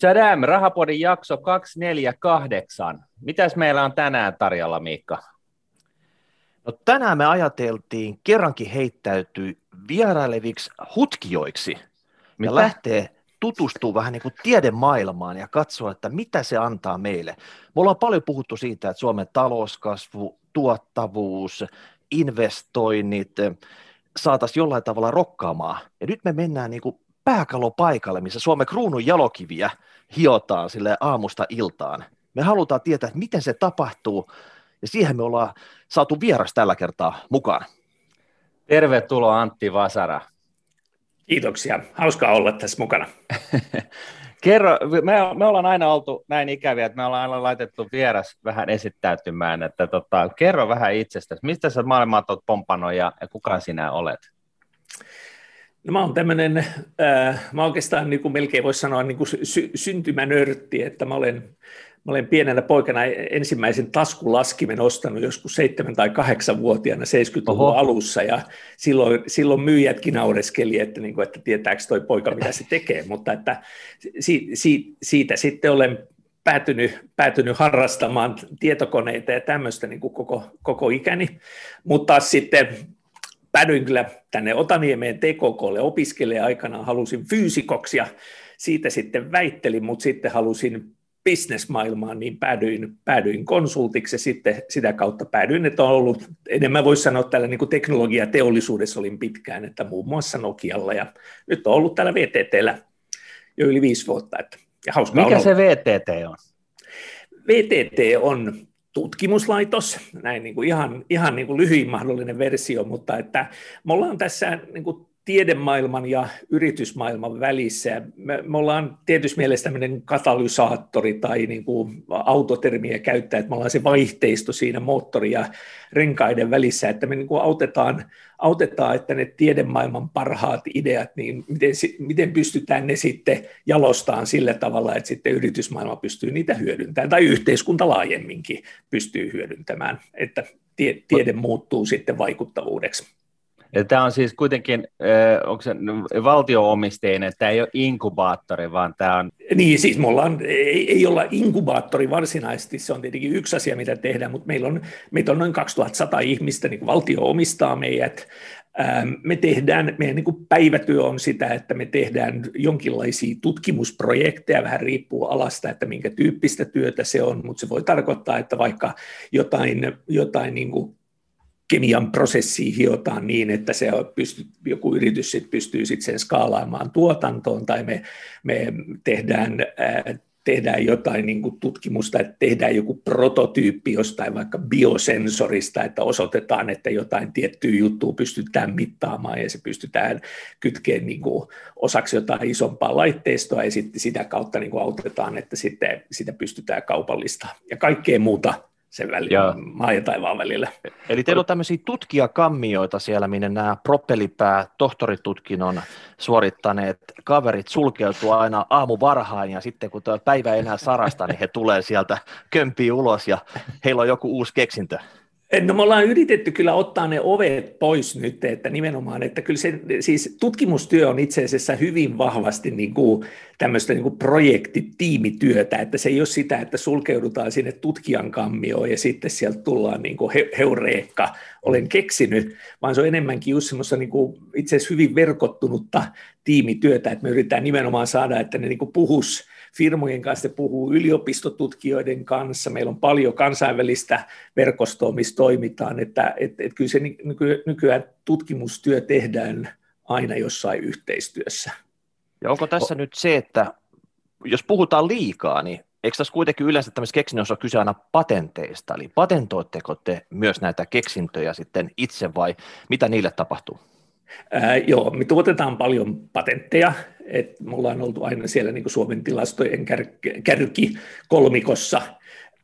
Chadam, Rahapodin jakso 248. Mitäs meillä on tänään tarjolla, Miikka? No, tänään me ajateltiin kerrankin heittäytyy vieraileviksi hutkijoiksi Mitä? ja lähtee tutustua vähän niin kuin tiedemaailmaan ja katsoa, että mitä se antaa meille. Me ollaan paljon puhuttu siitä, että Suomen talouskasvu, tuottavuus, investoinnit saataisiin jollain tavalla rokkaamaan. Ja nyt me mennään niin kuin pääkalopaikalle, missä Suomen kruunun jalokiviä hiotaan sille aamusta iltaan. Me halutaan tietää, että miten se tapahtuu, ja siihen me ollaan saatu vieras tällä kertaa mukaan. Tervetuloa Antti Vasara. Kiitoksia. Hauskaa olla tässä mukana. Kerro, me, me ollaan aina oltu näin ikäviä, että me ollaan aina laitettu vieras vähän esittäytymään, että tota, kerro vähän itsestäsi, mistä sä maailmaa olet pompannut ja, ja kuka sinä olet? No mä oon tämmöinen, äh, mä oikeastaan niin kuin melkein voisi sanoa niin kuin sy- syntymänörtti, että mä olen, mä olen pienenä poikana ensimmäisen taskulaskimen ostanut joskus seitsemän tai kahdeksan vuotiaana 70-luvun Oho. alussa, ja silloin, silloin myyjätkin naureskeli, että, niin kuin, että tietääkö toi poika, mitä se tekee, mutta että si, si, siitä sitten olen päätynyt, päätynyt harrastamaan tietokoneita ja tämmöistä niin kuin koko, koko ikäni, mutta sitten päädyin kyllä tänne Otaniemeen TKKlle opiskelemaan aikanaan, halusin fyysikoksi ja siitä sitten väittelin, mutta sitten halusin bisnesmaailmaan, niin päädyin, päädyin konsultiksi ja sitten sitä kautta päädyin, että on ollut, enemmän voisi sanoa täällä niin kuin teknologiateollisuudessa olin pitkään, että muun muassa Nokialla ja nyt on ollut täällä VTTllä jo yli viisi vuotta. Että, ja Mikä se VTT on? VTT on tutkimuslaitos, näin niin kuin ihan, ihan niin kuin lyhyin mahdollinen versio, mutta että me ollaan tässä niin kuin tiedemaailman ja yritysmaailman välissä. Me, me ollaan tietysti mielessä tämmöinen katalysaattori tai niin kuin autotermiä käyttää, että me ollaan se vaihteisto siinä moottori- ja renkaiden välissä, että me niin kuin autetaan, autetaan, että ne tiedemaailman parhaat ideat, niin miten, miten pystytään ne sitten jalostaan sillä tavalla, että sitten yritysmaailma pystyy niitä hyödyntämään, tai yhteiskunta laajemminkin pystyy hyödyntämään, että tie, tiede muuttuu sitten vaikuttavuudeksi. Ja tämä on siis kuitenkin, onko se valtio-omisteinen, tämä ei ole inkubaattori, vaan tämä on... Niin, siis me ollaan, ei, ei olla inkubaattori varsinaisesti, se on tietenkin yksi asia, mitä tehdään, mutta meillä on, meitä on noin 2100 ihmistä, niin valtio omistaa meidät, me tehdään, meidän niin päivätyö on sitä, että me tehdään jonkinlaisia tutkimusprojekteja, vähän riippuu alasta, että minkä tyyppistä työtä se on, mutta se voi tarkoittaa, että vaikka jotain, jotain niin kemian prosessia hiotaan niin, että se pystyy, joku yritys sit pystyy sit sen skaalaamaan tuotantoon, tai me, me tehdään, ää, tehdään jotain niin kuin tutkimusta, että tehdään joku prototyyppi jostain vaikka biosensorista, että osoitetaan, että jotain tiettyä juttua pystytään mittaamaan ja se pystytään kytkeen niin kuin osaksi jotain isompaa laitteistoa ja sitten sitä kautta niin kuin autetaan, että sitten sitä pystytään kaupallista ja kaikkea muuta sen välillä, maa ja taivaan välillä. Eli teillä on tämmöisiä tutkijakammioita siellä, minne nämä proppelipää tohtoritutkinnon suorittaneet kaverit sulkeutuu aina aamu varhain ja sitten kun tuo päivä ei enää sarasta, niin he tulee sieltä kömpiä ulos ja heillä on joku uusi keksintö. No me ollaan yritetty kyllä ottaa ne ovet pois nyt, että nimenomaan, että kyllä se, siis tutkimustyö on itse asiassa hyvin vahvasti niin kuin tämmöistä niin kuin projektitiimityötä, että se ei ole sitä, että sulkeudutaan sinne tutkijan kammioon ja sitten sieltä tullaan niin kuin he, heureekka, olen keksinyt, vaan se on enemmänkin just semmoista niin kuin itse asiassa hyvin verkottunutta tiimityötä, että me yritetään nimenomaan saada, että ne niin kuin puhus firmojen kanssa, se puhuu yliopistotutkijoiden kanssa, meillä on paljon kansainvälistä verkostoa, missä toimitaan, että että että kyllä se nyky, nykyään tutkimustyö tehdään aina jossain yhteistyössä. Ja onko tässä o- nyt se, että jos puhutaan liikaa, niin eikö tässä kuitenkin yleensä tämmöisessä keksinnössä ole kyse aina patenteista, eli patentoitteko te myös näitä keksintöjä sitten itse vai mitä niille tapahtuu? Ää, joo, me tuotetaan paljon patentteja, että me ollaan oltu aina siellä niin kuin Suomen tilastojen kär, kärki kolmikossa,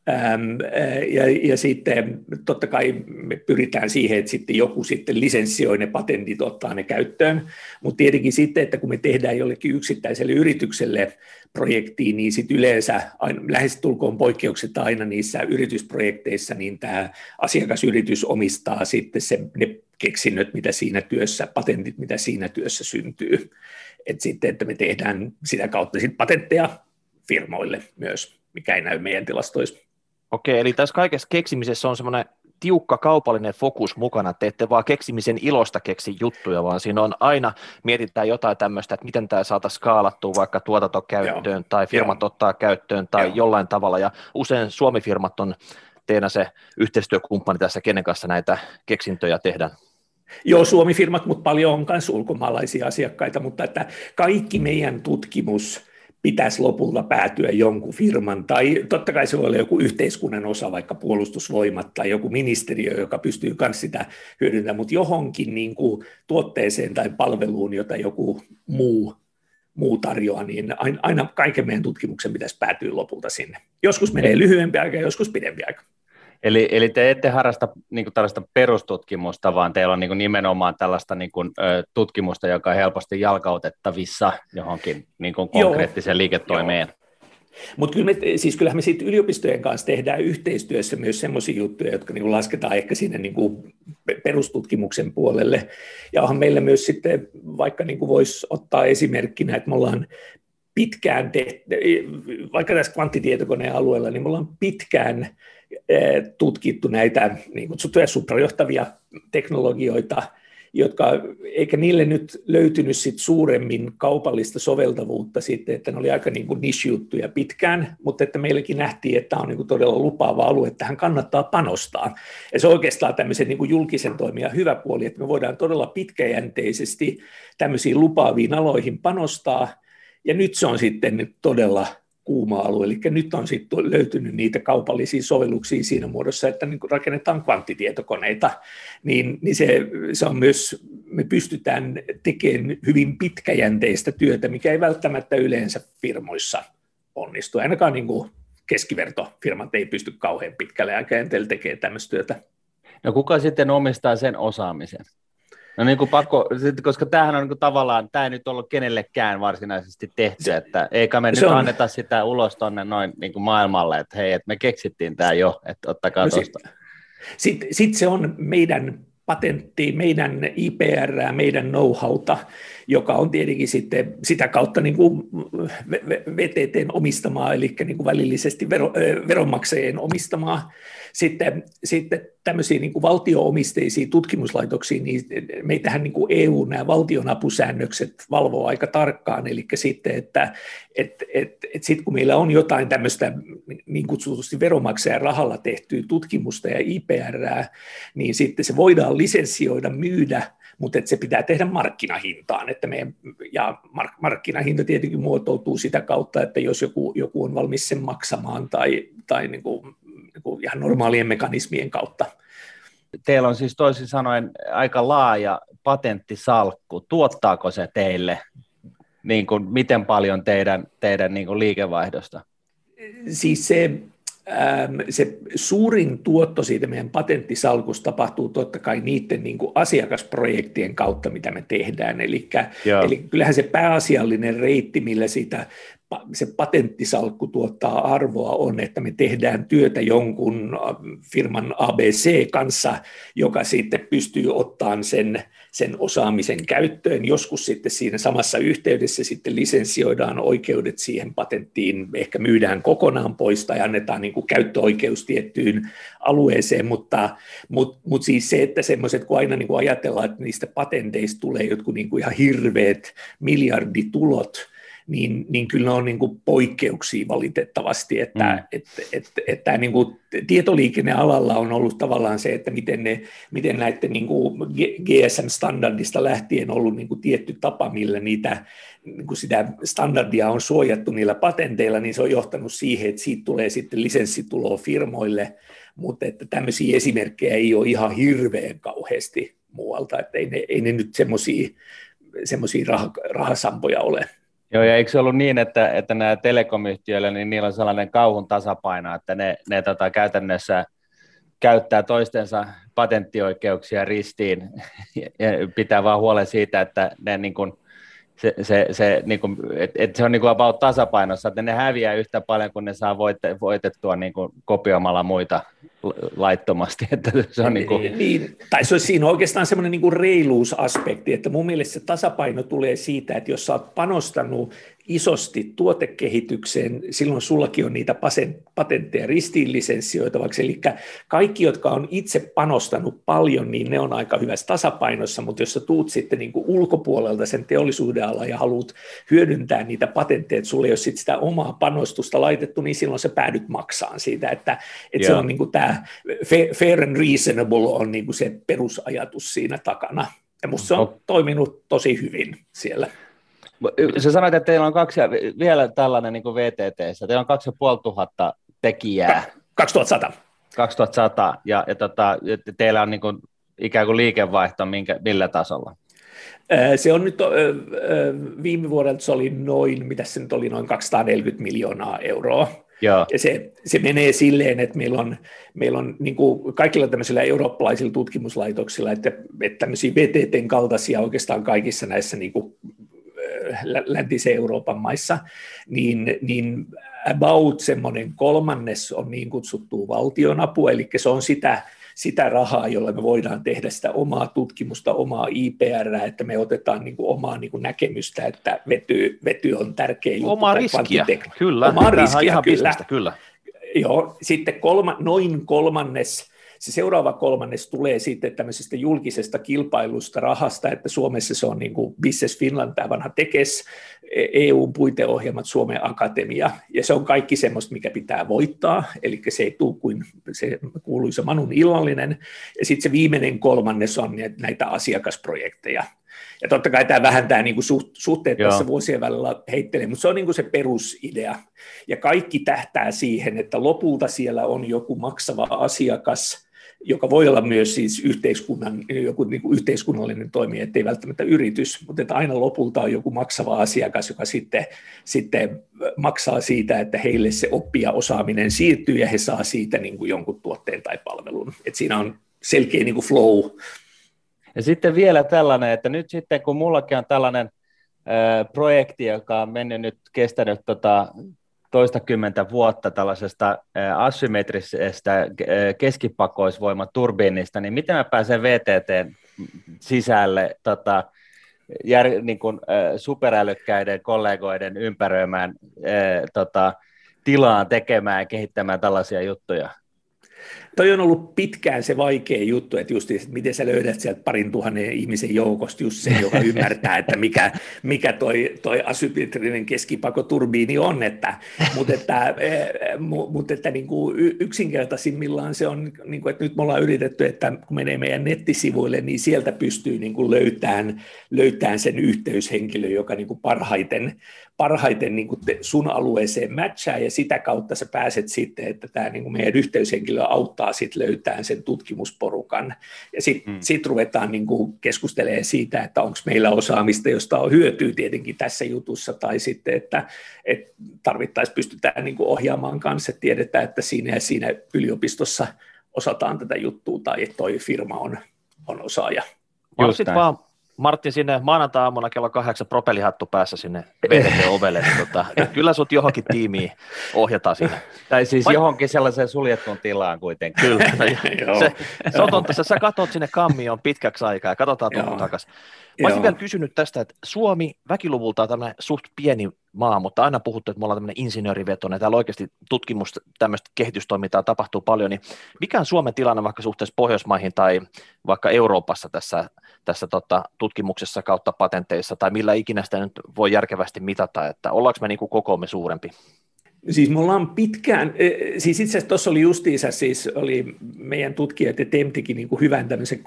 Ähm, ja, ja sitten totta kai me pyritään siihen, että sitten joku sitten lisenssioi ne patentit, ottaa ne käyttöön, mutta tietenkin sitten, että kun me tehdään jollekin yksittäiselle yritykselle projektiin, niin sitten yleensä aina, lähestulkoon poikkeuksetta aina niissä yritysprojekteissa, niin tämä asiakasyritys omistaa sitten se, ne keksinnöt, mitä siinä työssä, patentit, mitä siinä työssä syntyy. Et sitten, että me tehdään sitä kautta sitten patentteja firmoille myös, mikä ei näy meidän tilastoissa. Okei, eli tässä kaikessa keksimisessä on semmoinen tiukka kaupallinen fokus mukana, että ette vaan keksimisen ilosta keksi juttuja, vaan siinä on aina, mietitään jotain tämmöistä, että miten tämä saataisiin skaalattua vaikka tuotantokäyttöön Joo. tai firmat Joo. ottaa käyttöön tai Joo. jollain tavalla, ja usein Suomi-firmat on teidän se yhteistyökumppani tässä, kenen kanssa näitä keksintöjä tehdään? Joo, Suomi-firmat, mutta paljon on myös ulkomaalaisia asiakkaita, mutta että kaikki meidän tutkimus pitäisi lopulta päätyä jonkun firman, tai totta kai se voi olla joku yhteiskunnan osa, vaikka puolustusvoimat tai joku ministeriö, joka pystyy myös sitä hyödyntämään, mutta johonkin niin kuin tuotteeseen tai palveluun, jota joku muu, muu tarjoaa, niin aina kaiken meidän tutkimuksen pitäisi päätyä lopulta sinne. Joskus menee lyhyempi aika, joskus pidempi aika. Eli, eli te ette harrasta niin kuin tällaista perustutkimusta, vaan teillä on niin kuin nimenomaan tällaista niin kuin, tutkimusta, joka on helposti jalkautettavissa johonkin niin kuin konkreettiseen Joo. liiketoimeen. Mutta kyllä me, siis kyllähän me siitä yliopistojen kanssa tehdään yhteistyössä myös sellaisia juttuja, jotka niin lasketaan ehkä sinne niin kuin perustutkimuksen puolelle. Ja onhan meillä myös sitten, vaikka niin kuin voisi ottaa esimerkkinä, että me ollaan pitkään tehty, vaikka tässä kvanttitietokoneen alueella, niin me ollaan pitkään tutkittu näitä niin kutsuttuja suprajohtavia teknologioita, jotka, eikä niille nyt löytynyt sit suuremmin kaupallista soveltavuutta sitten, että ne oli aika niin kuin niche-juttuja pitkään, mutta että meilläkin nähtiin, että tämä on niin kuin todella lupaava alue, että tähän kannattaa panostaa. Ja se on oikeastaan tämmöisen niin kuin julkisen toimijan hyvä puoli, että me voidaan todella pitkäjänteisesti tämmöisiin lupaaviin aloihin panostaa, ja nyt se on sitten todella kuuma alue. Eli nyt on sitten löytynyt niitä kaupallisia sovelluksia siinä muodossa, että niin rakennetaan kvanttitietokoneita, niin, niin se, se on myös, me pystytään tekemään hyvin pitkäjänteistä työtä, mikä ei välttämättä yleensä firmoissa onnistu. Ainakaan niin kuin keskivertofirmat ei pysty kauhean pitkälle aikajänteellä tekemään tämmöistä työtä. No kuka sitten omistaa sen osaamisen? No niin kuin pakko, koska tämähän on niin kuin tavallaan, tämä ei nyt ollut kenellekään varsinaisesti tehty, että eikä me nyt on... anneta sitä ulos tuonne noin niin kuin maailmalle, että hei, että me keksittiin tämä jo, että ottakaa no tuosta. Sitten sit se on meidän patentti, meidän IPR, meidän know-howta, joka on tietenkin sitten sitä kautta niin kuin VTTn omistamaa, eli niin kuin välillisesti vero, veronmaksajien omistamaa. Sitten, sitten tämmöisiin niin valtio-omisteisiin tutkimuslaitoksiin, niin meitähän niin kuin EU nämä valtionapusäännökset valvoo aika tarkkaan, eli sitten, että et, et, et sitten kun meillä on jotain tämmöistä niin kutsutusti veronmaksajan rahalla tehtyä tutkimusta ja IPR, niin sitten se voidaan lisenssioida, myydä, mutta että se pitää tehdä markkinahintaan, että meidän, ja mark, markkinahinta tietenkin muotoutuu sitä kautta, että jos joku, joku on valmis sen maksamaan tai, tai niin kuin niin ihan normaalien mekanismien kautta. Teillä on siis toisin sanoen aika laaja patenttisalkku. Tuottaako se teille, niin kuin, miten paljon teidän, teidän niin kuin liikevaihdosta? Siis se, ähm, se suurin tuotto siitä meidän patenttisalkusta tapahtuu totta kai niiden niin kuin asiakasprojektien kautta, mitä me tehdään. Eli, eli kyllähän se pääasiallinen reitti, millä sitä se patenttisalkku tuottaa arvoa on, että me tehdään työtä jonkun äh, firman ABC kanssa, joka sitten pystyy ottamaan sen, sen osaamisen käyttöön. Joskus sitten siinä samassa yhteydessä sitten lisenssioidaan oikeudet siihen patenttiin, ehkä myydään kokonaan pois tai annetaan niin kuin käyttöoikeus tiettyyn alueeseen, mutta, mutta, mutta siis se, että semmoiset, kun aina niin kuin ajatellaan, että niistä patenteista tulee jotkut niin kuin ihan hirveät miljarditulot, niin, niin kyllä ne on niin kuin poikkeuksia valitettavasti, että mm. et, et, et, et niin kuin tietoliikennealalla on ollut tavallaan se, että miten, ne, miten näiden niin kuin GSM-standardista lähtien ollut niin kuin tietty tapa, millä niitä, niin kuin sitä standardia on suojattu niillä patenteilla, niin se on johtanut siihen, että siitä tulee sitten lisenssituloa firmoille, mutta että tämmöisiä esimerkkejä ei ole ihan hirveän kauheasti muualta, että ei ne, ei ne nyt semmoisia rah, rahasampoja ole. Joo, ja eikö se ollut niin, että, että nämä telekomyhtiöillä, niin niillä on sellainen kauhun tasapaino, että ne, ne tota, käytännössä käyttää toistensa patenttioikeuksia ristiin ja pitää vaan huolen siitä, että ne niin kuin, se, se, se, niin kuin, et, et se on niin kuin about tasapainossa, että ne häviää yhtä paljon, kun ne saa voitte, voitettua niin kuin kopioimalla muita laittomasti. Että se on niin, kuin... niin, tai se olisi siinä oikeastaan semmoinen niin reiluusaspekti, että mun mielestä se tasapaino tulee siitä, että jos sä oot panostanut isosti tuotekehitykseen, silloin sullakin on niitä patentteja ristiinlisensioitavaksi, eli kaikki, jotka on itse panostanut paljon, niin ne on aika hyvässä tasapainossa, mutta jos sä tuut sitten niin ulkopuolelta sen teollisuuden alla ja haluat hyödyntää niitä patentteja, että sulla ei ole sit sitä omaa panostusta laitettu, niin silloin sä päädyt maksaan siitä, että, että se on niin kuin tämä fair and reasonable on niin kuin se perusajatus siinä takana. Ja musta se on toiminut tosi hyvin siellä. Sä sanoit, että teillä on kaksi, vielä tällainen niin VTT, teillä on kaksi ja puoli tuhatta tekijää. 2100. 2100, ja, ja tota, teillä on niin kuin, ikään kuin liikevaihto minkä, millä tasolla? Se on nyt, viime vuodelta se oli noin, mitä se nyt oli, noin 240 miljoonaa euroa. Joo. Ja se, se menee silleen, että meillä on, meillä on niin kuin kaikilla tämmöisillä eurooppalaisilla tutkimuslaitoksilla, että, että tämmöisiä VTTn kaltaisia oikeastaan kaikissa näissä niin kuin läntisen Euroopan maissa, niin, niin about semmoinen kolmannes on niin kutsuttu valtionapu, eli se on sitä, sitä rahaa, jolla me voidaan tehdä sitä omaa tutkimusta, omaa IPR, että me otetaan niin kuin omaa niin kuin näkemystä, että vety, vety on tärkeä juttu. Omaa riskiä, kyllä. Omaa riskiä, ihan kyllä. kyllä. Joo, sitten kolma, noin kolmannes se seuraava kolmannes tulee sitten tämmöisestä julkisesta kilpailusta rahasta, että Suomessa se on niin kuin Business Finland, tämä vanha tekes, EU-puiteohjelmat, Suomen Akatemia, ja se on kaikki semmoista, mikä pitää voittaa, eli se ei tule kuin se kuuluisa Manun illallinen, ja sitten se viimeinen kolmannes on näitä asiakasprojekteja, ja totta kai tämä vähentää niin kuin suhteet Joo. tässä vuosien välillä heittelee, mutta se on niin kuin se perusidea. Ja kaikki tähtää siihen, että lopulta siellä on joku maksava asiakas, joka voi olla myös siis yhteiskunnan, joku niin kuin yhteiskunnallinen toimija, ettei välttämättä yritys, mutta että aina lopulta on joku maksava asiakas, joka sitten, sitten maksaa siitä, että heille se oppia osaaminen siirtyy ja he saa siitä niin kuin jonkun tuotteen tai palvelun. Että siinä on selkeä niin kuin flow. Ja sitten vielä tällainen, että nyt sitten kun mullakin on tällainen projekti, joka on mennyt nyt, kestänyt tota, toistakymmentä vuotta tällaisesta asymmetrisestä keskipakoisvoimaturbiinista, niin miten mä pääsen VTT sisälle tota, jär, niin kuin, superälykkäiden kollegoiden ympäröimään tota, tilaan tekemään ja kehittämään tällaisia juttuja? Toi on ollut pitkään se vaikea juttu, että just, että miten sä löydät sieltä parin tuhannen ihmisen joukosta just sen, joka ymmärtää, että mikä, mikä toi, toi asymmetrinen keskipakoturbiini on, että, mutta että, eh, mutta että niin kuin yksinkertaisimmillaan se on, niin kuin, että nyt me ollaan yritetty, että kun menee meidän nettisivuille, niin sieltä pystyy niin kuin löytämään, löytämään sen yhteyshenkilö, joka niin kuin parhaiten, parhaiten niin kuin sun alueeseen matchaa, ja sitä kautta sä pääset sitten, että tämä niin kuin meidän yhteyshenkilö auttaa sit löytämään sen tutkimusporukan. Ja sitten mm. sit ruvetaan niin kuin keskustelemaan siitä, että onko meillä osaamista, josta on hyötyä tietenkin tässä jutussa, tai sitten, että, että tarvittaisiin pystytään niin kuin ohjaamaan kanssa, että tiedetään, että siinä ja siinä yliopistossa osataan tätä juttua, tai että toi firma on, on osaaja. Vaan Martin sinne maanantai-aamuna kello kahdeksan propellihattu päässä sinne VTT-ovelle. Niin tota, kyllä sut johonkin tiimiin ohjataan sinne. Tai siis Vai... johonkin sellaiseen suljettuun tilaan kuitenkin. Kyllä. se, se on totta, sä katot sinne kammioon pitkäksi aikaa ja katsotaan tuohon takaisin. Mä olisin vielä kysynyt tästä, että Suomi väkiluvulta on tämmöinen suht pieni maa, mutta aina puhuttu, että me ollaan tämmöinen insinöörivetoinen, täällä oikeasti tutkimus, tämmöistä kehitystoimintaa tapahtuu paljon, niin mikä on Suomen tilanne vaikka suhteessa Pohjoismaihin tai vaikka Euroopassa tässä, tässä tota, tutkimuksessa kautta patenteissa, tai millä ikinä sitä nyt voi järkevästi mitata, että ollaanko me niin kuin kokoomme suurempi? Siis me ollaan pitkään, e, siis itse asiassa tuossa oli justiinsa, siis oli meidän tutkijat ja Temtikin niin kuin hyvän tämmöisen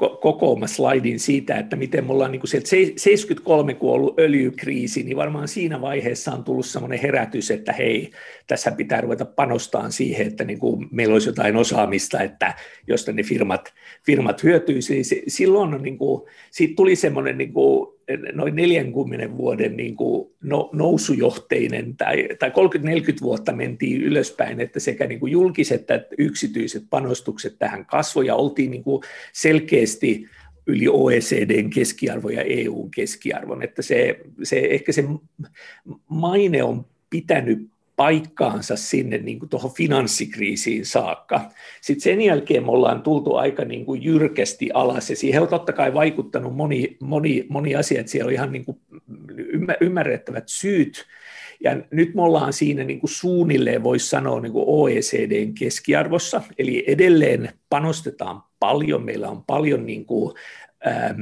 slaidin siitä, että miten me ollaan niin kuin sieltä 73, kun on ollut öljykriisi, niin varmaan siinä vaiheessa on tullut semmoinen herätys, että hei, tässä pitää ruveta panostaa siihen, että niin kuin meillä olisi jotain osaamista, että josta ne firmat, firmat hyötyisi. Silloin niin kuin, siitä tuli semmoinen niin kuin, noin 40 vuoden niin kuin no, nousujohteinen tai, tai 30-40 vuotta mentiin ylöspäin, että sekä niin kuin julkiset että yksityiset panostukset tähän kasvoi ja oltiin niin kuin selkeästi yli OECDn keskiarvo ja EUn keskiarvon, että se, se, ehkä se maine on pitänyt paikkaansa sinne niin kuin tuohon finanssikriisiin saakka. Sitten sen jälkeen me ollaan tultu aika niin kuin jyrkästi alas ja siihen on totta kai vaikuttanut moni, moni, moni asia, että siellä on ihan niin kuin ymmärrettävät syyt. Ja nyt me ollaan siinä niin kuin suunnilleen, voisi sanoa, niin kuin OECDn keskiarvossa, eli edelleen panostetaan paljon, meillä on paljon niin kuin Ähm,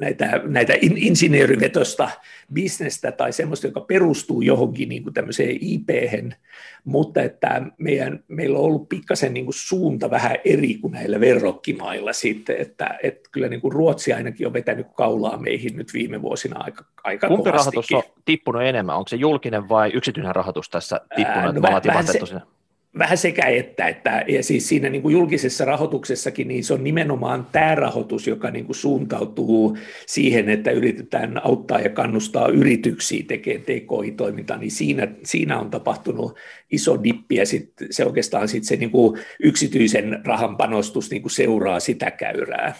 näitä, näitä insinöörivetosta bisnestä tai semmoista, joka perustuu johonkin niin kuin tämmöiseen ip mutta että meidän, meillä on ollut pikkasen niin kuin suunta vähän eri kuin näillä verrokkimailla sitten, että, että kyllä niin kuin Ruotsi ainakin on vetänyt kaulaa meihin nyt viime vuosina aika, aika Kumpi rahoitus on tippunut enemmän? Onko se julkinen vai yksityinen rahoitus tässä tippunut, Ää, no, että vähän, se, vähän sekä että, että ja siis siinä niin kuin julkisessa rahoituksessakin niin se on nimenomaan tämä rahoitus, joka niin kuin suuntautuu siihen, että yritetään auttaa ja kannustaa yrityksiä tekemään TKI-toimintaa, niin siinä, siinä on tapahtunut iso dippi ja sit se oikeastaan sit se niin kuin yksityisen rahan panostus niin kuin seuraa sitä käyrää.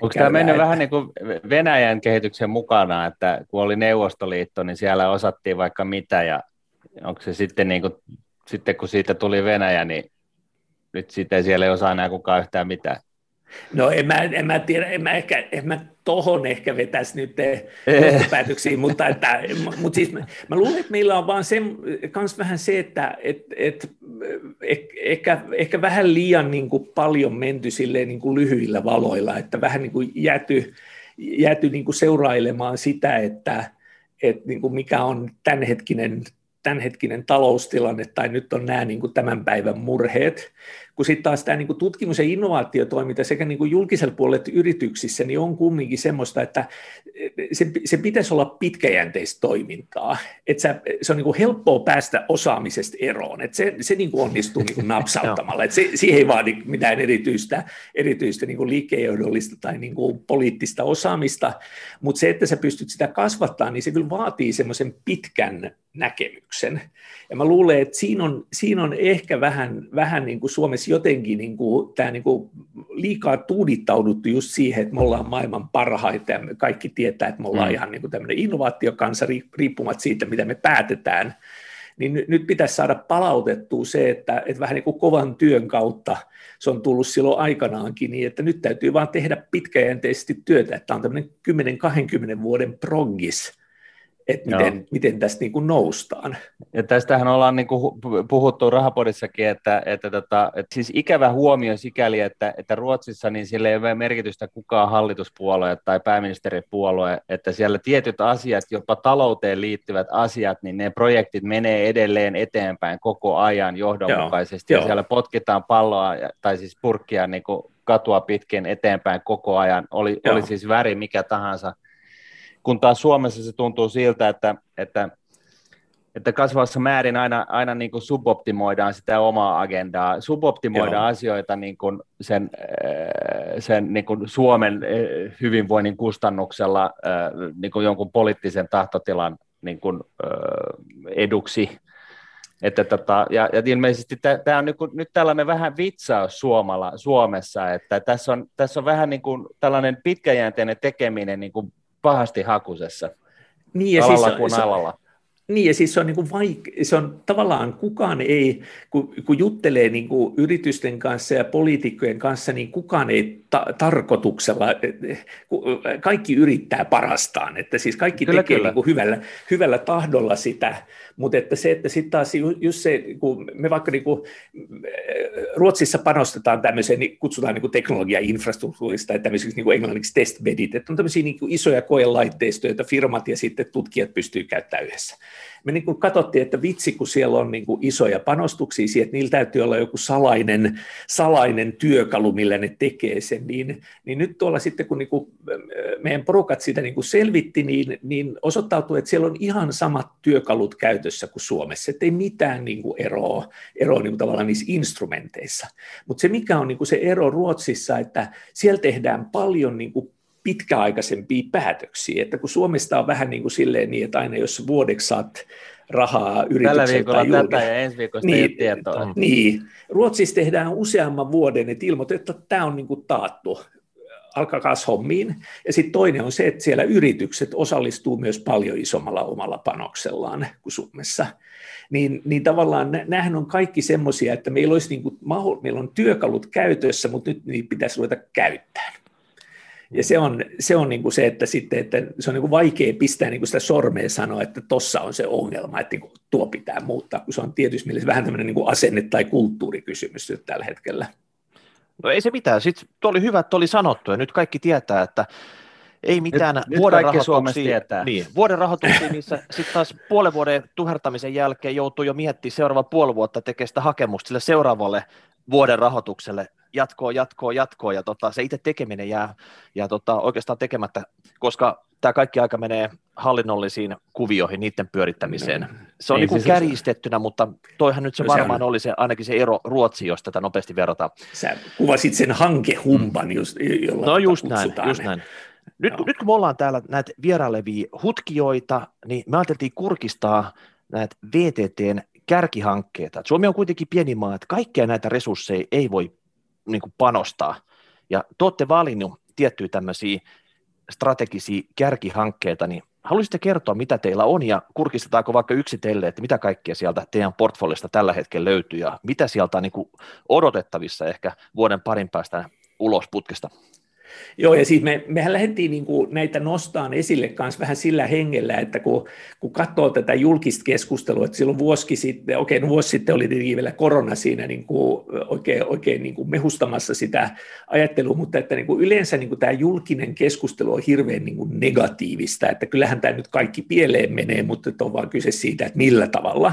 Onko tämä mennyt että... vähän niin kuin Venäjän kehityksen mukana, että kun oli Neuvostoliitto, niin siellä osattiin vaikka mitä ja onko se sitten niin kuin sitten kun siitä tuli Venäjä, niin nyt sitten siellä ei osaa enää kukaan yhtään mitään. No en mä, en mä tiedä, en mä, ehkä, en mä tohon ehkä vetäisi nyt päätöksiin, mutta, että, mutta siis mä, mä luulen, että meillä on vaan se, kans vähän se, että et, et, ehkä, ehkä vähän liian niin kuin paljon menty silleen niin kuin lyhyillä valoilla, että vähän niin kuin jääty, jääty niin kuin seurailemaan sitä, että, että niin kuin mikä on tämänhetkinen tämänhetkinen taloustilanne tai nyt on nämä niin kuin tämän päivän murheet, kun sitten taas tämä niin kuin tutkimus- ja innovaatiotoiminta sekä niin kuin julkisella puolella että yrityksissä niin on kumminkin semmoista, että se, se pitäisi olla pitkäjänteistä toimintaa. Että se, se on niin kuin helppoa päästä osaamisesta eroon. Että se, se niin kuin onnistuu niin kuin napsauttamalla. Että se, siihen ei vaadi mitään erityistä, erityistä niin kuin liikkeenjohdollista tai niin kuin poliittista osaamista, mutta se, että sä pystyt sitä kasvattaa, niin se kyllä vaatii semmoisen pitkän näkemyksen. Ja mä luulen, että siinä on, siinä on ehkä vähän, vähän niin kuin Suomessa jotenkin niin kuin, tämä niin kuin liikaa tuudittauduttu just siihen, että me ollaan maailman parhaita ja me kaikki tietää, että me ollaan mm. ihan niin kuin tämmöinen innovaatiokansa riippumatta siitä, mitä me päätetään. Niin nyt pitäisi saada palautettua se, että, että vähän niin kuin kovan työn kautta se on tullut silloin aikanaankin, niin että nyt täytyy vaan tehdä pitkäjänteisesti työtä, että on tämmöinen 10-20 vuoden progis, että miten, miten tästä niin kuin noustaan. Ja tästähän ollaan niin kuin puhuttu rahapodissakin, että, että, tota, että siis ikävä huomio sikäli, että, että Ruotsissa niin sillä ei ole merkitystä kukaan hallituspuolue tai pääministeripuolue, että siellä tietyt asiat, jopa talouteen liittyvät asiat, niin ne projektit menee edelleen eteenpäin koko ajan johdonmukaisesti, Joo, ja jo. siellä potkitaan palloa tai siis purkkia niin kuin katua pitkin eteenpäin koko ajan, oli, oli siis väri mikä tahansa – kun taas Suomessa se tuntuu siltä, että, että, että kasvavassa määrin aina, aina niin kuin suboptimoidaan sitä omaa agendaa, suboptimoidaan Joo. asioita niin kuin sen, äh, sen niin kuin Suomen äh, hyvinvoinnin kustannuksella äh, niin kuin jonkun poliittisen tahtotilan niin kuin, eduksi. Että tota, ja, ja ilmeisesti tämä on kuin, nyt tällainen vähän vitsaus Suomala, Suomessa, että tässä on, tässä on vähän niin kuin tällainen pitkäjänteinen tekeminen niin kuin pahasti hakusessa. Niin ja alalla siis, kuin se, alalla. Niin, ja siis se on, niin kuin vaik- se on tavallaan kukaan ei, kun, kun juttelee niin kuin yritysten kanssa ja poliitikkojen kanssa, niin kukaan ei ta- tarkoituksella, kaikki yrittää parastaan, että siis kaikki kyllä, tekee kyllä. Niin kuin hyvällä, hyvällä tahdolla sitä, mutta että se, että sitten taas just se, kun me vaikka niin kuin, Ruotsissa panostetaan tämmöiseen, niin kutsutaan niin kuin teknologia-infrastruktuurista, että tämmöisiksi niin kuin englanniksi testbedit, että on tämmöisiä niin kuin isoja koelaitteistoja, joita firmat ja sitten tutkijat pystyy käyttämään yhdessä me niin kuin katsottiin, että vitsi, kun siellä on niin kuin isoja panostuksia siihen, että niillä täytyy olla joku salainen, salainen työkalu, millä ne tekee sen, niin, niin nyt tuolla sitten, kun niin kuin meidän porukat sitä niin kuin selvitti, niin, niin osoittautui, että siellä on ihan samat työkalut käytössä kuin Suomessa, että ei mitään niin kuin eroa, eroa niin kuin tavallaan niissä instrumenteissa. Mutta se, mikä on niin kuin se ero Ruotsissa, että siellä tehdään paljon niin kuin pitkäaikaisempia päätöksiä, että kun Suomesta on vähän niin kuin silleen niin, että aina jos vuodeksi saat rahaa yritykseltä Tällä viikolla tai tätä ja ensi viikolla niin, tietoa. Niin, Ruotsissa tehdään useamman vuoden, että ilmoitetaan, että tämä on niin kuin taattu, alkaa hommiin. Ja sitten toinen on se, että siellä yritykset osallistuu myös paljon isommalla omalla panoksellaan kuin Suomessa. Niin, niin tavallaan nämähän on kaikki semmoisia, että meillä, olisi niin kuin, meillä on työkalut käytössä, mutta nyt niitä pitäisi ruveta käyttämään. Ja se on se, on niin kuin se että, sitten, että se on niin kuin vaikea pistää niin kuin sitä sormea sanoa, että tuossa on se ongelma, että niin kuin tuo pitää muuttaa, kun se on tietysti mielessä vähän tämmöinen niin kuin asenne- tai kulttuurikysymys nyt tällä hetkellä. No ei se mitään, sitten tuo oli hyvä, että oli sanottu, ja nyt kaikki tietää, että ei mitään nyt, vuoden, nyt rahoituksia, niin, vuoden rahoituksia, missä sitten taas puolen vuoden tuhertamisen jälkeen joutuu jo miettimään seuraava puoli vuotta tekemään sitä hakemusta sille seuraavalle vuoden rahoitukselle jatkoa, jatkoa, jatkoa, ja tota, se itse tekeminen jää, jää tota, oikeastaan tekemättä, koska tämä kaikki aika menee hallinnollisiin kuvioihin, niiden pyörittämiseen. No, se on niin kuin kärjistettynä, mutta toihan nyt se no, varmaan on... oli se, ainakin se ero Ruotsi, jos tätä nopeasti verrataan. Sä kuvasit sen hankehumpan, mm. just, jolla No just näin, just näin. Nyt, no. nyt kun me ollaan täällä näitä vierailevia hutkijoita, niin me ajateltiin kurkistaa näitä VTTn kärkihankkeita. Suomi on kuitenkin pieni maa, että kaikkia näitä resursseja ei voi niin kuin panostaa. Ja te olette valinnut tiettyjä tämmöisiä strategisia kärkihankkeita, niin haluaisitte kertoa, mitä teillä on, ja kurkistetaanko vaikka yksitellen, että mitä kaikkea sieltä teidän portfoliosta tällä hetkellä löytyy, ja mitä sieltä on niin odotettavissa ehkä vuoden parin päästä ulos putkesta? Joo, ja siis me, mehän lähdettiin niin kuin näitä nostaan esille myös vähän sillä hengellä, että kun, kun katsoo tätä julkista keskustelua, että silloin vuosi sitten, okei, no vuosi sitten oli tietenkin vielä korona siinä niin kuin oikein, oikein niin kuin mehustamassa sitä ajattelua, mutta että niin kuin yleensä niin kuin tämä julkinen keskustelu on hirveän niin kuin negatiivista, että kyllähän tämä nyt kaikki pieleen menee, mutta on vaan kyse siitä, että millä tavalla.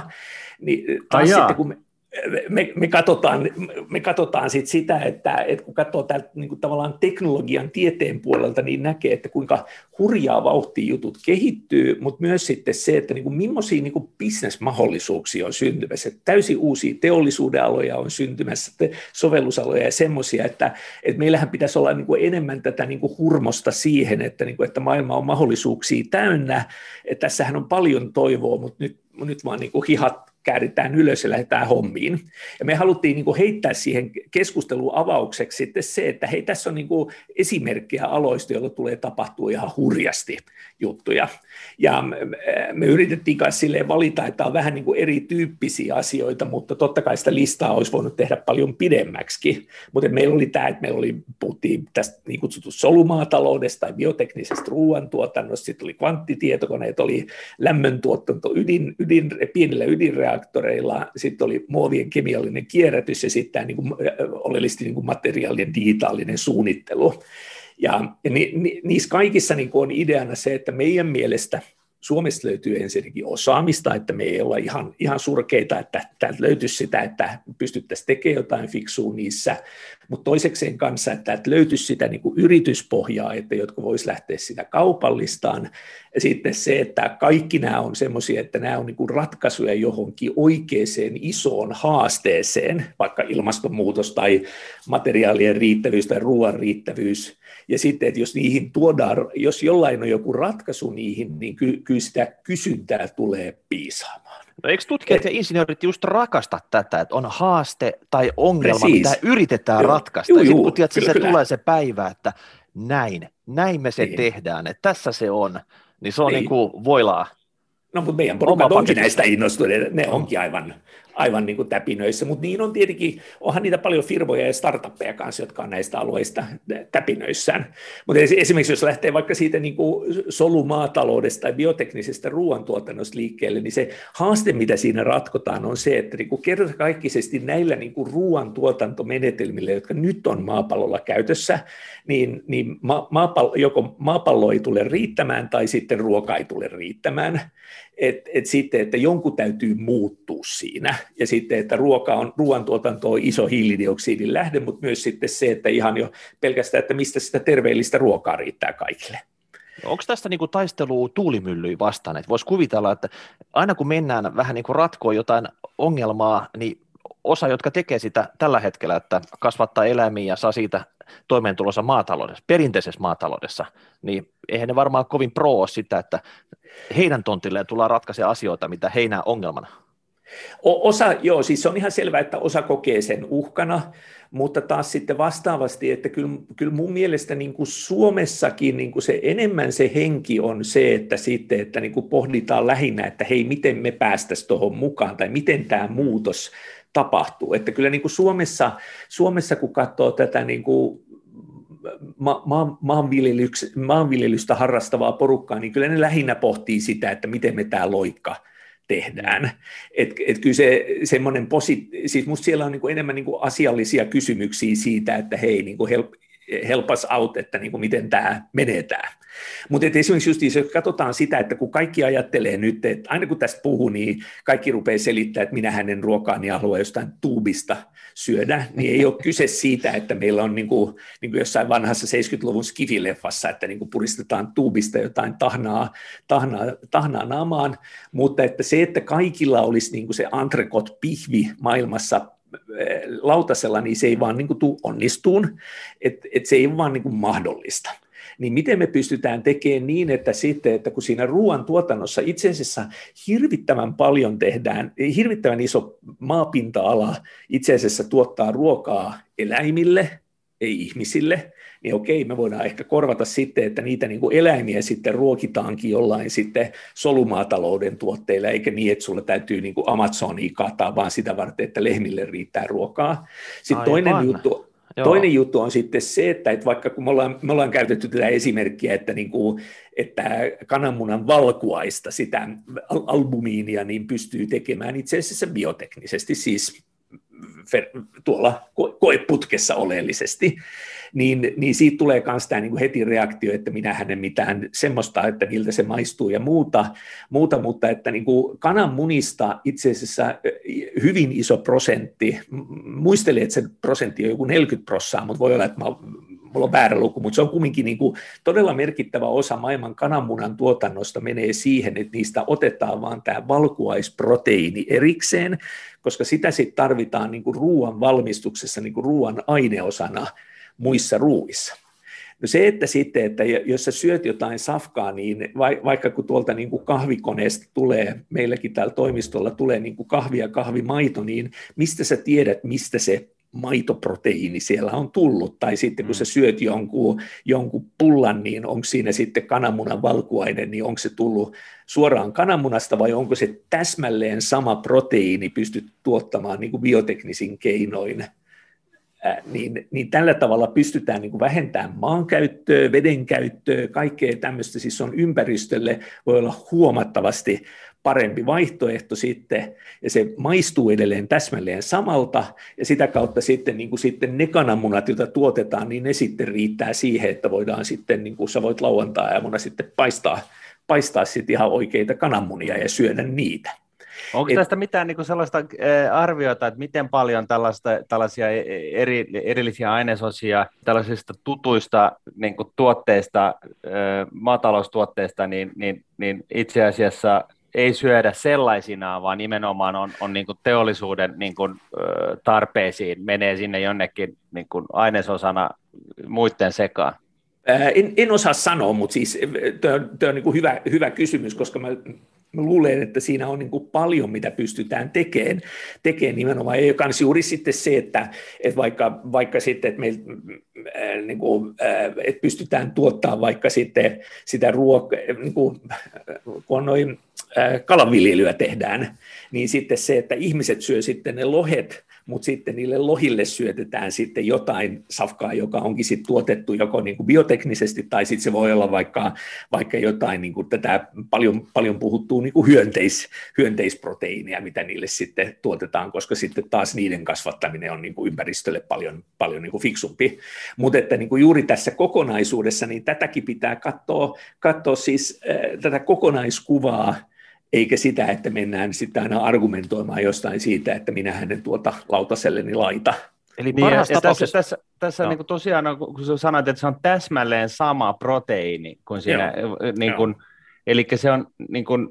Niin taas sitten, kun me, me, me katsotaan, me katsotaan sit sitä, että, että kun katsoo täältä niin kuin tavallaan teknologian tieteen puolelta, niin näkee, että kuinka hurjaa vauhtia jutut kehittyy, mutta myös sitten se, että niin kuin millaisia niin kuin bisnesmahdollisuuksia on syntymässä. Että täysin uusia teollisuuden aloja on syntymässä, sovellusaloja ja semmoisia, että, että meillähän pitäisi olla niin kuin enemmän tätä niin kuin hurmosta siihen, että, niin kuin, että maailma on mahdollisuuksia täynnä. Että tässähän on paljon toivoa, mutta nyt, nyt vaan niin kuin hihat kääritään ylös ja lähdetään hommiin. Ja me haluttiin niin kuin heittää siihen keskustelun avaukseksi sitten se, että hei, tässä on niin kuin esimerkkejä aloista, joilla tulee tapahtua ihan hurjasti juttuja. Ja me yritettiin silleen valita, että on vähän niin kuin erityyppisiä asioita, mutta totta kai sitä listaa olisi voinut tehdä paljon pidemmäksi. Mutta meillä oli tämä, että meillä oli, puhuttiin tästä niin kutsutusta solumaataloudesta tai bioteknisestä ruoantuotannosta, sitten oli kvanttitietokoneet, oli lämmöntuotanto ydin, ydin, pienillä ydinreaktoreilla, sitten oli muovien kemiallinen kierrätys ja sitten niin kuin, oleellisesti niin kuin materiaalien digitaalinen suunnittelu. Ja ni, ni, niissä kaikissa niin on ideana se, että meidän mielestä Suomesta löytyy ensinnäkin osaamista, että me ei olla ihan, ihan surkeita, että täältä löytyisi sitä, että pystyttäisiin tekemään jotain fiksua niissä, mutta toisekseen kanssa, että täältä löytyisi sitä niin kuin yrityspohjaa, että jotka voisi lähteä sitä kaupallistaan, ja sitten se, että kaikki nämä on semmoisia, että nämä on niin kuin ratkaisuja johonkin oikeaan isoon haasteeseen, vaikka ilmastonmuutos tai materiaalien riittävyys tai ruoan riittävyys, ja sitten, että jos niihin tuodaan, jos jollain on joku ratkaisu niihin, niin ky- kyllä sitä kysyntää tulee piisaamaan. No eikö tutkijat ja insinöörit just rakasta tätä, että on haaste tai ongelma, Precis. mitä yritetään joo, ratkaista. Joo, ja sitten kun tiedät, se tulee se päivä, että näin, näin me se niin. tehdään, että tässä se on, niin se on niin, niin kuin voilaa. No, mutta meidän porukat onkin näistä innostuneita, ne onkin aivan, aivan niin kuin täpinöissä, mutta niin on tietenkin, onhan niitä paljon firmoja ja startuppeja kanssa, jotka on näistä alueista täpinöissään. Mutta esimerkiksi jos lähtee vaikka siitä niin kuin solumaataloudesta tai bioteknisestä ruoantuotannosta liikkeelle, niin se haaste, mitä siinä ratkotaan, on se, että niin kertakaikkisesti näillä niin kuin ruoantuotantomenetelmillä, jotka nyt on maapallolla käytössä, niin, niin ma- maapallo, joko maapallo ei tule riittämään tai sitten ruoka ei tule riittämään että et sitten, että jonkun täytyy muuttua siinä, ja sitten, että ruoka on, ruoantuotanto on iso hiilidioksidin lähde, mutta myös sitten se, että ihan jo pelkästään, että mistä sitä terveellistä ruokaa riittää kaikille. Onko tästä niin taistelua tuulimyllyä vastaan? Voisi kuvitella, että aina kun mennään vähän niin kuin ratkoon jotain ongelmaa, niin osa, jotka tekee sitä tällä hetkellä, että kasvattaa eläimiä ja saa siitä toimeentulossa maataloudessa, perinteisessä maataloudessa, niin eihän ne varmaan kovin pro sitä, että heidän tontilleen tullaan ratkaise asioita, mitä heinää ongelmana. Osa, joo, siis on ihan selvää, että osa kokee sen uhkana, mutta taas sitten vastaavasti, että kyllä, kyllä mun mielestä niin kuin Suomessakin niin kuin se enemmän se henki on se, että sitten, että niin kuin pohditaan lähinnä, että hei, miten me päästäisiin tuohon mukaan, tai miten tämä muutos tapahtuu. Että kyllä niin kuin Suomessa, Suomessa, kun katsoo tätä niin kuin ma, ma, maanviljelystä harrastavaa porukkaa, niin kyllä ne lähinnä pohtii sitä, että miten me tämä loikka tehdään. Et, et kyllä se semmoinen posit, siis musta siellä on niin kuin enemmän niin kuin asiallisia kysymyksiä siitä, että hei, niin kuin help, us out, että niin kuin miten tämä menetään. Mutta esimerkiksi just jos katsotaan sitä, että kun kaikki ajattelee nyt, että aina kun tästä puhuu, niin kaikki rupeaa selittämään, että minä hänen ruokaani haluaa jostain tuubista syödä, niin ei ole kyse siitä, että meillä on niin kuin, niin kuin jossain vanhassa 70-luvun skifileffassa, että niin kuin puristetaan tuubista jotain tahnaa, tahnaa, tahnaa naamaan, mutta että se, että kaikilla olisi niin kuin se antrekot pihvi maailmassa lautasella, niin se ei vaan niin tule onnistuun, että et se ei vaan niin kuin mahdollista. Niin miten me pystytään tekemään niin, että sitten, että kun siinä ruoan tuotannossa itse asiassa hirvittävän paljon tehdään, hirvittävän iso maapinta-ala itse asiassa tuottaa ruokaa eläimille, ei ihmisille, niin okei, me voidaan ehkä korvata sitten, että niitä niin kuin eläimiä sitten ruokitaankin jollain sitten solumaatalouden tuotteilla, eikä niin, että sulla täytyy niin kuin Amazonia kaataa vaan sitä varten, että lehmille riittää ruokaa. Sitten Aivan. toinen juttu, Joo. Toinen juttu on sitten se, että, että vaikka kun me ollaan, me ollaan käytetty tätä esimerkkiä, että, niin kuin, että kananmunan valkuaista, sitä albumiinia, niin pystyy tekemään itse asiassa bioteknisesti, siis tuolla koeputkessa oleellisesti, niin, niin siitä tulee myös tämä niin heti reaktio, että minä hänen mitään semmoista, että miltä se maistuu ja muuta, muuta mutta että niin kuin kananmunista itse asiassa hyvin iso prosentti, muistelin, että se prosentti on joku 40 prosenttia, mutta voi olla, että mä mulla on väärä luku, mutta se on kumminkin niin kuin todella merkittävä osa maailman kananmunan tuotannosta menee siihen, että niistä otetaan vaan tämä valkuaisproteiini erikseen, koska sitä sitten tarvitaan niin kuin ruoan valmistuksessa niin kuin ruoan aineosana muissa ruuissa. No se, että sitten, että jos sä syöt jotain safkaa, niin vaikka kun tuolta niin kuin kahvikoneesta tulee, meilläkin täällä toimistolla tulee niin kuin kahvi ja kahvimaito, niin mistä sä tiedät, mistä se maitoproteiini siellä on tullut, tai sitten kun sä mm. syöt jonkun, jonkun pullan, niin onko siinä sitten kananmunan valkuainen, niin onko se tullut suoraan kananmunasta vai onko se täsmälleen sama proteiini pystyt tuottamaan niin kuin bioteknisin keinoin? Niin, niin tällä tavalla pystytään niin kuin vähentämään maankäyttöä, veden käyttöä, kaikkea tämmöistä, siis on ympäristölle voi olla huomattavasti parempi vaihtoehto sitten, ja se maistuu edelleen täsmälleen samalta, ja sitä kautta sitten, niin kuin sitten ne kananmunat, joita tuotetaan, niin ne sitten riittää siihen, että voidaan sitten, niin kuin sä voit lauantai-aamuna sitten paistaa, paistaa sitten ihan oikeita kananmunia ja syödä niitä. Onko Et, tästä mitään niin kuin sellaista arviota, että miten paljon tällaista, tällaisia e, eri, erillisiä ainesosia tällaisista tutuista niin kuin tuotteista, maataloustuotteista, niin, niin, niin itse asiassa ei syödä sellaisinaan, vaan nimenomaan on, on niin kuin teollisuuden niin kuin, tarpeisiin, menee sinne jonnekin niin kuin ainesosana muiden sekaan? En, en osaa sanoa, mutta siis tuo on, on niin hyvä, hyvä kysymys, koska mä Mä luulen, että siinä on niin kuin paljon, mitä pystytään tekemään, tekemään nimenomaan, ja myös juuri sitten se, että, että vaikka, vaikka sitten, että, meillä, äh, niin kuin, äh, että pystytään tuottamaan vaikka sitten sitä ruokaa, niin kuin, kun on noin äh, kalanviljelyä tehdään, niin sitten se, että ihmiset syö sitten ne lohet mutta sitten niille lohille syötetään sitten jotain safkaa, joka onkin sitten tuotettu joko niin kuin bioteknisesti, tai sitten se voi olla vaikka, vaikka jotain niin kuin tätä paljon, paljon puhuttua niin kuin hyönteis, hyönteisproteiinia, mitä niille sitten tuotetaan, koska sitten taas niiden kasvattaminen on niin kuin ympäristölle paljon, paljon niin kuin fiksumpi. Mutta että niin kuin juuri tässä kokonaisuudessa, niin tätäkin pitää katsoa, katsoa siis äh, tätä kokonaiskuvaa, eikä sitä, että mennään sitten aina argumentoimaan jostain siitä, että minä hänen tuota lautaselleni laita. Eli niin, ja tapauksessa... Tässä, tässä, tässä no. niin tosiaan, kun sanoit, että se on täsmälleen sama proteiini kuin siinä, niin kuin, eli se on, niin kuin,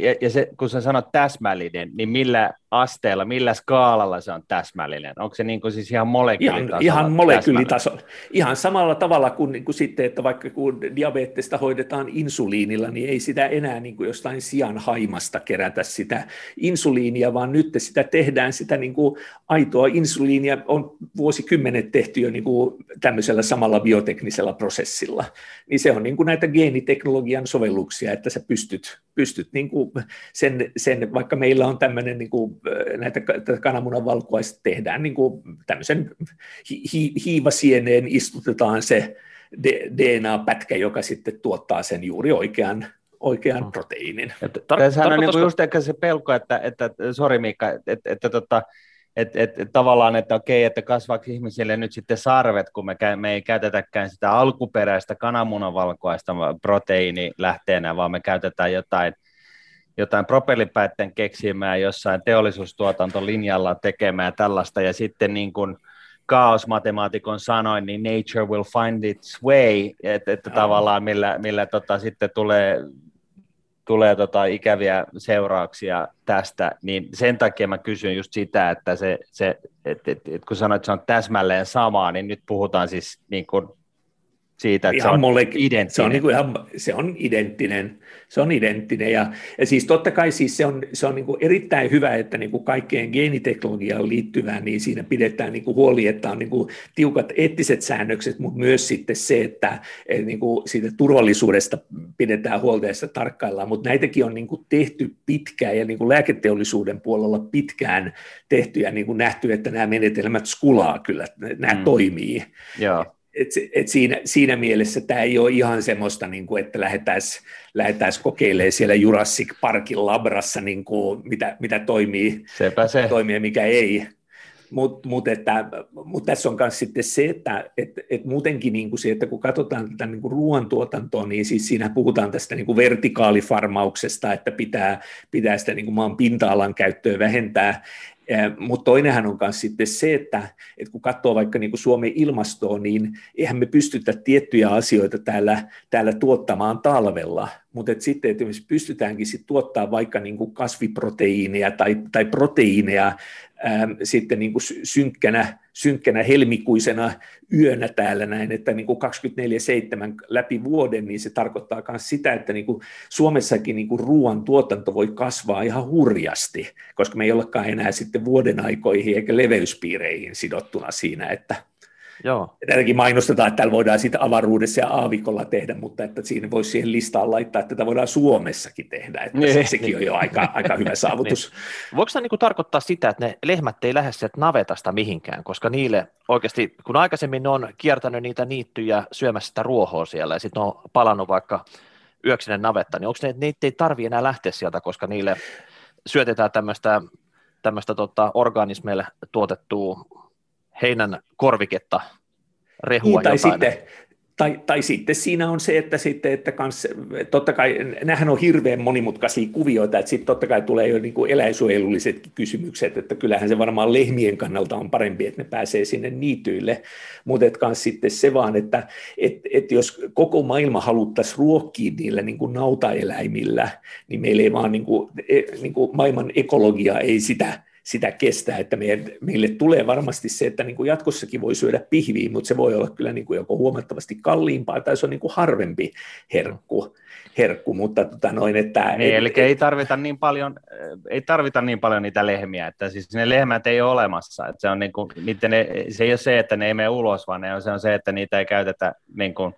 ja, ja se, kun sä sanot täsmällinen, niin millä asteella, millä skaalalla se on täsmällinen? Onko se niin kuin siis ihan molekyylitasolla? Ihan, ihan molekyylitasolla. Ihan samalla tavalla kuin, niin kuin sitten, että vaikka kun diabetesta hoidetaan insuliinilla, niin ei sitä enää niin kuin jostain sian haimasta kerätä sitä insuliinia, vaan nyt sitä tehdään sitä niin kuin aitoa insuliinia, on vuosikymmenet tehty jo niin kuin tämmöisellä samalla bioteknisellä prosessilla. Niin se on niin kuin näitä geeniteknologian sovelluksia, että sä pystyt, pystyt niin kuin sen, sen, vaikka meillä on tämmöinen niin kuin näitä kananmunan valkuaista tehdään niin kuin tämmöisen hi, hiivasieneen istutetaan se DNA-pätkä, joka sitten tuottaa sen juuri oikean, oikean mm. proteiinin. Tässä on niin just ehkä se pelko, että, että sori Mika, että, että, että tota, että et, et, tavallaan, että okei, että kasvaako ihmisille nyt sitten sarvet, kun me, me ei käytetäkään sitä alkuperäistä kananmunavalkoista proteiinilähteenä, vaan me käytetään jotain, jotain propellipäitten keksimää jossain teollisuustuotantolinjalla tekemään tällaista, ja sitten niin kuin kaosmatemaatikon sanoin, niin nature will find its way, että, että tavallaan millä, millä tota, sitten tulee tulee tota ikäviä seurauksia tästä, niin sen takia mä kysyn just sitä, että se, se et, et, et, kun sanoit, että se on täsmälleen samaa, niin nyt puhutaan siis niin kuin siitä, että ihan se on identtinen. Se on, niin kuin ihan, se on identtinen, se on identtinen ja, ja siis totta kai siis se on, se on niin kuin erittäin hyvä, että niin kuin kaikkeen geeniteknologiaan liittyvään, niin siinä pidetään niin kuin huoli, että on niin kuin tiukat eettiset säännökset, mutta myös sitten se, että niin kuin siitä turvallisuudesta pidetään huolta ja sitä tarkkaillaan, mutta näitäkin on niin kuin tehty pitkään ja niin kuin lääketeollisuuden puolella pitkään tehty ja niin kuin nähty, että nämä menetelmät skulaa kyllä, nämä mm. toimii. Joo et, et siinä, siinä mielessä tämä ei ole ihan semmoista, niin kuin, että lähdettäisiin lähdettäis kokeilemaan siellä Jurassic Parkin labrassa, niin kuin, mitä, mitä toimii, Sepä se. toimii ja mikä ei. Mutta mut mut tässä on myös sitten se, että et, et muutenkin niin kuin se, että kun katsotaan tätä niin kuin ruoantuotantoa, niin siis siinä puhutaan tästä niin kuin vertikaalifarmauksesta, että pitää, pitää sitä niin kuin maan pinta-alan käyttöä vähentää, mutta toinenhan on myös sitten se, että, että kun katsoo vaikka niin kuin Suomen ilmastoa, niin eihän me pystytä tiettyjä asioita täällä, täällä tuottamaan talvella, mutta et sitten, että pystytäänkin sitten tuottaa vaikka niin kuin kasviproteiineja tai, tai proteiineja sitten niin kuin synkkänä, synkkänä helmikuisena yönä täällä näin, että niin kuin 24-7 läpi vuoden, niin se tarkoittaa myös sitä, että niin kuin Suomessakin niin kuin ruoan tuotanto voi kasvaa ihan hurjasti, koska me ei olekaan enää sitten vuoden aikoihin eikä leveyspiireihin sidottuna siinä, että Joo. Tätäkin mainostetaan, että täällä voidaan sitä avaruudessa ja aavikolla tehdä, mutta että siinä voisi siihen listaan laittaa, että tätä voidaan Suomessakin tehdä, että niin, sekin niin. on jo aika, aika hyvä saavutus. niin. Voiko tämä niin tarkoittaa sitä, että ne lehmät ei lähde sieltä navetasta mihinkään, koska niille oikeasti, kun aikaisemmin ne on kiertänyt niitä niittyjä syömässä sitä ruohoa siellä ja sitten on palannut vaikka yöksinen navetta, niin onko ne, niitä ei tarvitse enää lähteä sieltä, koska niille syötetään tämmöistä tämmöistä tota, organismeille tuotettua heinän korviketta, rehua niin, tai jotain. Sitten, tai, tai sitten siinä on se, että, sitten, että kans, totta kai, nämähän on hirveän monimutkaisia kuvioita, että sitten totta kai tulee jo niin kuin eläinsuojelulliset kysymykset, että kyllähän se varmaan lehmien kannalta on parempi, että ne pääsee sinne niityille, mutta et kans sitten se vaan, että et, et jos koko maailma haluttaisiin ruokkia niillä niin kuin nautaeläimillä, niin meillä ei vaan niin kuin, e, niin kuin maailman ekologia ei sitä sitä kestää, että meille, meille tulee varmasti se, että niin kuin jatkossakin voi syödä pihviä, mutta se voi olla kyllä niin kuin joko huomattavasti kalliimpaa tai se on niin kuin harvempi herkku, herkku mutta tota noin, että... Niin, et, eli et, ei tarvita niin paljon, ei tarvita niin paljon niitä lehmiä, että siis ne lehmät ei ole olemassa, että se on niin kuin, niiden, se ei ole se, että ne ei mene ulos, vaan ne on, se on se, että niitä ei käytetä niin kuin,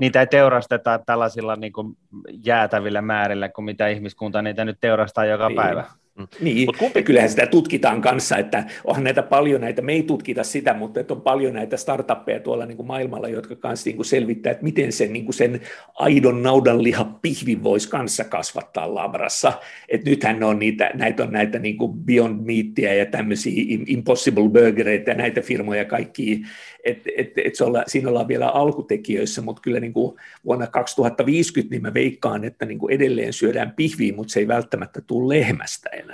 niitä ei teurasteta tällaisilla niin kuin jäätävillä määrillä, kuin mitä ihmiskunta niitä nyt teurastaa joka niin. päivä. Mm. Niin, Mut kumpi... kyllähän sitä tutkitaan kanssa, että onhan näitä paljon näitä, me ei tutkita sitä, mutta että on paljon näitä startuppeja tuolla niin kuin maailmalla, jotka kanssa niin kuin selvittää, että miten sen, niin kuin sen aidon naudanliha pihvi voisi kanssa kasvattaa labrassa. Et nythän on niitä, näitä on näitä niin kuin Beyond Meatia ja tämmöisiä Impossible Burgereita ja näitä firmoja kaikki, että et, et se olla, siinä ollaan vielä alkutekijöissä, mutta kyllä niin kuin vuonna 2050 niin mä veikkaan, että niin kuin edelleen syödään pihviä, mutta se ei välttämättä tule lehmästä enää.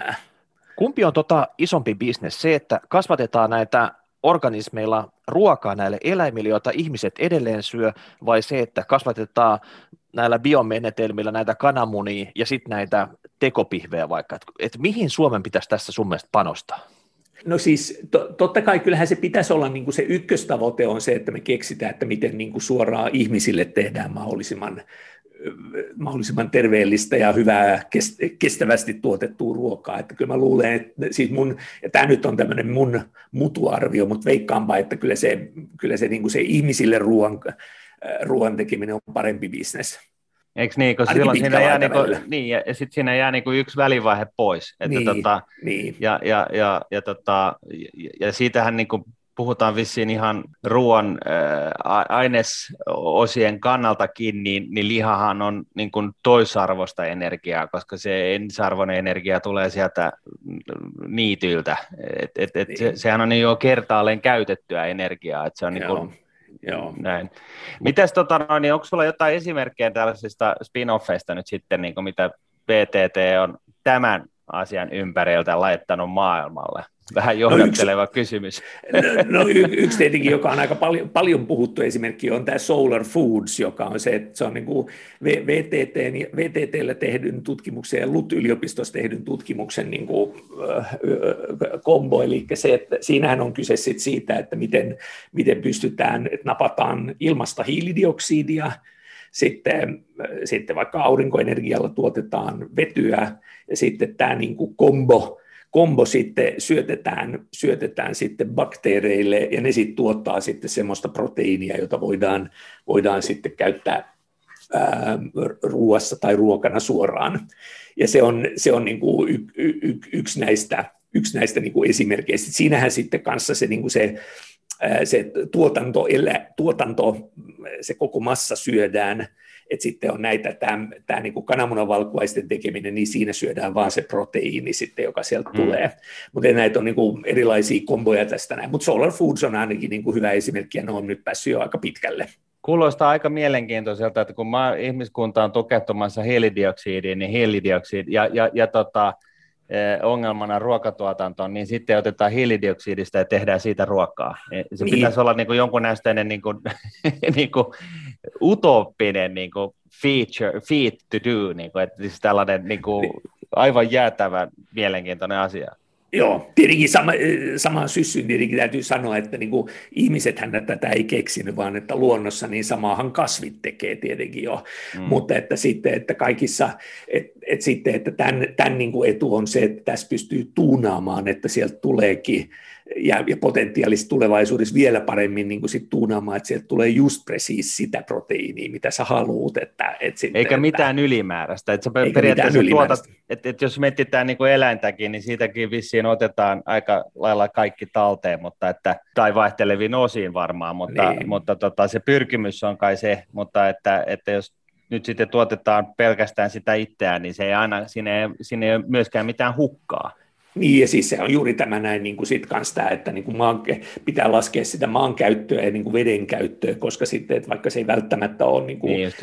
Kumpi on tota isompi bisnes, se, että kasvatetaan näitä organismeilla ruokaa näille eläimille, joita ihmiset edelleen syö, vai se, että kasvatetaan näillä biomenetelmillä näitä kananmunia ja sitten näitä tekopihvejä vaikka, että et mihin Suomen pitäisi tässä sun mielestä panostaa? No siis to, totta kai kyllähän se pitäisi olla niin kuin se ykköstavoite on se, että me keksitään, että miten niin kuin suoraan ihmisille tehdään mahdollisimman, mahdollisimman terveellistä ja hyvää kestävästi tuotettua ruokaa. Että kyllä mä luulen, että siis mun, ja tämä nyt on tämmöinen mun mutuarvio, mutta veikkaanpa, että kyllä se, kyllä se, niin kuin se ihmisille ruoan, ruoan tekeminen on parempi bisnes. Eikö niin, koska silloin siinä jää, niin kuin, niin, ja, ja sitten siinä jää niin kuin yksi välivaihe pois. Että niin, tota, niin. Ja, ja, ja, ja, tota, ja, ja siitähän niin kuin puhutaan vissiin ihan ruoan äh, ainesosien kannaltakin, niin, niin lihahan on niin kuin toisarvosta energiaa, koska se ensarvoinen energia tulee sieltä niityltä. Et, et, et niin. se, sehän on jo kertaalleen käytettyä energiaa, että se on niin kuin, Joo. Näin. Mites, tota, no, niin onko sulla jotain esimerkkejä tällaisista spin-offeista nyt sitten, niin kuin mitä BTT on tämän asian ympäriltä laittanut maailmalle? Vähän johdatteleva no yksi, kysymys. No, no y- yksi tietenkin, joka on aika paljon, paljon puhuttu esimerkki, on tämä Solar Foods, joka on se, että se on niin kuin VTT, VTTllä tehdyn tutkimuksen ja LUT-yliopistossa tehdyn tutkimuksen niin kuin, äh, kombo, eli se, että siinähän on kyse sit siitä, että miten, miten pystytään, että napataan ilmasta hiilidioksidia, sitten, sitten vaikka aurinkoenergialla tuotetaan vetyä, ja sitten tämä niin kuin kombo, kombo sitten syötetään, syötetään sitten bakteereille ja ne sitten tuottaa sitten semmoista proteiinia, jota voidaan, voidaan sitten käyttää ää, ruuassa tai ruokana suoraan. Ja se on, se on niin kuin y, y, y, yksi näistä, yksi näistä niin kuin esimerkkeistä. Siinähän sitten kanssa se, niin kuin se, se tuotanto, tuotanto, se koko massa syödään että sitten on näitä, tämä, tämä niin kuin kananmunavalkuaisten tekeminen, niin siinä syödään vaan se proteiini sitten, joka sieltä mm. tulee. Mutta näitä on niin kuin erilaisia komboja tästä näin. Mutta Solar Foods on ainakin niin kuin hyvä esimerkki, ja ne on nyt päässyt jo aika pitkälle. Kuulostaa aika mielenkiintoiselta, että kun maa, ihmiskunta on tukehtumassa hiilidioksidiin, niin hiilidioksidi ja, ja, ja tota, ongelmana ruokatuotantoon, niin sitten otetaan hiilidioksidista ja tehdään siitä ruokaa. Se niin. pitäisi olla niin kuin jonkun näistä niin kuin, niin kuin utooppinen niin kuin feature, feat to do, niin kuin, että siis tällainen niin kuin, aivan jäätävän mielenkiintoinen asia. Joo, tietenkin sama, samaan syssyyn tietenkin täytyy sanoa, että niin kuin ihmisethän tätä ei keksinyt, vaan että luonnossa niin samaahan kasvit tekee tietenkin jo, mm. mutta että sitten, että kaikissa, et, et sitten, että tämän, tämän niin kuin etu on se, että tässä pystyy tuunaamaan, että sieltä tuleekin ja, ja potentiaalisesti tulevaisuudessa vielä paremmin niin kuin sit tuunaamaan, että sieltä tulee just presiis sitä proteiiniä, mitä sä haluut. Että, et sitten, eikä että, mitään ylimääräistä. Että sä eikä periaatteessa tuotat, että, että jos mietitään niin kuin eläintäkin, niin siitäkin vissiin otetaan aika lailla kaikki talteen, mutta että, tai vaihtelevin osiin varmaan, mutta, niin. mutta tota, se pyrkimys on kai se, mutta että, että jos nyt sitten tuotetaan pelkästään sitä itseään, niin se ei aina, sinne ei, sinne ei ole myöskään mitään hukkaa. Niin, ja siis se on juuri tämä näin niin kuin sit kanssa tämä, että niin kuin maan, pitää laskea sitä maankäyttöä ja niin kuin veden käyttöä, koska sitten, että vaikka se ei välttämättä ole niin kuin niin just,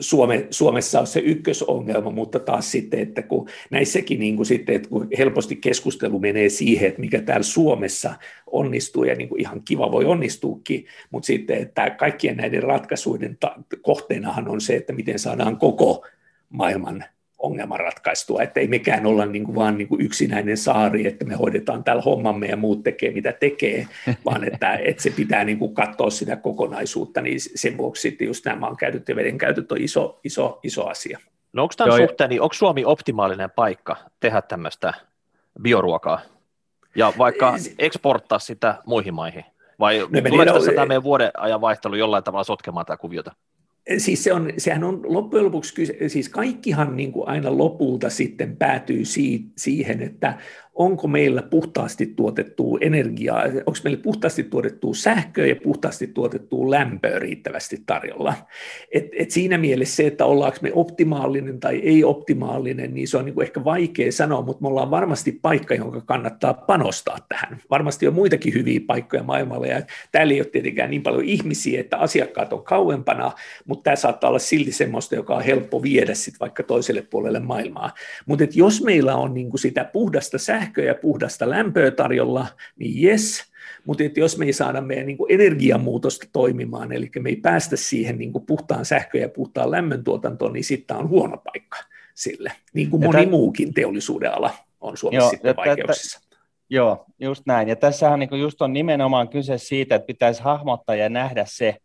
Suome, Suomessa on se ykkösongelma, mutta taas sitten, että kun näissäkin niin kuin sitten, että kun helposti keskustelu menee siihen, että mikä täällä Suomessa onnistuu, ja niin kuin ihan kiva voi onnistuukin, mutta sitten, että kaikkien näiden ratkaisuiden ta- kohteenahan on se, että miten saadaan koko maailman ongelman ratkaistua, että ei mekään olla niin kuin vaan niin kuin yksinäinen saari, että me hoidetaan täällä hommamme ja muut tekee mitä tekee, vaan että, että se pitää niin kuin katsoa sitä kokonaisuutta, niin sen vuoksi sitten just nämä maankäytöt ja vedenkäytöt on iso, iso, iso asia. No onko tämän Joo, suhteen, niin onko Suomi optimaalinen paikka tehdä tämmöistä bioruokaa ja vaikka eksporttaa sitä muihin maihin? Vai no, tuleeko tässä tämä meidän vuoden ajan vaihtelu jollain tavalla sotkemaan tätä kuviota? Siis se on, sehän on loppujen lopuksi siis kaikkihan niin kuin aina lopulta sitten päätyy siihen, että onko meillä puhtaasti tuotettua energiaa, onko meillä puhtaasti tuotettua sähköä ja puhtaasti tuotettua lämpöä riittävästi tarjolla. Et, et siinä mielessä se, että ollaanko me optimaalinen tai ei optimaalinen, niin se on niin ehkä vaikea sanoa, mutta me ollaan varmasti paikka, jonka kannattaa panostaa tähän. Varmasti on muitakin hyviä paikkoja maailmalla, ja täällä ei ole tietenkään niin paljon ihmisiä, että asiakkaat on kauempana, mutta tämä saattaa olla silti semmoista, joka on helppo viedä sitten vaikka toiselle puolelle maailmaa. Mutta jos meillä on niin kuin sitä puhdasta sähköä, sähköä ja puhdasta lämpöä tarjolla, niin jes, mutta jos me ei saada meidän niin kuin energiamuutosta toimimaan, eli me ei päästä siihen niin kuin puhtaan sähköä ja puhtaan lämmön tuotantoon, niin sitten on huono paikka sille, niin kuin moni tämän... muukin teollisuuden ala on Suomessa Joo, sitten vaikeuksissa. Joo, just näin. Ja tässähän niin just on nimenomaan kyse siitä, että pitäisi hahmottaa ja nähdä se,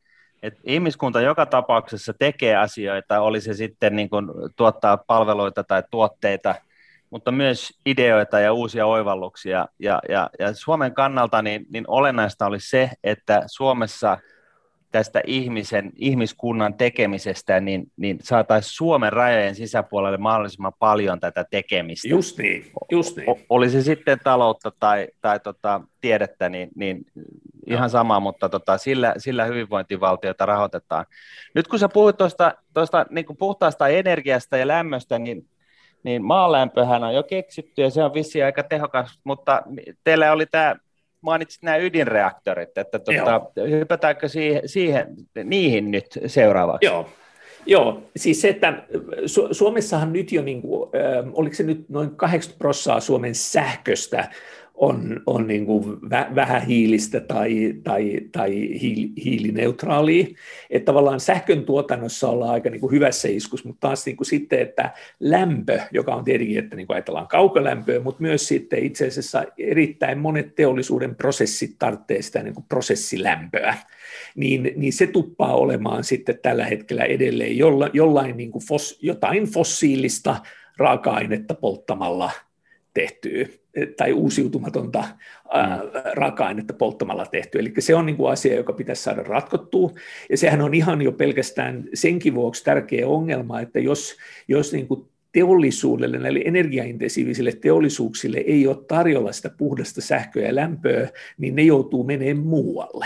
että ihmiskunta joka tapauksessa tekee asioita, oli se sitten niin kuin tuottaa palveluita tai tuotteita – mutta myös ideoita ja uusia oivalluksia. Ja, ja, ja Suomen kannalta niin, niin olennaista oli se, että Suomessa tästä ihmisen, ihmiskunnan tekemisestä, niin, niin saataisiin Suomen rajojen sisäpuolelle mahdollisimman paljon tätä tekemistä. Just niin, just niin. O, oli se sitten taloutta tai, tai tota, tiedettä, niin, niin ihan sama, mutta tota, sillä, sillä hyvinvointivaltiota rahoitetaan. Nyt kun sä puhuit tuosta, tuosta niin puhtaasta energiasta ja lämmöstä, niin niin maalämpöhän on jo keksitty ja se on vissi aika tehokas, mutta teillä oli tämä, mainitsit nämä ydinreaktorit, että tuota, hypätäänkö siihen, siihen, niihin nyt seuraavaksi? Joo, Joo, siis se, että Su- Suomessahan nyt jo, niin kuin, äh, oliko se nyt noin 80 prosenttia Suomen sähköstä on, on niin kuin vä, vähän hiilistä tai, tai, tai hiilineutraalia. Että tavallaan sähkön tuotannossa ollaan aika niin kuin hyvässä iskussa, mutta taas niin kuin sitten, että lämpö, joka on tietenkin, että niin kuin ajatellaan kaukolämpöä, mutta myös sitten itse asiassa erittäin monet teollisuuden prosessit tarvitsee sitä niin kuin prosessilämpöä, niin, niin se tuppaa olemaan sitten tällä hetkellä edelleen jolla, jollain niin kuin fos, jotain fossiilista raaka-ainetta polttamalla tehtyä tai uusiutumatonta ää, mm. raaka-ainetta polttamalla tehty. Eli se on niin kuin asia, joka pitäisi saada ratkottua. Ja sehän on ihan jo pelkästään senkin vuoksi tärkeä ongelma, että jos, jos niin kuin teollisuudelle, näille energiaintensiivisille teollisuuksille ei ole tarjolla sitä puhdasta sähköä ja lämpöä, niin ne joutuu menemään muualle.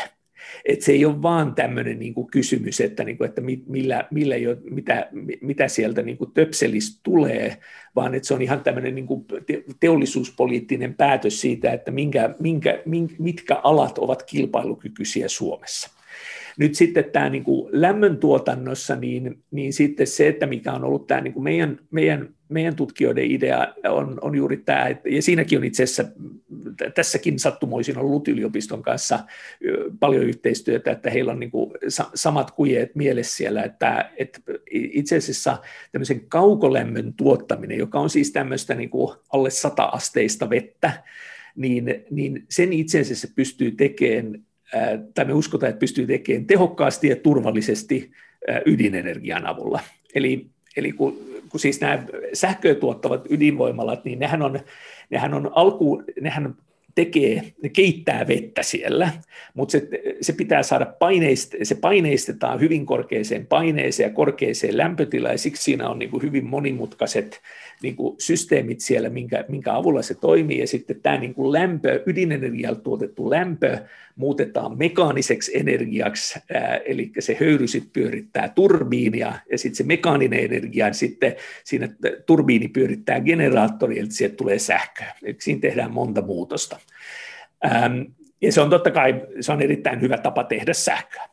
Et se ei ole vaan tämmöinen niin kuin kysymys, että, niin kuin, että millä, millä jo, mitä, mitä sieltä niin kuin töpselistä tulee, vaan että se on ihan tämmöinen niin kuin teollisuuspoliittinen päätös siitä, että minkä, minkä, mitkä alat ovat kilpailukykyisiä Suomessa. Nyt sitten tämä niin kuin lämmöntuotannossa, niin, niin sitten se, että mikä on ollut tämä niin kuin meidän, meidän, meidän tutkijoiden idea on, on juuri tämä, että, ja siinäkin on itse asiassa, tässäkin sattumoisin ollut yliopiston kanssa paljon yhteistyötä, että heillä on niin kuin samat kujeet mielessä siellä, että, että itse asiassa tämmöisen kaukolämmön tuottaminen, joka on siis tämmöistä niin kuin alle sata asteista vettä, niin, niin sen itse asiassa pystyy tekemään tai me uskotaan, että pystyy tekemään tehokkaasti ja turvallisesti ydinenergian avulla. Eli, eli kun, kun siis nämä sähköä tuottavat ydinvoimalat, niin nehän on, nehän on alku, nehän tekee, keittää vettä siellä, mutta se, se pitää saada paineist, se paineistetaan hyvin korkeaseen paineeseen ja korkeaseen lämpötilaan, ja siksi siinä on niin kuin hyvin monimutkaiset niin kuin systeemit siellä, minkä, minkä avulla se toimii, ja sitten tämä niin kuin lämpö, ydinenergialla tuotettu lämpö muutetaan mekaaniseksi energiaksi, ää, eli se höyry sitten pyörittää turbiinia, ja sitten se mekaaninen energia, sitten siinä turbiini pyörittää generaattori, eli sieltä tulee sähköä. Eli siinä tehdään monta muutosta. Ähm, ja se on totta kai, se on erittäin hyvä tapa tehdä sähköä.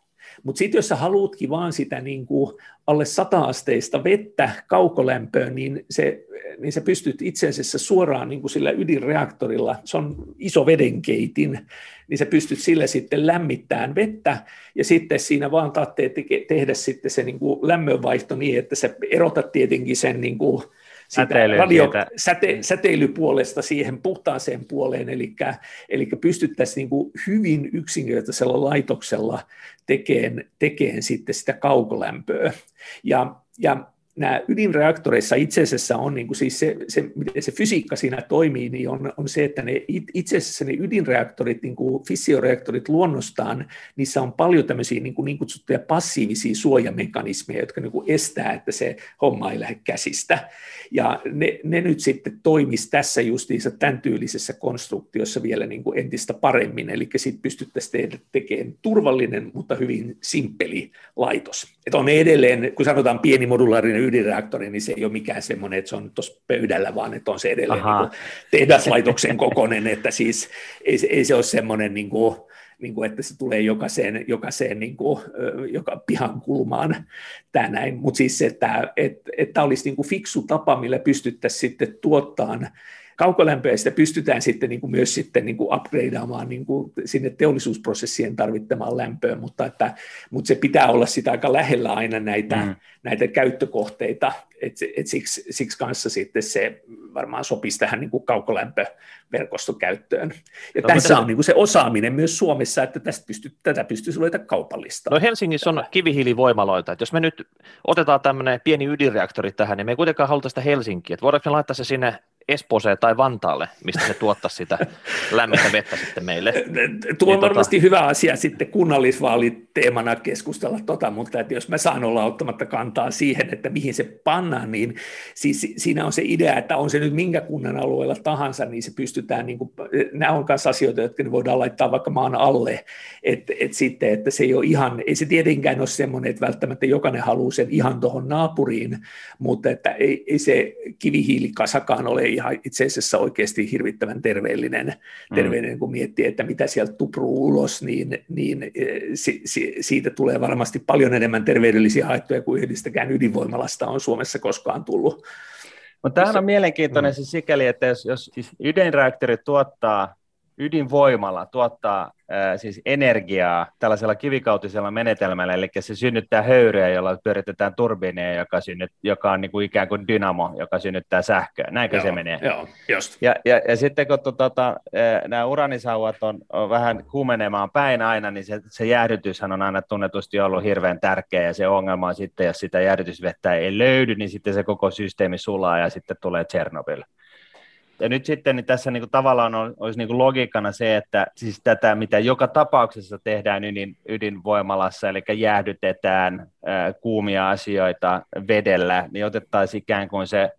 Mutta sitten jos sä haluutkin vaan sitä niin kuin alle sata-asteista vettä kaukolämpöön, niin, se, niin sä pystyt itse asiassa suoraan niin kuin sillä ydinreaktorilla, se on iso vedenkeitin, niin sä pystyt sillä sitten lämmittämään vettä, ja sitten siinä vaan tarvitsee tehdä sitten se niin kuin lämmönvaihto niin, että sä erotat tietenkin sen niin kuin Säteily radio, säte, säteilypuolesta siihen puhtaaseen puoleen, eli, eli pystyttäisiin niin kuin hyvin yksinkertaisella laitoksella tekemään, tekemään sitten sitä kaukolämpöä. Ja, ja nämä ydinreaktoreissa itse asiassa on niin kuin siis se, se, miten se fysiikka siinä toimii, niin on, on se, että ne, itse asiassa ne ydinreaktorit, niin kuin fissioreaktorit luonnostaan, niissä on paljon tämmöisiä niin, kuin niin kutsuttuja passiivisia suojamekanismeja, jotka niin kuin estää, että se homma ei lähde käsistä. Ja ne, ne nyt sitten toimisi tässä justiinsa tämän tyylisessä konstruktiossa vielä niin kuin entistä paremmin, eli sitten pystyttäisiin tekemään turvallinen, mutta hyvin simppeli laitos. Että on edelleen, kun sanotaan pieni modulaarinen ydinreaktori, niin se ei ole mikään semmoinen, että se on tuossa pöydällä, vaan että on se edelleen niin tehdaslaitoksen kokoinen, että siis ei, ei se ole semmoinen niin kuin, niin kuin, että se tulee jokaiseen, jokaiseen niin kuin, joka pihan kulmaan tämä näin, mutta siis että, että, että olisi niin kuin fiksu tapa, millä pystyttäisiin sitten tuottamaan kaukolämpöä, sitä pystytään sitten niin kuin myös sitten niin kuin upgradeaamaan niin kuin sinne teollisuusprosessien tarvittamaan lämpöön, mutta, että, mutta se pitää olla sitä aika lähellä aina näitä, mm. näitä käyttökohteita, et, et siksi, siksi kanssa sitten se varmaan sopisi tähän niin kuin kaukolämpöverkostokäyttöön. Ja no, tässä on niin kuin se osaaminen myös Suomessa, että tästä pystyy, tätä pystyisi ruveta kaupallista. No Helsingissä on kivihiilivoimaloita, että jos me nyt otetaan tämmöinen pieni ydinreaktori tähän, niin me ei kuitenkaan haluta sitä Helsinkiä, että voidaanko me laittaa se sinne Espooseen tai Vantaalle, mistä se tuottaa sitä lämmintä vettä sitten meille. Tuo on niin, tota- varmasti tota... hyvä asia sitten kunnallisvaalit teemana keskustella tota, mutta että jos mä saan olla ottamatta kantaa siihen, että mihin se pannaan, niin siis siinä on se idea, että on se nyt minkä kunnan alueella tahansa, niin se pystytään, niin kuin, nämä on myös asioita, jotka ne voidaan laittaa vaikka maan alle, että et sitten, että se ei ole ihan, ei se tietenkään ole semmoinen, että välttämätttä jokainen haluaa sen ihan tuohon naapuriin, mutta että ei, ei se kivihiilikasakaan ole ihan itse asiassa oikeasti hirvittävän terveellinen, mm. terveellinen kun miettii, että mitä sieltä tupruu ulos, niin, niin si, si, siitä tulee varmasti paljon enemmän terveydellisiä haittoja kuin yhdistäkään ydinvoimalasta on Suomessa koskaan tullut. Mutta tämähän on mielenkiintoinen mm. siis sikäli, että jos, jos siis ydinreaktori tuottaa ydinvoimalla tuottaa ää, siis energiaa tällaisella kivikautisella menetelmällä, eli se synnyttää höyryä, jolla pyöritetään turbiineja, joka, synnyt, joka on niin kuin ikään kuin dynamo, joka synnyttää sähköä. Näinkö joo, se menee? Joo, just. Ja, ja, ja sitten kun tuota, nämä uranisauvat on, on vähän kuumenemaan päin aina, niin se, se jäähdytyshän on aina tunnetusti ollut hirveän tärkeä, ja se ongelma on sitten, jos sitä jäähdytysvettä ei löydy, niin sitten se koko systeemi sulaa, ja sitten tulee Tchernobyl ja nyt sitten niin tässä niin kuin tavallaan on, olisi niin kuin logiikana se, että siis tätä, mitä joka tapauksessa tehdään ydin, ydinvoimalassa, eli jäähdytetään ää, kuumia asioita vedellä, niin otettaisiin ikään kuin se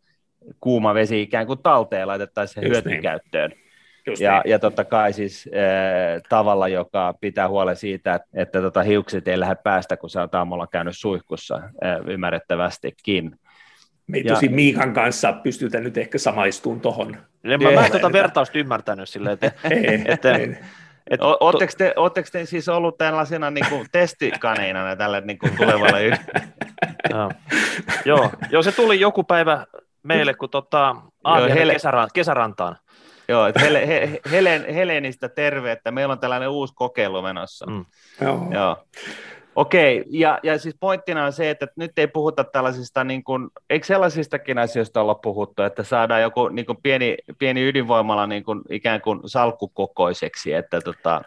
kuuma vesi ikään kuin talteen, laitettaisiin se niin. hyötykäyttöön. Niin. ja, niin. ja totta kai siis äh, tavalla, joka pitää huolen siitä, että, että tota, hiukset ei lähde päästä, kun sä oot aamulla käynyt suihkussa, äh, ymmärrettävästikin. Me ei ja... tosi Miikan kanssa pystytä nyt ehkä samaistumaan tuohon. Mä, mä en tuota vertausta ymmärtänyt silleen, että... että. Et, Oletteko te, te siis ollut tällaisena niin kuin testikaniinana tälle niin kuin tulevalle joo. joo. joo, se tuli joku päivä meille, kun tota, Aavi Hele... kesäran, kesärantaan. Joo, että Hele, he, Helen, Helenistä terve, että meillä on tällainen uusi kokeilu menossa. Mm. Joo. joo. Okei, ja, ja siis pointtina on se, että nyt ei puhuta tällaisista, niin kuin, eikö sellaisistakin asioista olla puhuttu, että saadaan joku niin kuin pieni, pieni ydinvoimala niin kuin, ikään kuin salkkukokoiseksi, että tota,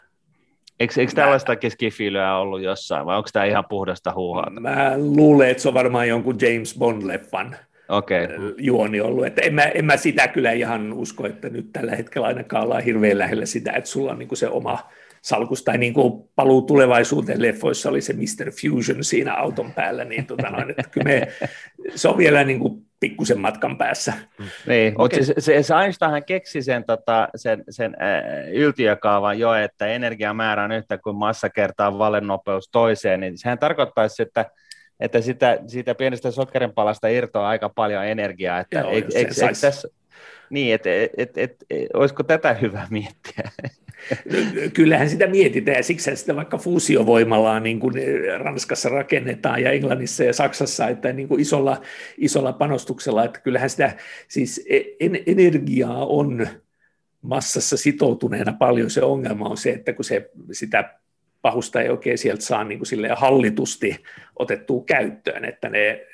Eikö, eikö tällaistakin skifilyä ollut jossain, vai onko tämä ihan puhdasta huuhaa? Mä luulen, että se on varmaan jonkun James Bond-leffan okay. juoni ollut. Että en, mä, en mä sitä kyllä ihan usko, että nyt tällä hetkellä ainakaan ollaan hirveän lähellä sitä, että sulla on niin se oma salkusta, tai niin kuin paluu tulevaisuuteen leffoissa oli se Mr. Fusion siinä auton päällä, niin tota noin, että kyllä me, se on vielä niin kuin pikkusen matkan päässä. Niin, okay. mutta se, se Einstein keksi sen, tota, sen, sen äh, yltiökaavan jo, että energiamäärä on yhtä kuin massa kertaa valennopeus toiseen, niin sehän tarkoittaisi, että että sitä, siitä pienestä sokerinpalasta irtoaa aika paljon energiaa. Että Joo, eik, eik, eik tässä, niin, että et, et, et, et, olisiko tätä hyvä miettiä? Kyllähän sitä mietitään ja siksi sitä vaikka fuusiovoimalla niin kuin Ranskassa rakennetaan ja Englannissa ja Saksassa, että niin kuin isolla, isolla panostuksella, että kyllähän sitä siis e-, energiaa on massassa sitoutuneena paljon. Se ongelma on se, että kun se, sitä pahusta ei oikein sieltä saa niin kuin hallitusti otettua käyttöön, että ne,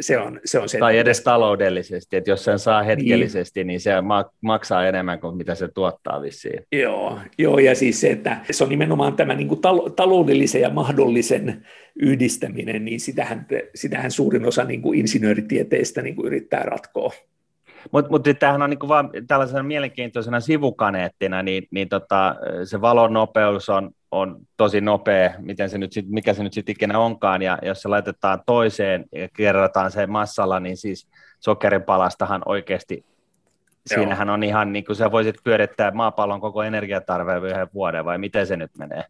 se on se. On se tai edes taloudellisesti, että jos sen saa hetkellisesti, niin, niin se maksaa enemmän kuin mitä se tuottaa vissiin. Joo, joo ja siis se, että se on nimenomaan tämä niin kuin taloudellisen ja mahdollisen yhdistäminen, niin sitähän, sitähän suurin osa niin kuin insinööritieteistä niin kuin yrittää ratkoa. Mutta mut tämähän on niinku vaan tällaisena mielenkiintoisena sivukaneettina, niin, niin tota, se valon nopeus on, on tosi nopea, miten se nyt sit, mikä se nyt sitten ikinä onkaan, ja jos se laitetaan toiseen ja kerrataan se massalla, niin siis sokeripalastahan oikeasti, Joo. siinähän on ihan niin kuin sä voisit pyörittää maapallon koko energiatarve yhden vuoden, vai miten se nyt menee?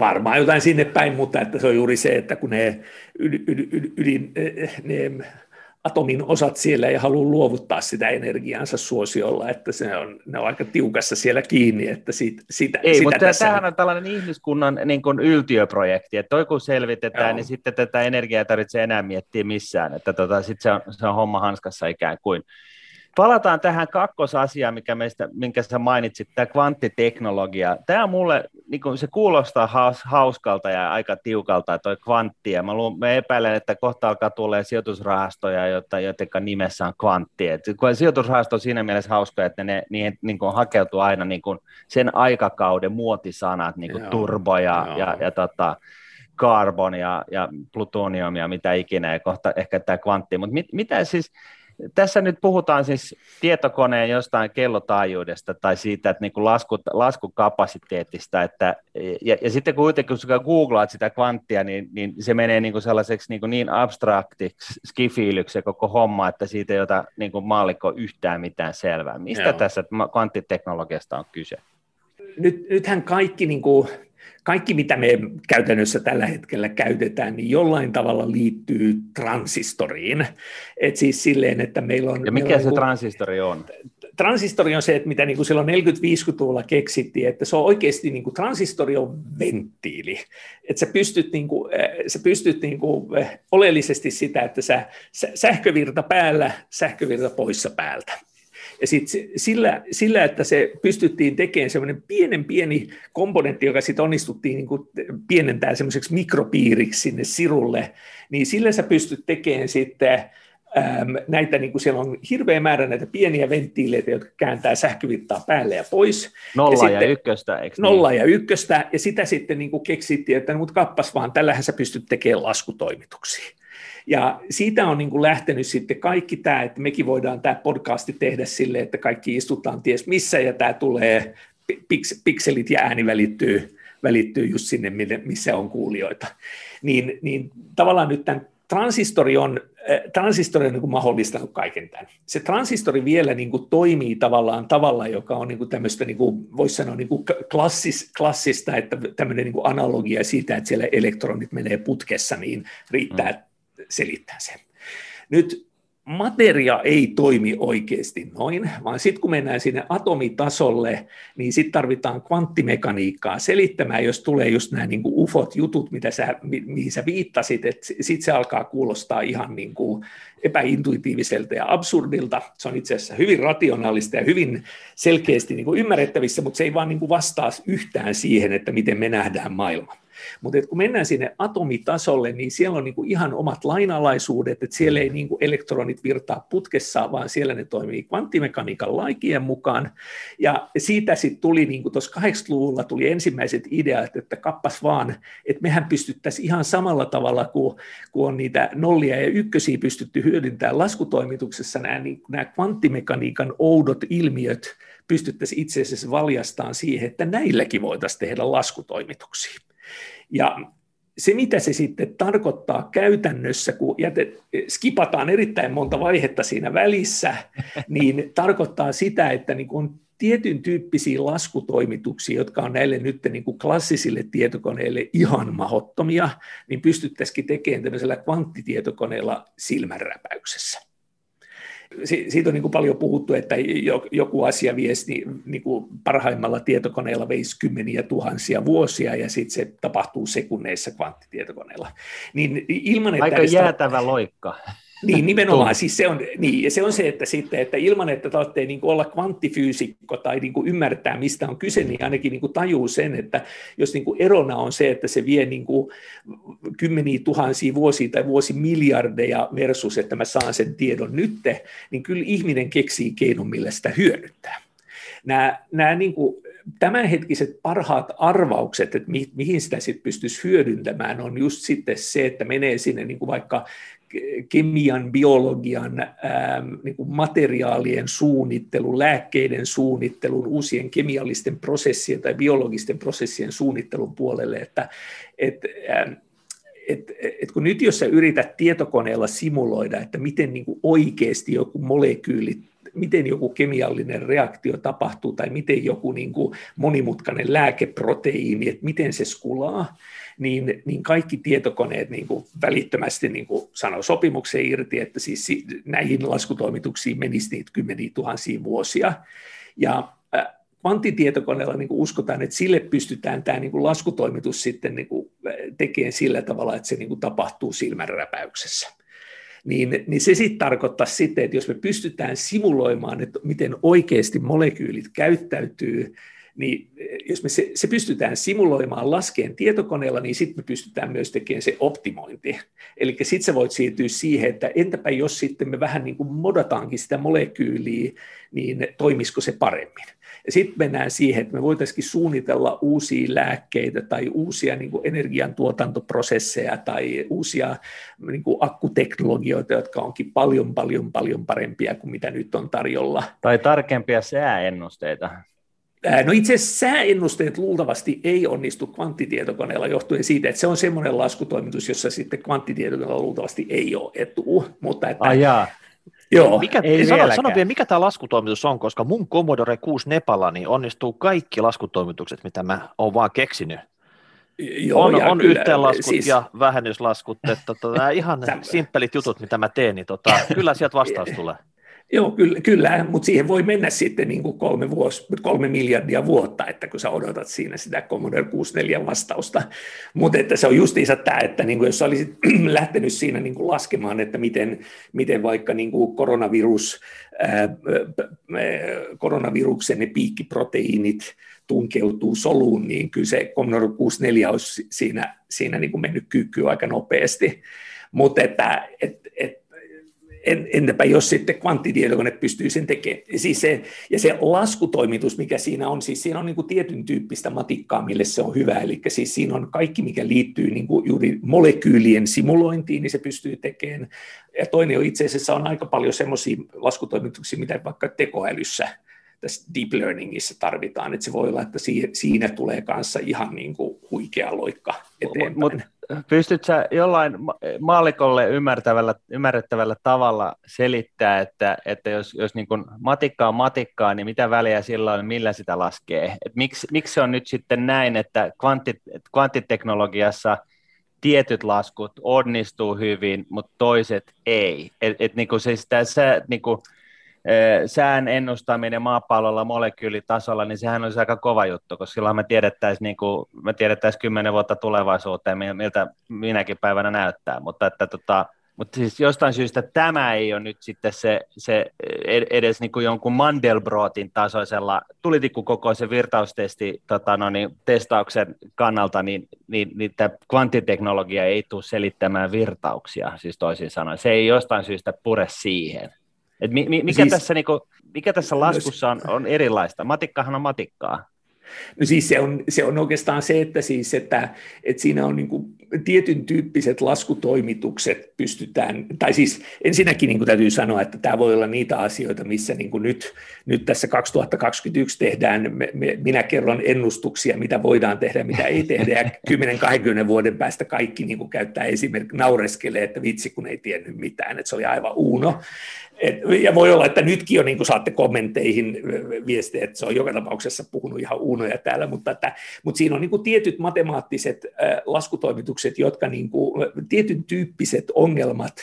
Varmaan jotain sinne päin, mutta että se on juuri se, että kun ne, ydin, ydin, ydin, ne atomin osat siellä ei halua luovuttaa sitä energiaansa suosiolla, että se on, ne on aika tiukassa siellä kiinni, että siitä, sitä, ei, sitä mutta tässä tämähän on tällainen ihmiskunnan niin kuin yltiöprojekti, että toi kun selvitetään, Joo. niin sitten tätä energiaa ei tarvitse enää miettiä missään, että tota, sitten se on, se on homma hanskassa ikään kuin. Palataan tähän kakkosasiaan, mikä meistä, minkä sä mainitsit, tämä kvanttiteknologia. Tämä mulle, niin kuin se kuulostaa haus, hauskalta ja aika tiukalta, toi kvantti, ja mä, luun, mä epäilen, että kohta alkaa tulla sijoitusrahastoja, joita, joiden nimessä on kvantti. Et sijoitusrahasto on siinä mielessä hauska, että ne, niihin niin kuin hakeutuu aina niin kuin sen aikakauden muotisanat, niin kuin turbo ja, ja, ja, ja tota, carbon ja, ja plutonium ja mitä ikinä, ja kohta ehkä tämä kvantti. Mutta mit, mitä siis, tässä nyt puhutaan siis tietokoneen jostain kellotaajuudesta tai siitä, että niin kuin lasku, laskukapasiteetista, että, ja, ja sitten kuitenkin kun googlaat sitä kvanttia, niin, niin se menee niin kuin sellaiseksi niin, kuin niin abstraktiksi skifiilyksi koko homma, että siitä ei ota niin kuin maallikko yhtään mitään selvää. Mistä Joo. tässä kvanttiteknologiasta on kyse? Nyt, nythän kaikki niin kuin kaikki, mitä me käytännössä tällä hetkellä käytetään, niin jollain tavalla liittyy transistoriin. Et siis silleen, että meillä on... Ja mikä meillä se on, transistori on? Transistori on se, että mitä niin kuin silloin 40-50-luvulla keksittiin, että se on oikeasti, niin kuin, transistori on venttiili. Että sä pystyt, niin kuin, sä pystyt niin kuin, oleellisesti sitä, että sä, sähkövirta päällä, sähkövirta poissa päältä. Ja sit sillä, sillä, että se pystyttiin tekemään semmoinen pienen pieni komponentti, joka sitten onnistuttiin niin pienentää semmoiseksi mikropiiriksi sinne sirulle, niin sillä sä pystyt tekemään sitten näitä, niin kuin siellä on hirveä määrä näitä pieniä venttiileitä, jotka kääntää sähkövirtaa päälle ja pois. Nolla ja, ja ykköstä, eikö Nolla niin? ja ykköstä, ja sitä sitten niin kuin keksittiin, että no, mut kappas vaan, tällähän sä pystyt tekemään laskutoimituksia. Ja siitä on niin kuin lähtenyt sitten kaikki tämä, että mekin voidaan tämä podcasti tehdä sille, että kaikki istutaan ties missä ja tämä tulee, pikselit ja ääni välittyy, välittyy just sinne, missä on kuulijoita. Niin, niin tavallaan nyt tämän transistori on, äh, transistori on niin kuin mahdollistanut kaiken tämän. Se transistori vielä niin kuin toimii tavallaan tavalla, joka on niin kuin tämmöistä, niin kuin, voisi sanoa niin kuin klassis, klassista, että tämmöinen niin kuin analogia siitä, että siellä elektronit menee putkessa, niin riittää mm selittää sen. Nyt materia ei toimi oikeasti noin, vaan sitten kun mennään sinne atomitasolle, niin sitten tarvitaan kvanttimekaniikkaa selittämään, jos tulee just nämä niin kuin ufot jutut, mitä sä, mihin sä viittasit, että sitten se alkaa kuulostaa ihan niin kuin epäintuitiiviselta ja absurdilta. Se on itse asiassa hyvin rationaalista ja hyvin selkeästi niin kuin ymmärrettävissä, mutta se ei vaan niin kuin vastaa yhtään siihen, että miten me nähdään maailma. Mutta kun mennään sinne atomitasolle, niin siellä on niinku ihan omat lainalaisuudet, että siellä ei niinku elektronit virtaa putkessa, vaan siellä ne toimii kvanttimekaniikan laikien mukaan. Ja siitä sitten tuli, niin tuossa 80-luvulla tuli ensimmäiset ideat, että kappas vaan, että mehän pystyttäisiin ihan samalla tavalla kuin, kuin on niitä nollia ja ykkösiä pystytty hyödyntämään laskutoimituksessa, nämä, niin, nämä kvanttimekaniikan oudot ilmiöt pystyttäisiin itse asiassa valjastamaan siihen, että näilläkin voitaisiin tehdä laskutoimituksia. Ja se, mitä se sitten tarkoittaa käytännössä, kun jätet, skipataan erittäin monta vaihetta siinä välissä, niin tarkoittaa sitä, että niin kun tietyn tyyppisiä laskutoimituksia, jotka on näille nyt niin kuin klassisille tietokoneille ihan mahottomia, niin pystyttäisiin tekemään tämmöisellä kvanttitietokoneella silmänräpäyksessä siitä on niin kuin paljon puhuttu, että joku asia viesti niin kuin parhaimmalla tietokoneella veisi kymmeniä tuhansia vuosia ja sitten se tapahtuu sekunneissa kvanttitietokoneella. Niin ilman, että Aika jäätävä loikka. Niin, nimenomaan. Siis se, on, niin, ja se on se, että, sitten, että ilman, että tarvitsee niin olla kvanttifyysikko tai niin kuin ymmärtää, mistä on kyse, niin ainakin niin kuin tajuu sen, että jos niin kuin erona on se, että se vie niin kuin kymmeniä tuhansia vuosia tai vuosimiljardeja versus, että mä saan sen tiedon nytte, niin kyllä ihminen keksii keinon, millä sitä hyödyntää. Nämä, nämä niin kuin tämänhetkiset parhaat arvaukset, että mi, mihin sitä sitten pystyisi hyödyntämään, on just sitten se, että menee sinne niin kuin vaikka kemian, biologian, ähm, niin kuin materiaalien suunnittelun, lääkkeiden suunnittelun, uusien kemiallisten prosessien tai biologisten prosessien suunnittelun puolelle, että et, ähm, et, et kun nyt jos sä yrität tietokoneella simuloida, että miten niin kuin oikeasti joku molekyyli miten joku kemiallinen reaktio tapahtuu tai miten joku niin kuin monimutkainen lääkeproteiini, että miten se skulaa, niin, niin kaikki tietokoneet niin kuin välittömästi niin kuin sanoo sopimuksen irti, että siis näihin laskutoimituksiin menisi niitä kymmeniä tuhansia vuosia. Ja kvanttitietokoneella niin uskotaan, että sille pystytään tämä niin kuin laskutoimitus sitten niin kuin tekemään sillä tavalla, että se niin kuin tapahtuu silmänräpäyksessä. Niin, niin se sitten tarkoittaa sitten, että jos me pystytään simuloimaan, että miten oikeasti molekyylit käyttäytyy niin jos me se, se pystytään simuloimaan laskeen tietokoneella, niin sitten me pystytään myös tekemään se optimointi. Eli sitten sä voit siirtyä siihen, että entäpä jos sitten me vähän niin kuin modataankin sitä molekyyliä, niin toimisiko se paremmin. Ja sitten mennään siihen, että me voitaisiin suunnitella uusia lääkkeitä tai uusia niin kuin energiantuotantoprosesseja tai uusia niin kuin akkuteknologioita, jotka onkin paljon, paljon, paljon parempia kuin mitä nyt on tarjolla. Tai tarkempia sääennusteita. No itse asiassa sääennusteet luultavasti ei onnistu kvanttitietokoneella johtuen siitä, että se on semmoinen laskutoimitus, jossa sitten kvanttitietokoneella luultavasti ei ole etu. Mutta että, Ai jaa. Joo, mikä, ei sano, sano vielä, mikä tämä laskutoimitus on, koska mun Commodore 6 Nepala niin onnistuu kaikki laskutoimitukset, mitä mä oon vaan keksinyt. Joo, on on kyllä, yhteenlaskut siis... ja vähennyslaskut, että tota, ihan simppelit jutut, mitä mä teen, niin tota, kyllä sieltä vastaus tulee. Joo, kyllä, kyllä mutta siihen voi mennä sitten niin kuin kolme, vuosi, kolme miljardia vuotta, että kun sä odotat siinä sitä Commodore 64 vastausta. Mutta että se on justiinsa tämä, että niin kuin jos sä olisit lähtenyt siinä niin kuin laskemaan, että miten, miten vaikka niin kuin koronavirus, ää, koronaviruksen ne piikkiproteiinit tunkeutuu soluun, niin kyllä se Commodore 64 olisi siinä, siinä niin kuin mennyt kyykkyyn aika nopeasti. Mutta että et, et, entäpä jos sitten kvanttitietokone pystyy sen tekemään. Siis se, ja se laskutoimitus, mikä siinä on, siis siinä on niin kuin tietyn tyyppistä matikkaa, mille se on hyvä. Eli siis siinä on kaikki, mikä liittyy niin kuin juuri molekyylien simulointiin, niin se pystyy tekemään. Ja toinen on itse asiassa on aika paljon semmoisia laskutoimituksia, mitä vaikka tekoälyssä tässä deep learningissa tarvitaan, että se voi olla, että siinä tulee kanssa ihan niin kuin huikea loikka eteenpäin. Mut, pystytkö sä jollain maalikolle ymmärtävällä, ymmärrettävällä tavalla selittää, että, että jos, jos niin kuin matikka on matikkaa, niin mitä väliä silloin, millä sitä laskee? Et miksi, miksi se on nyt sitten näin, että kvantit, kvanttiteknologiassa tietyt laskut onnistuu hyvin, mutta toiset ei? Et, et niin kuin sitä, se, niin kuin, sään ennustaminen maapallolla molekyylitasolla, niin sehän olisi aika kova juttu, koska silloin me tiedettäisiin, niin kuin, me tiedettäisiin kymmenen vuotta tulevaisuuteen, miltä minäkin päivänä näyttää, mutta että tota, mutta siis jostain syystä tämä ei ole nyt sitten se, se edes niin kuin jonkun Mandelbrootin tasoisella tulitikkukokoisen virtaustesti tota no niin, testauksen kannalta, niin, niin, niin tämä kvanttiteknologia ei tule selittämään virtauksia, siis toisin sanoen. Se ei jostain syystä pure siihen. Et mi, mi, mikä, siis, tässä, niinku, mikä tässä laskussa on, on erilaista? Matikkahan on matikkaa. No siis se on, se on oikeastaan se, että, siis, että, että siinä on niin kuin tietyn tyyppiset laskutoimitukset pystytään, tai siis ensinnäkin niin kuin täytyy sanoa, että tämä voi olla niitä asioita, missä niin kuin nyt, nyt tässä 2021 tehdään, me, me, minä kerron ennustuksia, mitä voidaan tehdä, mitä ei tehdä, ja 10-20 vuoden päästä kaikki niin kuin käyttää esimerkiksi naureskelee, että vitsi kun ei tiennyt mitään, että se oli aivan uuno. Et, ja voi olla, että nytkin jo niin saatte kommentteihin viestejä, että se on joka tapauksessa puhunut ihan uunoja täällä, mutta, että, mutta siinä on niin kuin tietyt matemaattiset äh, laskutoimitukset, jotka niin kuin, tietyn tyyppiset ongelmat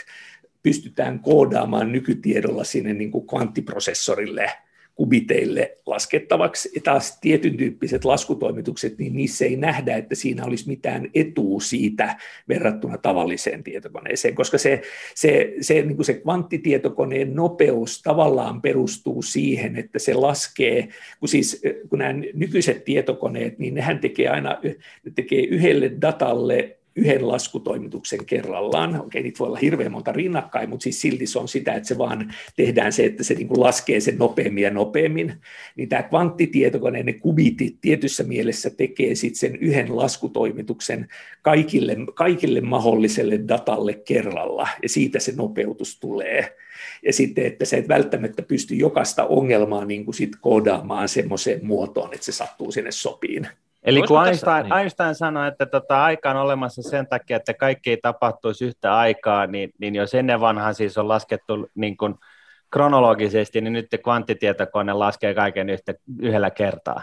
pystytään koodaamaan nykytiedolla sinne niin kuin kvanttiprosessorille – kubiteille laskettavaksi. Ja taas tietyn tyyppiset laskutoimitukset, niin niissä ei nähdä, että siinä olisi mitään etua siitä verrattuna tavalliseen tietokoneeseen, koska se, se, se, niin kuin se kvanttitietokoneen nopeus tavallaan perustuu siihen, että se laskee, kun siis kun nämä nykyiset tietokoneet, niin nehän tekee aina ne tekee yhdelle datalle yhden laskutoimituksen kerrallaan. Okei, niitä voi olla hirveän monta rinnakkain, mutta siis silti se on sitä, että se vaan tehdään se, että se niin kuin laskee sen nopeammin ja nopeammin. Niin tämä kvanttitietokone, ne kubitit tietyssä mielessä tekee sitten sen yhden laskutoimituksen kaikille, kaikille mahdolliselle datalle kerralla, ja siitä se nopeutus tulee. Ja sitten, että se et välttämättä pysty jokaista ongelmaa niin kuin sit koodaamaan semmoiseen muotoon, että se sattuu sinne sopiin. Eli kun Einstein, niin. Einstein sanoi, että tota, aika on olemassa sen takia, että kaikki ei tapahtuisi yhtä aikaa, niin, niin jos ennen vanhaan siis on laskettu niin kuin kronologisesti, niin nyt kvanttitietokone laskee kaiken yhtä, yhdellä kertaa.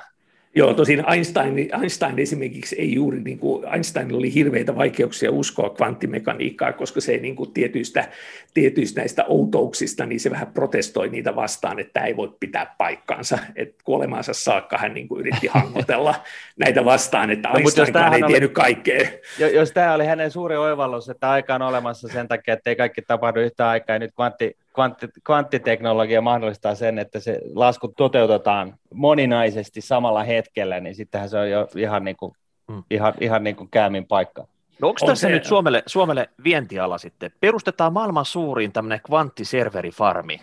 Joo, tosin Einstein, Einstein esimerkiksi ei juuri, niin kuin, Einstein oli hirveitä vaikeuksia uskoa kvanttimekaniikkaa, koska se ei niin kuin tietyistä, tietyistä näistä outouksista, niin se vähän protestoi niitä vastaan, että tämä ei voi pitää paikkaansa. Että kuolemaansa saakka hän niin kuin yritti hangotella näitä vastaan, että no, Einstein ei oli, tiennyt kaikkea. Jos tämä oli hänen suuri oivallus, että aika on olemassa sen takia, että ei kaikki tapahdu yhtä aikaa, ja nyt kvantti, kvantti, kvanttiteknologia mahdollistaa sen, että se lasku toteutetaan moninaisesti samalla hetkellä, niin sittenhän se on jo ihan, niin kuin, hmm. ihan, ihan niin kuin käämin paikka. No onko tässä on nyt Suomelle, Suomelle vientiala sitten? Perustetaan maailman suurin tämmöinen kvanttiserverifarmi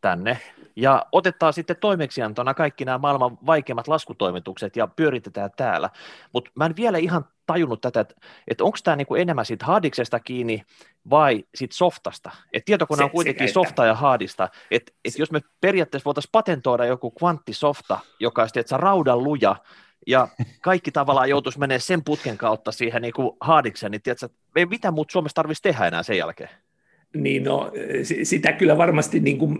tänne, ja otetaan sitten toimeksiantona kaikki nämä maailman vaikeimmat laskutoimitukset ja pyöritetään täällä. Mutta mä en vielä ihan tajunnut tätä, että, että onko tämä niinku enemmän siitä hardiksesta kiinni vai siitä softasta. Et tietokone on kuitenkin softa ja hardista. Että et jos me periaatteessa voitaisiin patentoida joku kvanttisofta, joka on sitten raudan luja, ja kaikki tavallaan joutuisi menemään sen putken kautta siihen niin kuin hardikseen, niin tiedätkö, ei mitä muuta Suomessa tarvitsisi tehdä enää sen jälkeen? Niin no, sitä kyllä varmasti, niin kuin,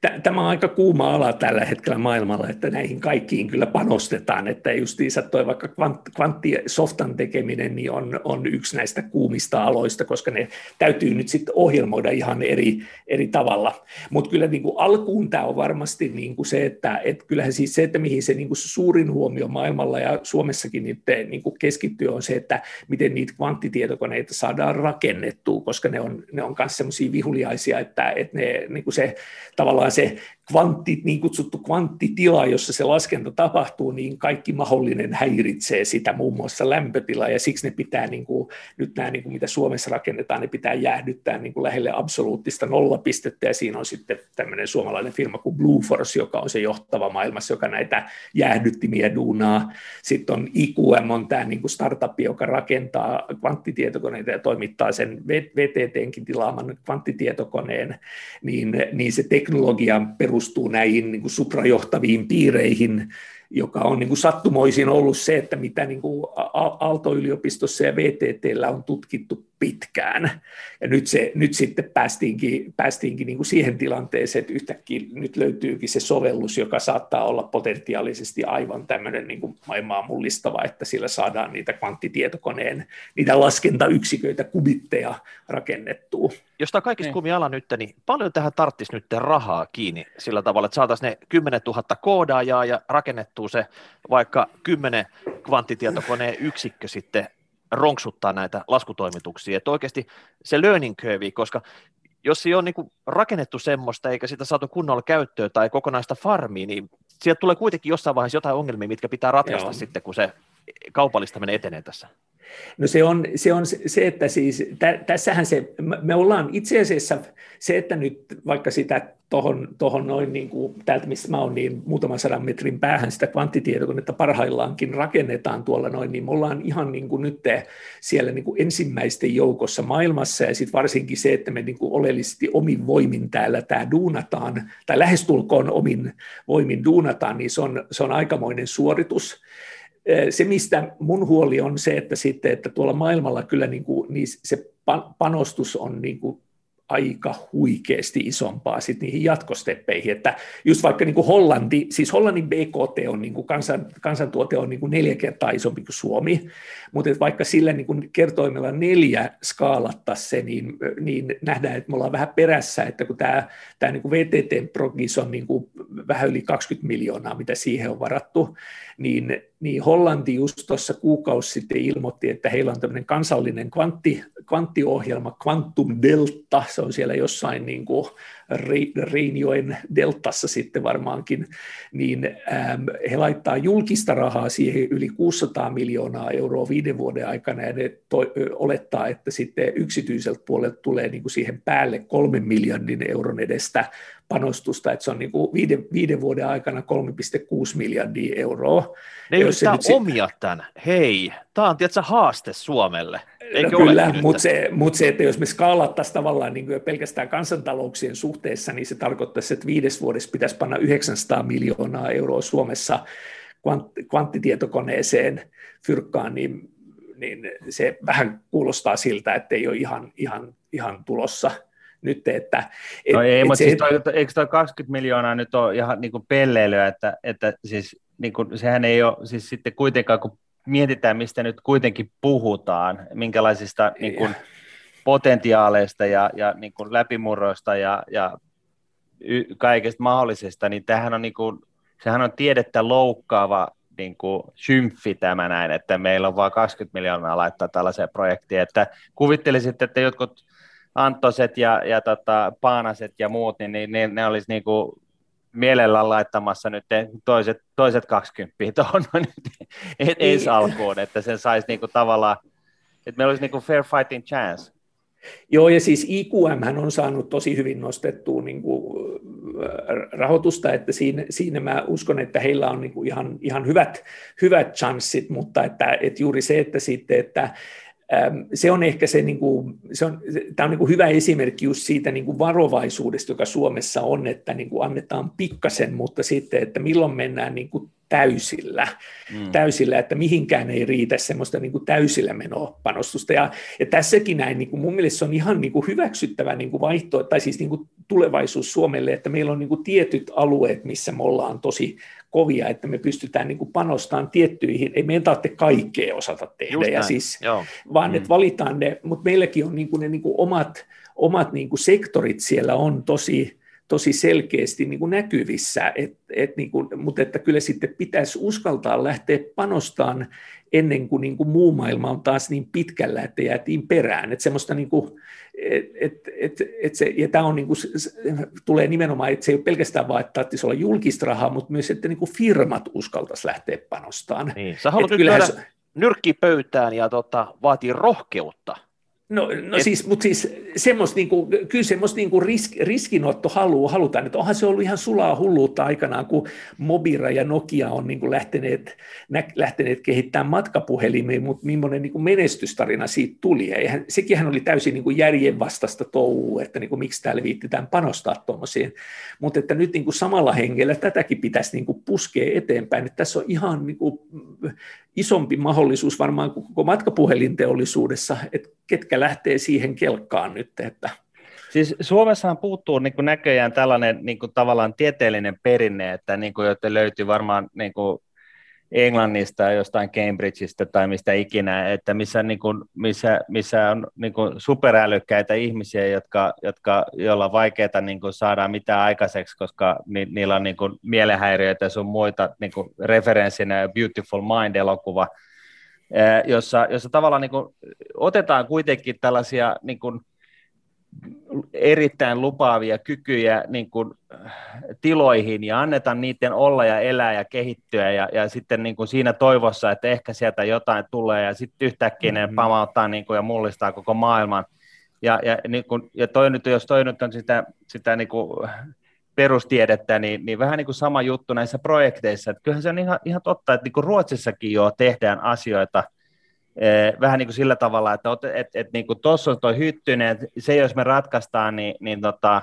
t- tämä on aika kuuma ala tällä hetkellä maailmalla, että näihin kaikkiin kyllä panostetaan, että justiinsa toi vaikka kvant- kvanttisoftan tekeminen niin on, on yksi näistä kuumista aloista, koska ne täytyy nyt sitten ohjelmoida ihan eri, eri tavalla, mutta kyllä niin kuin alkuun tämä on varmasti niin kuin se, että et kyllähän siis se, että mihin se niin kuin suurin huomio maailmalla ja Suomessakin nyt niin kuin keskittyy on se, että miten niitä kvanttitietokoneita saadaan rakennettua, koska ne on, ne on myös semmoisia vihuliaisia, että, että ne, niin kuin se, tavallaan se kvantti, niin kutsuttu kvanttitila, jossa se laskenta tapahtuu, niin kaikki mahdollinen häiritsee sitä, muun muassa lämpötila, ja siksi ne pitää, niin kuin, nyt nämä, niin kuin mitä Suomessa rakennetaan, ne pitää jäähdyttää niin kuin lähelle absoluuttista nollapistettä, ja siinä on sitten tämmöinen suomalainen firma kuin Blueforce, joka on se johtava maailmassa, joka näitä jäähdyttimiä duunaa. Sitten on IQM, on tämä niin kuin startup, joka rakentaa kvanttitietokoneita ja toimittaa sen VTTnkin tilaaman kvanttitietokoneen, niin, niin se teknologia perustuu näihin niin kuin suprajohtaviin piireihin, joka on niin kuin sattumoisin ollut se, että mitä niin kuin Aalto-yliopistossa ja VTTllä on tutkittu pitkään. Ja nyt, se, nyt sitten päästiinkin, päästiinkin niin kuin siihen tilanteeseen, että yhtäkkiä nyt löytyykin se sovellus, joka saattaa olla potentiaalisesti aivan tämmöinen niin kuin maailmaa mullistava, että sillä saadaan niitä kvanttitietokoneen, niitä laskentayksiköitä, kubitteja rakennettua. Jos tämä kaikista niin. ala nyt, niin paljon tähän tarttisi nyt rahaa kiinni sillä tavalla, että saataisiin ne 10 000 koodaajaa ja rakennettuu se vaikka 10 kvanttitietokoneen yksikkö sitten ronksuttaa näitä laskutoimituksia, että oikeasti se learning curve, koska jos ei ole niin rakennettu semmoista eikä sitä saatu kunnolla käyttöön tai kokonaista farmia, niin sieltä tulee kuitenkin jossain vaiheessa jotain ongelmia, mitkä pitää ratkaista Joo. sitten, kun se kaupallistaminen etenee tässä. No se on se, on se että siis tä, tässähän se, me ollaan itse asiassa se, että nyt vaikka sitä tuohon tohon noin niin kuin, täältä missä mä oon, niin muutaman sadan metrin päähän sitä kvanttitietokonetta parhaillaankin rakennetaan tuolla noin, niin me ollaan ihan niin kuin nyt siellä niin kuin ensimmäisten joukossa maailmassa. Ja sitten varsinkin se, että me niin kuin oleellisesti omin voimin täällä tämä duunataan, tai lähestulkoon omin voimin duunataan, niin se on, se on aikamoinen suoritus se, mistä mun huoli on se, että, sitten, että tuolla maailmalla kyllä niin kuin, niin se panostus on niin kuin aika huikeasti isompaa sit niihin jatkosteppeihin, että just vaikka niin kuin Hollanti, siis Hollannin BKT on niin kuin kansan, kansantuote on niin kuin neljä kertaa isompi kuin Suomi, mutta vaikka sillä niin kuin kertoimella neljä skaalatta se, niin, niin nähdään, että me ollaan vähän perässä, että kun tämä, tämä niin VTT-progis on niin kuin vähän yli 20 miljoonaa, mitä siihen on varattu, niin, niin Hollanti just tuossa kuukausi sitten ilmoitti, että heillä on tämmöinen kansallinen kvantti, kvanttiohjelma Quantum Delta, se on siellä jossain niin kuin Reinjoen deltassa sitten varmaankin, niin ähm, he laittaa julkista rahaa siihen yli 600 miljoonaa euroa viiden vuoden aikana, ja ne to- olettaa, että sitten yksityiseltä puolelta tulee niin kuin siihen päälle kolmen miljardin euron edestä panostusta, että se on niin kuin viiden, viiden vuoden aikana 3,6 miljardia euroa. Ne yrittää sit... omia tämän. Hei, tämä on tietysti haaste Suomelle. Eikö no kyllä, mutta se, mut se, että jos me skaalattaisiin tavallaan niin kuin pelkästään kansantalouksien suhteessa, niin se tarkoittaisi, että viides vuodessa pitäisi panna 900 miljoonaa euroa Suomessa kvant- kvanttitietokoneeseen fyrkkaan, niin, niin se vähän kuulostaa siltä, että ei ole ihan, ihan, ihan tulossa nyt, että... Et, no ei, et mutta se, siis toi, eikö tuo 20 miljoonaa nyt ole ihan niin kuin pelleilyä, että, että siis niin kuin, sehän ei ole siis sitten kuitenkaan, kun mietitään, mistä nyt kuitenkin puhutaan, minkälaisista niin kuin, potentiaaleista ja, ja niin kuin läpimurroista ja, ja y, kaikesta mahdollisesta, niin tämähän on, niin kuin, sehän on tiedettä loukkaava niin kuin symfi tämä näin, että meillä on vain 20 miljoonaa laittaa tällaiseen projektiin, että kuvittelisit, että jotkut Antoset ja, ja tota, Paanaset ja muut, niin, niin ne, ne olisi niin kuin mielellään laittamassa nyt toiset, toiset 20 tuohon et, ensi alkuun, että sen saisi niinku tavallaan, että meillä olisi niinku fair fighting chance. Joo, ja siis IQM on saanut tosi hyvin nostettua niin kuin rahoitusta, että siinä, siinä mä uskon, että heillä on niin kuin ihan, ihan hyvät, hyvät chanssit, mutta että, että juuri se, että sitten, että se on ehkä se, niin kuin, se on, tämä on niin kuin hyvä esimerkki just siitä niin kuin varovaisuudesta, joka Suomessa on, että niin kuin annetaan pikkasen, mutta sitten, että milloin mennään niin kuin täysillä, mm. täysillä, että mihinkään ei riitä semmoista niin kuin täysillä menopanostusta. Ja, ja tässäkin näin, niin kuin mun mielestä se on ihan niin kuin hyväksyttävä niin kuin vaihto, tai siis niin kuin tulevaisuus Suomelle, että meillä on niin kuin tietyt alueet, missä me ollaan tosi kovia, että me pystytään niin kuin panostamaan tiettyihin, ei meidän tarvitse kaikkea osata tehdä, ja siis, vaan mm. että valitaan ne, mutta meilläkin on niin kuin ne niin kuin omat, omat niin kuin sektorit siellä on tosi, tosi selkeästi niin kuin näkyvissä, et, et niin kuin, mutta että kyllä sitten pitäisi uskaltaa lähteä panostamaan ennen kuin, niin kuin muu maailma on taas niin pitkällä, että jäätiin perään. Että semmoista niin kuin, et, et, et, et se, ja tämä on niin kuin, tulee nimenomaan, että se ei ole pelkästään vaan, että tarvitsisi olla julkista rahaa, mutta myös, että niin kuin firmat uskaltaisi lähteä panostamaan. Niin, sä haluat nyt lyödä se... nyrkki pöytään ja tota, vaatii rohkeutta. No, no Et... siis, mutta siis semmoista, niin kuin, kyllä semmoista niin kuin risk, riskinotto halu, halutaan, että onhan se ollut ihan sulaa hulluutta aikanaan, kun Mobira ja Nokia on niin kuin lähteneet, nä, lähteneet kehittämään matkapuhelimia, mutta millainen niin kuin menestystarina siitä tuli. Eihän, sekin oli täysin niin kuin järjenvastaista touhua, että niin kuin, miksi täällä viittitään panostaa tuommoisiin. Mutta että nyt niin kuin samalla hengellä tätäkin pitäisi niin kuin puskea eteenpäin. Että tässä on ihan niin kuin, isompi mahdollisuus varmaan kuin koko matkapuhelinteollisuudessa, että ketkä lähtee siihen kelkkaan nyt. Että. Siis Suomessahan puuttuu niin kuin näköjään tällainen niin kuin tavallaan tieteellinen perinne, että niin kuin, löytyy varmaan niin kuin Englannista, jostain Cambridgeista tai mistä ikinä, että missä, niin kuin, missä, missä on niin kuin superälykkäitä ihmisiä, jotka, jotka, joilla on vaikeaa niin kuin saada mitään aikaiseksi, koska ni, niillä on niin kuin mielenhäiriöitä ja sun muita niin kuin referenssinä Beautiful Mind-elokuva, jossa, jossa tavallaan niin kuin otetaan kuitenkin tällaisia niin kuin erittäin lupaavia kykyjä niin kuin, tiloihin ja annetaan niiden olla ja elää ja kehittyä ja, ja sitten niin kuin siinä toivossa, että ehkä sieltä jotain tulee ja sitten yhtäkkiä mm-hmm. ne pamauttaa niin kuin, ja mullistaa koko maailman. Ja, ja, niin kuin, ja toi nyt, jos toi nyt on sitä, sitä niin kuin perustiedettä, niin, niin vähän niin kuin sama juttu näissä projekteissa. Että kyllähän se on ihan, ihan totta, että niin kuin Ruotsissakin jo tehdään asioita – vähän niin kuin sillä tavalla, että et, et, niin kuin tuossa on tuo hyttynen, että se jos me ratkaistaan, niin, niin tota,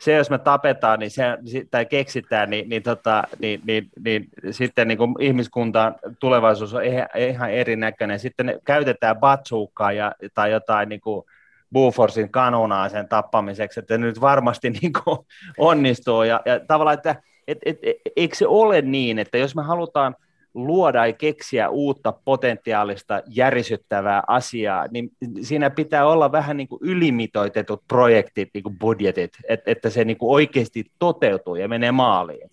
se jos me tapetaan niin se, tai keksitään, niin, niin, tota, niin, niin, niin sitten niin kuin ihmiskuntaan tulevaisuus on ihan erinäköinen. Sitten käytetään batsuukkaa ja, tai jotain niin kuin Buforsin kanunaa sen tappamiseksi, että nyt varmasti niin kuin onnistuu. Ja, ja tavallaan, että et, et, et, eikö se ole niin, että jos me halutaan luoda ja keksiä uutta potentiaalista järisyttävää asiaa, niin siinä pitää olla vähän niin kuin ylimitoitetut projektit, niin kuin budjetit, että, että se niin kuin oikeasti toteutuu ja menee maaliin.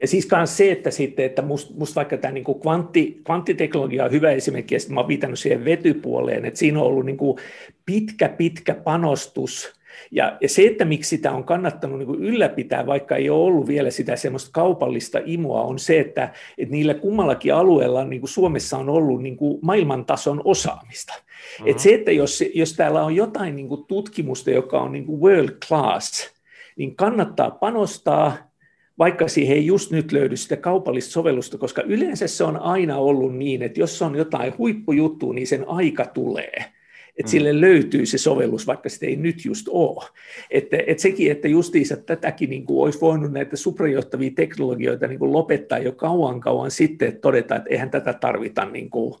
Ja siis myös se, että, sitten, että musta must vaikka tämä niin kvantti, kvanttiteknologia on hyvä esimerkki, ja sitten mä oon viitannut siihen vetypuoleen, että siinä on ollut niin kuin pitkä, pitkä panostus ja, ja se, että miksi sitä on kannattanut niin ylläpitää, vaikka ei ole ollut vielä sitä semmoista kaupallista imoa, on se, että, että niillä kummallakin alueella niin kuin Suomessa on ollut niin kuin maailmantason osaamista. Mm-hmm. Et se, että jos, jos täällä on jotain niin kuin tutkimusta, joka on niin kuin world class, niin kannattaa panostaa, vaikka siihen ei just nyt löydy sitä kaupallista sovellusta, koska yleensä se on aina ollut niin, että jos on jotain huippujuttua, niin sen aika tulee että mm. sille löytyy se sovellus, vaikka sitä ei nyt just ole. Että, että sekin, että justiinsa tätäkin niin kuin olisi voinut näitä suprajohtavia teknologioita niin kuin lopettaa jo kauan kauan sitten, että todeta, että eihän tätä tarvita niin kuin,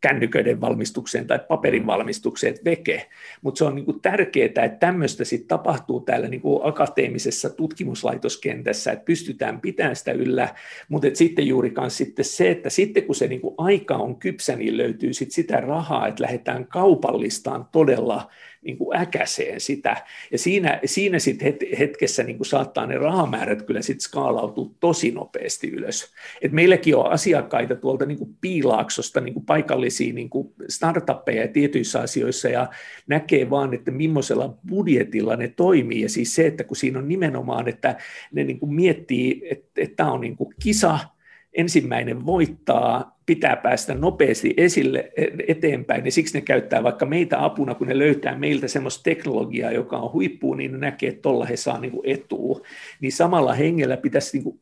kännyköiden valmistukseen tai paperin valmistukseen, että veke. Mutta se on niin tärkeää, että tämmöistä sitten tapahtuu täällä niin kuin akateemisessa tutkimuslaitoskentässä, että pystytään pitämään sitä yllä, mutta sitten juuri sitten se, että sitten kun se niin kuin aika on kypsä, niin löytyy sit sitä rahaa, että lähdetään kaupallistaan todella niin kuin äkäseen sitä. Ja siinä, siinä sitten hetkessä niin kuin saattaa ne rahamäärät kyllä sitten skaalautua tosi nopeasti ylös. Et meilläkin on asiakkaita tuolta niin kuin Piilaaksosta, niin kuin paikallis innovatiivisia niin kuin startuppeja tietyissä asioissa ja näkee vaan, että millaisella budjetilla ne toimii. Ja siis se, että kun siinä on nimenomaan, että ne niin kuin miettii, että, että tämä on niin kuin kisa, ensimmäinen voittaa, pitää päästä nopeasti esille eteenpäin, ja siksi ne käyttää vaikka meitä apuna, kun ne löytää meiltä semmoista teknologiaa, joka on huippuun, niin ne näkee, että tuolla he saa niin etua. Niin samalla hengellä pitäisi, niin kuin,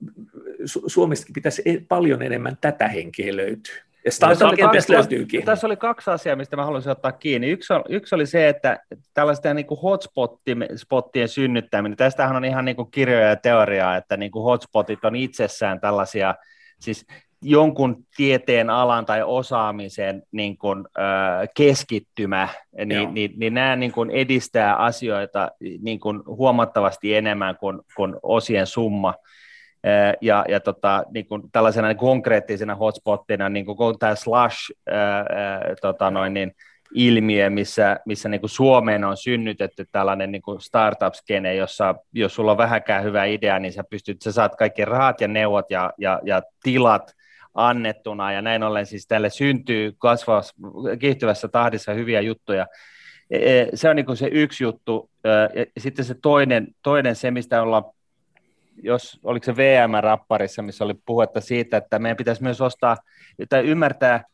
Suomestakin pitäisi e-, paljon enemmän tätä henkeä löytyä. Ja tässä, oli kaksi, löytyykin. tässä oli kaksi asiaa, mistä mä haluaisin ottaa kiinni. Yksi, on, yksi oli se, että tällaisten niin hotspottien synnyttäminen, tästähän on ihan niin kuin kirjoja ja teoriaa, että niin kuin hotspotit on itsessään tällaisia – siis jonkun tieteen alan tai osaamisen niin kuin, äh, keskittymä, niin, niin, niin nämä niin kuin edistää asioita niin kuin huomattavasti enemmän kuin, kuin osien summa. Ja, ja tota, niin kuin tällaisena niin konkreettisena hotspottina, niin kuin tämä slash tota noin, niin, ilmiö, missä, missä niin kuin Suomeen on synnytetty tällainen niin kuin startup-skene, jossa jos sulla on vähäkään hyvä idea, niin sä pystyt, sä saat kaikki rahat ja neuvot ja, ja, ja tilat annettuna, ja näin ollen siis tälle syntyy kasvavassa, kiihtyvässä tahdissa hyviä juttuja. E, e, se on niin se yksi juttu. Sitten se toinen, toinen se, mistä ollaan jos oliko se VM-rapparissa, missä oli puhetta siitä, että meidän pitäisi myös ostaa tai ymmärtää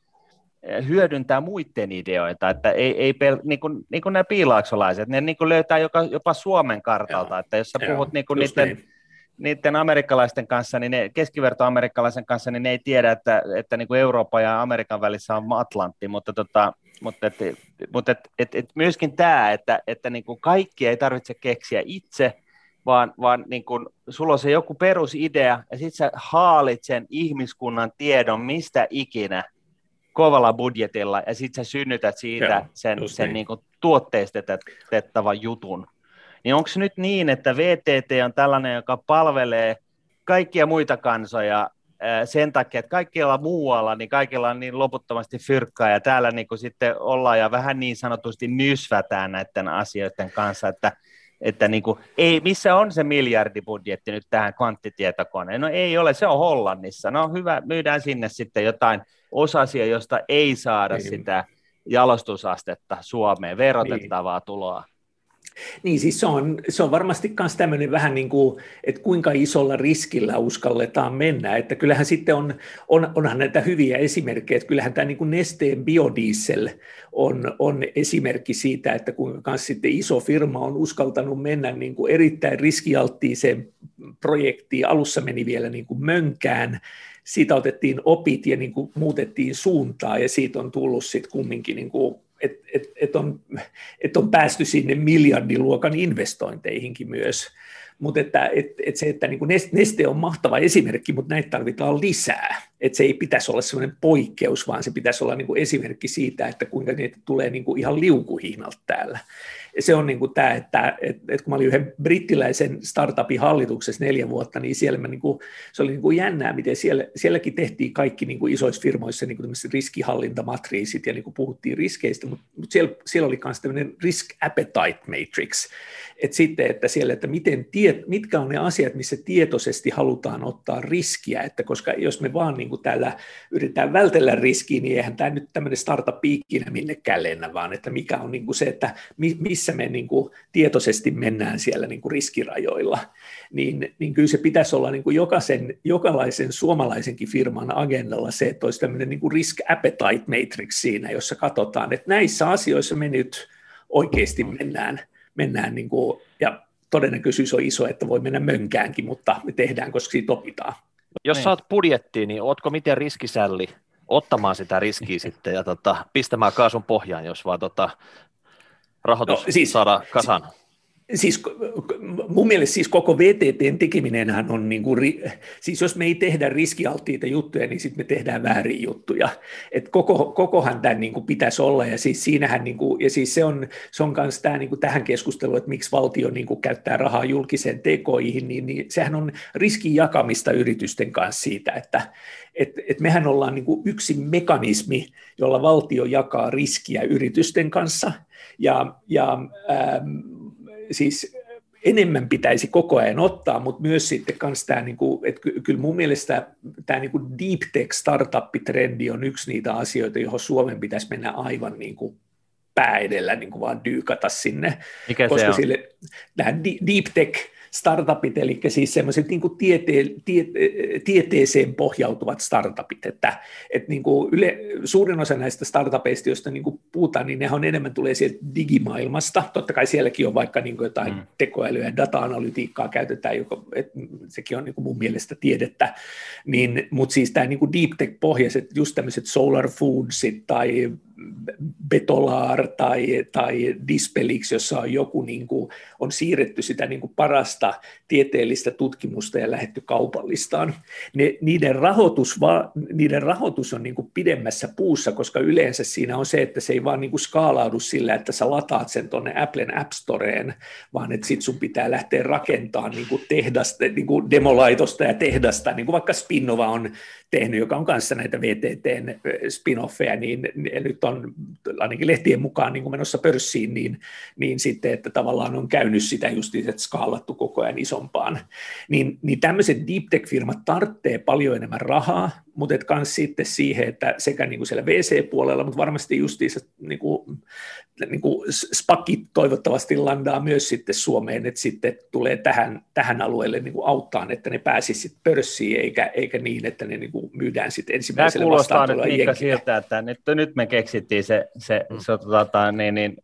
hyödyntää muiden ideoita, että ei, ei pel, niin, kuin, niin kuin nämä piilaaksolaiset, ne niin kuin löytää joka, jopa Suomen kartalta, Joo. että jos sä Joo, puhut niin kuin niiden, niin. Niiden amerikkalaisten kanssa, niin ne, keskivertoamerikkalaisen kanssa, niin ne ei tiedä, että, että niin kuin Euroopan ja Amerikan välissä on Atlantti, mutta, tota, mutta, et, mutta et, et, et myöskin tämä, että, että niin kuin kaikki ei tarvitse keksiä itse, vaan, vaan niin kuin, sulla on se joku perusidea, ja sitten sä haalit sen ihmiskunnan tiedon mistä ikinä, kovalla budjetilla ja sitten sä synnytät siitä Joo, sen, sen niin. Niin kuin tuotteistettavan jutun. Niin onko nyt niin, että VTT on tällainen, joka palvelee kaikkia muita kansoja sen takia, että kaikilla muualla, niin kaikilla on niin loputtomasti fyrkkaa ja täällä niin kuin sitten ollaan ja vähän niin sanotusti nysvätään näiden asioiden kanssa, että, että niin kuin, ei, missä on se miljardibudjetti nyt tähän kvanttitietokoneen? No ei ole, se on Hollannissa. No hyvä, myydään sinne sitten jotain osasia, josta ei saada niin. sitä jalostusastetta Suomeen, verotettavaa niin. tuloa. Niin siis se on, se on varmasti myös tämmöinen vähän niin kuin, että kuinka isolla riskillä uskalletaan mennä, että kyllähän sitten on, on onhan näitä hyviä esimerkkejä, että kyllähän tämä niin kuin nesteen biodiesel on, on esimerkki siitä, että kuinka myös sitten iso firma on uskaltanut mennä niin kuin erittäin riskialttiiseen projektiin, alussa meni vielä niin kuin mönkään, siitä otettiin opit ja niin kuin muutettiin suuntaa ja siitä on tullut sitten kumminkin, niin kuin, että et, et on, et on päästy sinne miljardiluokan investointeihinkin myös. Mutta että, et, et se, että niin Neste on mahtava esimerkki, mutta näitä tarvitaan lisää. Että se ei pitäisi olla sellainen poikkeus, vaan se pitäisi olla niin esimerkki siitä, että kuinka niitä tulee niin ihan liukuhihnalta täällä se on niin kuin tämä, että, että, että kun mä olin yhden brittiläisen startupin hallituksessa neljä vuotta, niin siellä mä niin kuin, se oli niin kuin jännää, miten siellä, sielläkin tehtiin kaikki niin kuin isoissa firmoissa niin kuin riskihallintamatriisit ja niin kuin puhuttiin riskeistä, mutta, mutta siellä, siellä oli myös tämmöinen risk appetite matrix, että sitten, että siellä, että miten tie, mitkä on ne asiat, missä tietoisesti halutaan ottaa riskiä, että koska jos me vaan niin kuin täällä yritetään vältellä riskiä, niin eihän tämä nyt tämmöinen startup ikinä minnekään lennä, vaan että mikä on niin kuin se, että missä me niin kuin tietoisesti mennään siellä niin kuin riskirajoilla, niin, niin kyllä se pitäisi olla niin kuin jokaisen, jokalaisen suomalaisenkin firman agendalla se, että olisi tämmöinen niin kuin risk appetite matrix siinä, jossa katsotaan, että näissä asioissa me nyt oikeasti mennään – mennään niin kuin, ja todennäköisyys on iso, että voi mennä mönkäänkin, mutta me tehdään, koska siitä opitaan. Jos niin. saat budjettiin, niin ootko miten riskisälli ottamaan sitä riskiä sitten ja tota, pistämään kaasun pohjaan, jos vaan tota, rahoitus no, siis, saada kasan? Siis mun mielestä siis koko VTTn tekeminenhän on, niin kuin, siis jos me ei tehdä riskialttiita juttuja, niin sitten me tehdään väärin juttuja. Et koko, kokohan tämä niin kuin pitäisi olla, ja siis siinähän, niin kuin, ja siis se on, se on myös tämä, niin kuin tähän keskusteluun, että miksi valtio niin kuin käyttää rahaa julkiseen tekoihin, niin, niin sehän on riskin jakamista yritysten kanssa siitä, että et, et mehän ollaan niin kuin yksi mekanismi, jolla valtio jakaa riskiä yritysten kanssa, ja, ja ähm, siis enemmän pitäisi koko ajan ottaa, mutta myös sitten kans tämä, niin kuin, että kyllä mun mielestä tämä niin kuin deep tech startup-trendi on yksi niitä asioita, johon Suomen pitäisi mennä aivan niin kuin pää edellä niin kuin vaan dyykata sinne. Mikä koska se on? Sille, deep tech startupit, eli siis semmoiset niin kuin tiete, tie, tieteeseen pohjautuvat startupit, että, että niin kuin yle, suurin osa näistä startupeista, joista niin kuin puhutaan, niin ne on enemmän tulee sieltä digimaailmasta, totta kai sielläkin on vaikka niin kuin jotain mm. tekoälyä ja data-analytiikkaa käytetään, joka, että sekin on niin kuin mun mielestä tiedettä, niin, mutta siis tämä niin kuin deep tech-pohjaiset, just tämmöiset solar foodsit tai Betolar tai, tai Dispelix, jossa on joku niin kuin, on siirretty sitä niin kuin parasta tieteellistä tutkimusta ja lähetty kaupallistaan. Ne, niiden, rahoitus va, niiden rahoitus on niin kuin pidemmässä puussa, koska yleensä siinä on se, että se ei vaan niin kuin skaalaudu sillä, että sä lataat sen tuonne Applen App Storeen, vaan että sit sun pitää lähteä rakentamaan niin kuin tehdasta, niin kuin demolaitosta ja tehdasta, niin kuin vaikka Spinnova on tehnyt, joka on kanssa näitä VTTn spin-offeja, niin nyt on ainakin lehtien mukaan niin kuin menossa pörssiin, niin, niin sitten, että tavallaan on käynyt sitä just että skaalattu koko ajan isompaan. Niin, niin tämmöiset deep tech-firmat tarvitsee paljon enemmän rahaa, mutta et kans sitten siihen, että sekä niin kuin siellä VC-puolella, mutta varmasti justiinsa niin kuin, niin kuin spakit toivottavasti landaa myös sitten Suomeen, että sitten tulee tähän, tähän alueelle niin kuin auttaa, että ne pääsisivät pörssiin, eikä, eikä niin, että ne niin kuin myydään sitten ensimmäiselle Tämä kuulostaa nyt siltä, että nyt, nyt me keksittiin se, se, mm. se tota, niin, niin,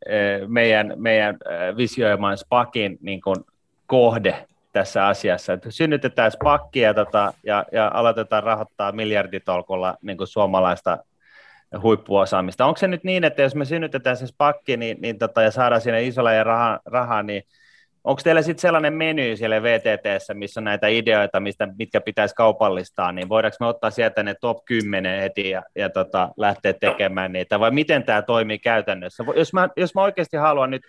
meidän, meidän visioimaan spakin niin kuin kohde tässä asiassa. Että synnytetään spakki ja, tota, ja, ja aloitetaan rahoittaa miljarditolkulla niin kuin suomalaista huippuosaamista. Onko se nyt niin, että jos me synnytetään se spakki niin, niin tota, ja saadaan sinne isolla ja rahaa, rahaa niin onko teillä sitten sellainen meny siellä VTTssä, missä on näitä ideoita, mistä, mitkä pitäisi kaupallistaa, niin voidaanko me ottaa sieltä ne top 10 heti ja, ja tota, lähteä tekemään niitä, vai miten tämä toimii käytännössä? Jos mä, jos mä oikeasti haluan nyt...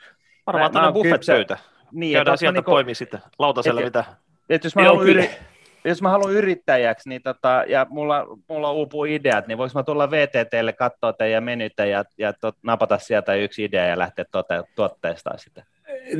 Varmaan tämmöinen buffet-pöytä. Niin, Käydään sieltä niin poimia sitten lautaselle, et, mitä... Et jos mä haluan yri, jos mä haluan yrittäjäksi niin tota, ja mulla, mulla uupuu ideat, niin voiko mä tulla VTTlle katsoa teidän menytä ja, ja tot, napata sieltä yksi idea ja lähteä tote, tuotteestaan sitä?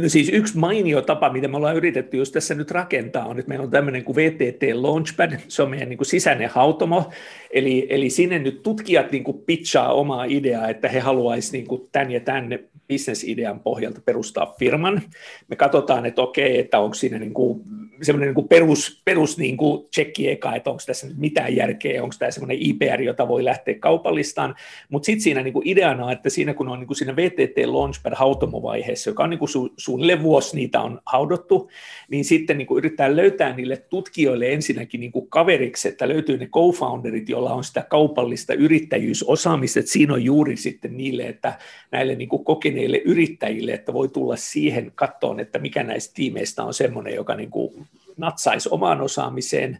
Siis yksi mainio tapa, mitä me ollaan yritetty just tässä nyt rakentaa, on, että meillä on tämmöinen kuin VTT Launchpad, se on meidän niin kuin sisäinen hautomo, eli, eli sinne nyt tutkijat niin kuin pitchaa omaa ideaa, että he haluaisivat niin kuin tämän ja tämän bisnesidean pohjalta perustaa firman. Me katsotaan, että okei, että onko siinä niin kuin semmoinen niin kuin perus, perus niin kuin tsekki eka, että onko tässä mitään järkeä, onko tämä semmoinen IPR, jota voi lähteä kaupallistaan, mutta sitten siinä niin kuin ideana on, että siinä kun on niin kuin siinä VTT Launchpad hautomovaiheessa, joka on niin kuin su, suunnilleen vuosi niitä on haudottu, niin sitten niin kuin yrittää löytää niille tutkijoille ensinnäkin niin kuin kaveriksi, että löytyy ne co-founderit, joilla on sitä kaupallista yrittäjyysosaamista, että siinä on juuri sitten niille, että näille niin kuin yrittäjille, että voi tulla siihen kattoon, että mikä näistä tiimeistä on semmoinen, joka niin kuin natsaisi omaan osaamiseen.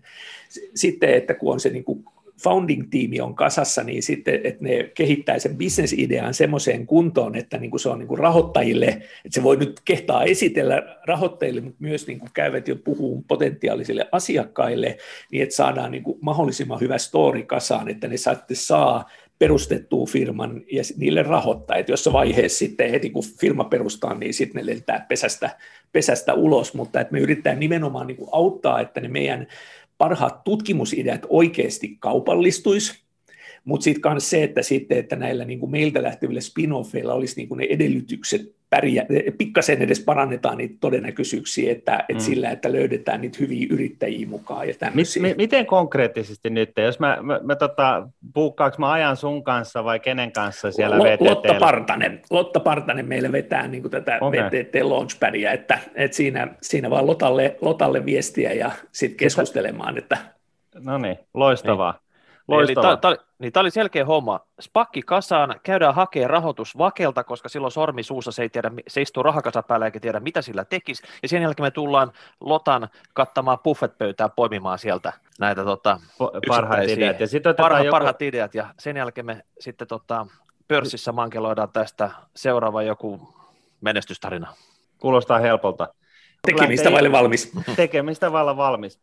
Sitten, että kun on se niin kuin founding-tiimi on kasassa, niin sitten, että ne kehittää sen bisnesidean semmoiseen kuntoon, että niin kuin se on niin kuin rahoittajille, että se voi nyt kehtaa esitellä rahoittajille, mutta myös niin kuin käyvät jo puhuu potentiaalisille asiakkaille, niin että saadaan niin kuin mahdollisimman hyvä story kasaan, että ne saatte saa perustettua firman ja niille rahoittaa, että jossain vaiheessa sitten heti kun firma perustaa, niin sitten ne lentää pesästä, pesästä ulos, mutta että me yritetään nimenomaan niin kuin auttaa, että ne meidän parhaat tutkimusideat oikeasti kaupallistuisi, mutta sitten myös se, että, sitten, että näillä niin kuin meiltä lähtevillä spin-offeilla olisi niin kuin ne edellytykset pärjää, pikkasen edes parannetaan niitä todennäköisyyksiä, että, että mm. sillä, että löydetään niitä hyviä yrittäjiä mukaan ja tämmöisiä. M- miten konkreettisesti nyt, jos mä, mä, mä tota, mä ajan sun kanssa vai kenen kanssa siellä L- VTT? Lotta Partanen, Lotta Partanen meille vetää niin kuin tätä okay. VTT Launchpadia, että, että siinä, siinä vaan Lotalle, Lotalle viestiä ja sitten keskustelemaan. Että... No niin, loistavaa. Niin. Loistavaa. Eli ta, niin tämä oli selkeä homma. Spakki kasaan, käydään hakemaan rahoitus vakelta, koska silloin sormi suussa se ei tiedä, se istuu rahakasa päällä eikä tiedä, mitä sillä tekisi. Ja sen jälkeen me tullaan Lotan kattamaan buffetpöytää poimimaan sieltä näitä tota, parhaat ideat. Ja sitten parha, joku... parhaat ideat. Ja sen jälkeen me sitten tota, pörssissä mankeloidaan tästä seuraava joku menestystarina. Kuulostaa helpolta. Tekemistä vaille valmis. Tekemistä vailla valmis.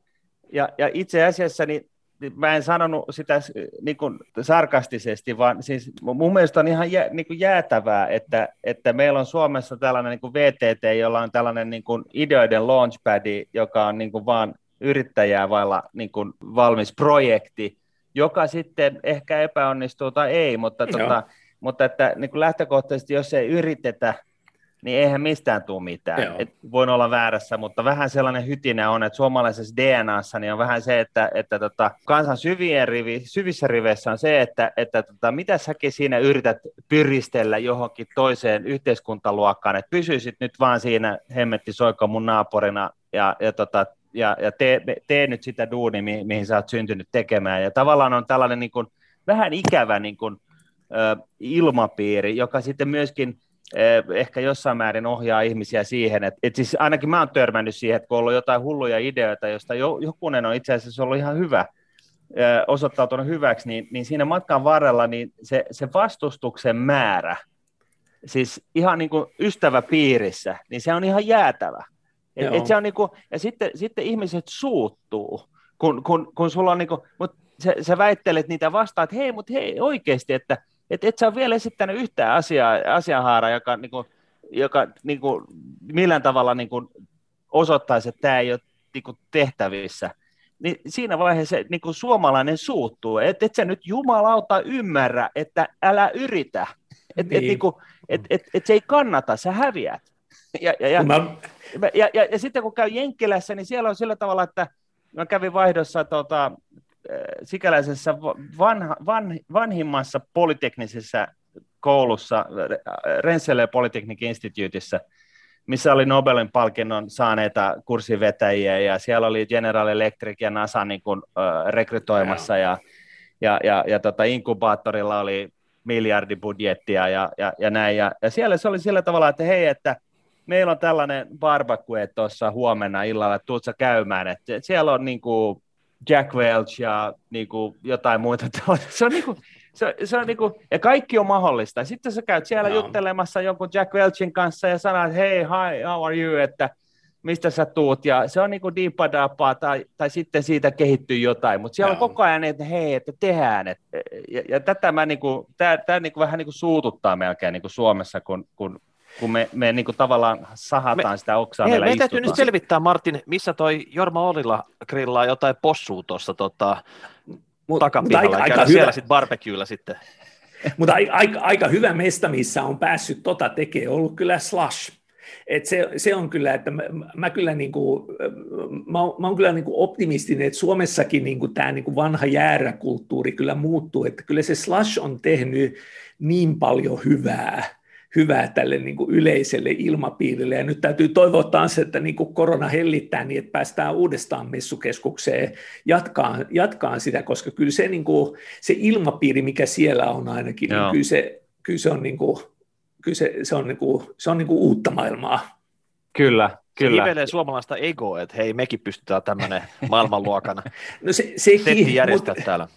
Ja, ja itse asiassa niin mä en sanonut sitä niin kuin sarkastisesti, vaan siis mun mielestä on ihan jä, niin kuin jäätävää, että, että meillä on Suomessa tällainen niin kuin VTT, jolla on tällainen niin kuin ideoiden launchpad, joka on niin kuin vaan yrittäjää vailla niin kuin valmis projekti, joka sitten ehkä epäonnistuu tai ei, mutta, tota, mutta että niin kuin lähtökohtaisesti, jos ei yritetä, niin eihän mistään tule mitään. Et voin olla väärässä, mutta vähän sellainen hytinä on, että suomalaisessa DNAssa niin on vähän se, että, että tota, kansan syvien rivi, syvissä riveissä on se, että, että tota, mitä säkin siinä yrität pyristellä johonkin toiseen yhteiskuntaluokkaan, että pysyisit nyt vaan siinä hemmetti soikko mun naapurina ja, ja tota, ja, ja tee, tee nyt sitä duuni, mi, mihin sä oot syntynyt tekemään. Ja tavallaan on tällainen niin kuin, vähän ikävä niin kuin, ö, ilmapiiri, joka sitten myöskin ehkä jossain määrin ohjaa ihmisiä siihen, että, että siis ainakin mä oon törmännyt siihen, että kun on ollut jotain hulluja ideoita, joista jo, jokunen on itse asiassa ollut ihan hyvä, osoittautunut hyväksi, niin, niin siinä matkan varrella niin se, se vastustuksen määrä, siis ihan niin kuin ystäväpiirissä, niin se on ihan jäätävä. Et, et se on niin kuin, ja sitten, sitten ihmiset suuttuu, kun, kun, kun sulla on niin kuin, mutta sä, sä väittelet niitä vastaan, että hei, mutta hei oikeasti, että et, et sä ole vielä esittänyt yhtään asiaa, asianhaaraa, joka, niin kuin, joka niin kuin, millään tavalla niin kuin, osoittaisi, että tämä ei ole niin kuin, tehtävissä. Niin siinä vaiheessa niin kuin suomalainen suuttuu, että et sä nyt jumalauta ymmärrä, että älä yritä, että niin. et, niin kuin, et, et, et se ei kannata, sä häviät. Ja, ja, ja, mä... ja, ja, ja sitten kun käy Jenkkilässä, niin siellä on sillä tavalla, että mä kävin vaihdossa tota, sikäläisessä vanha, van, vanhimmassa polyteknisessä koulussa, Rensselaer Polytechnic Instituteissa, missä oli Nobelin palkinnon saaneita kurssivetäjiä, ja siellä oli General Electric ja NASA niin kuin, äh, rekrytoimassa, ja, ja, ja, ja tota, inkubaattorilla oli miljardibudjettia ja, ja, ja näin, ja, ja siellä se oli sillä tavalla, että hei, että meillä on tällainen barbecue tuossa huomenna illalla, että tuutko käymään, että siellä on niin kuin Jack Welch ja niin kuin, jotain muita. Se on, niin kuin, se, se on niin kuin, ja kaikki on mahdollista. Sitten sä käyt siellä no. juttelemassa jonkun Jack Welchin kanssa ja sanat, hei, hi, how are you, että mistä sä tuut, ja se on niin kuin tai, tai sitten siitä kehittyy jotain, mutta siellä no. on koko ajan, että hei, että tehdään, et, ja, ja tätä mä niin kuin, tää, tää niin kuin vähän niin kuin suututtaa melkein niin kuin Suomessa, kun, kun kun me, me niin kuin tavallaan sahataan me, sitä oksaa, meillä Me täytyy nyt selvittää, Martin, missä toi Jorma Olilla grillaa jotain possua tuossa tota, Mut, takapihalla, aika, aika siellä sitten barbecuella sitten. Mutta aika, aika hyvä mesta, missä on päässyt tota tekemään, on ollut kyllä Slash. Et se, se, on kyllä, että mä, mä kyllä niin kuin, mä, mä oon kyllä niin kuin optimistinen, että Suomessakin niin kuin tämä niin kuin vanha jääräkulttuuri kyllä muuttuu, että kyllä se Slash on tehnyt niin paljon hyvää, hyvää tälle niin kuin yleiselle ilmapiirille. Ja nyt täytyy toivoa taas, että niin kuin korona hellittää niin, että päästään uudestaan messukeskukseen jatkaa, jatkaa sitä, koska kyllä se, niin kuin, se ilmapiiri, mikä siellä on ainakin, niin kyllä se, kyllä se on, niin kuin, kyllä se, se on, niin kuin, se on niin kuin uutta maailmaa. Kyllä, Kyllä. Se suomalaista egoa, että hei, mekin pystytään tämmöinen maailmanluokana no se, sekin, järjestää mutta, täällä.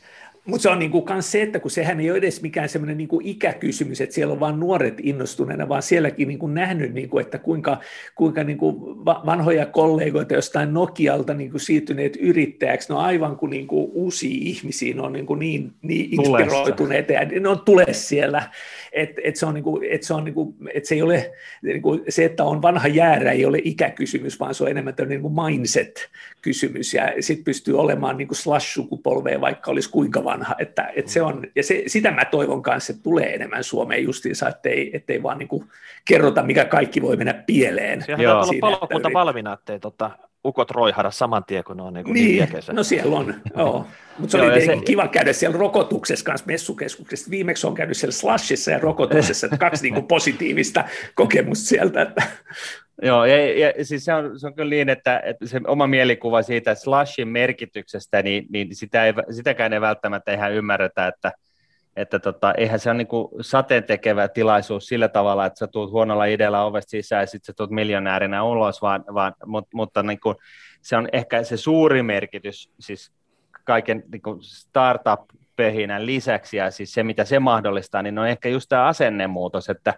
Mutta se on niin kuin se, että kun sehän ei ole edes mikään semmoinen niin kuin ikäkysymys, että siellä on vain nuoret innostuneena, vaan sielläkin niin kuin nähnyt, niin kuin, että kuinka, kuinka niin kuin vanhoja kollegoita jostain Nokialta niin kuin siirtyneet yrittäjäksi, ne on aivan kuin, niin kuin uusia ihmisiä, ne on niin, kuin niin, niin inspiroituneita ja ne on tule siellä että et se, on niinku, et se, on niinku, et se ei ole, niinku, se, että on vanha jäärä ei ole ikäkysymys, vaan se on enemmän tämmöinen niinku mindset-kysymys, ja sitten pystyy olemaan niinku slash-sukupolvea, vaikka olisi kuinka vanha, että et se on, ja se, sitä mä toivon kanssa, että tulee enemmän Suomeen justiinsa, ettei, ettei vaan niinku kerrota, mikä kaikki voi mennä pieleen. Sehän on olla palokunta valmiina, ettei tota, ukot roihada saman tien, kun ne on niinku niin, niin no siellä on, joo. Mutta se Joo, oli se... kiva käydä siellä rokotuksessa kanssa messukeskuksessa. Viimeksi on käynyt siellä Slashissa ja rokotuksessa, että kaksi niin kuin positiivista kokemusta sieltä. Että... Joo, ja, ja siis se on, se on kyllä niin, että, että se oma mielikuva siitä Slashin merkityksestä, niin, niin sitä ei, sitäkään ei välttämättä ihan ymmärretä, että, että tota, eihän se ole niin sateen tekevä tilaisuus sillä tavalla, että sä tuut huonolla idealla ovesta sisään ja sitten sä tuut miljonäärinä ulos, vaan, vaan, mutta, mutta niin kuin, se on ehkä se suuri merkitys, siis kaiken niin kuin startup-pöhinän lisäksi ja siis se, mitä se mahdollistaa, niin on ehkä just tämä asennemuutos, että,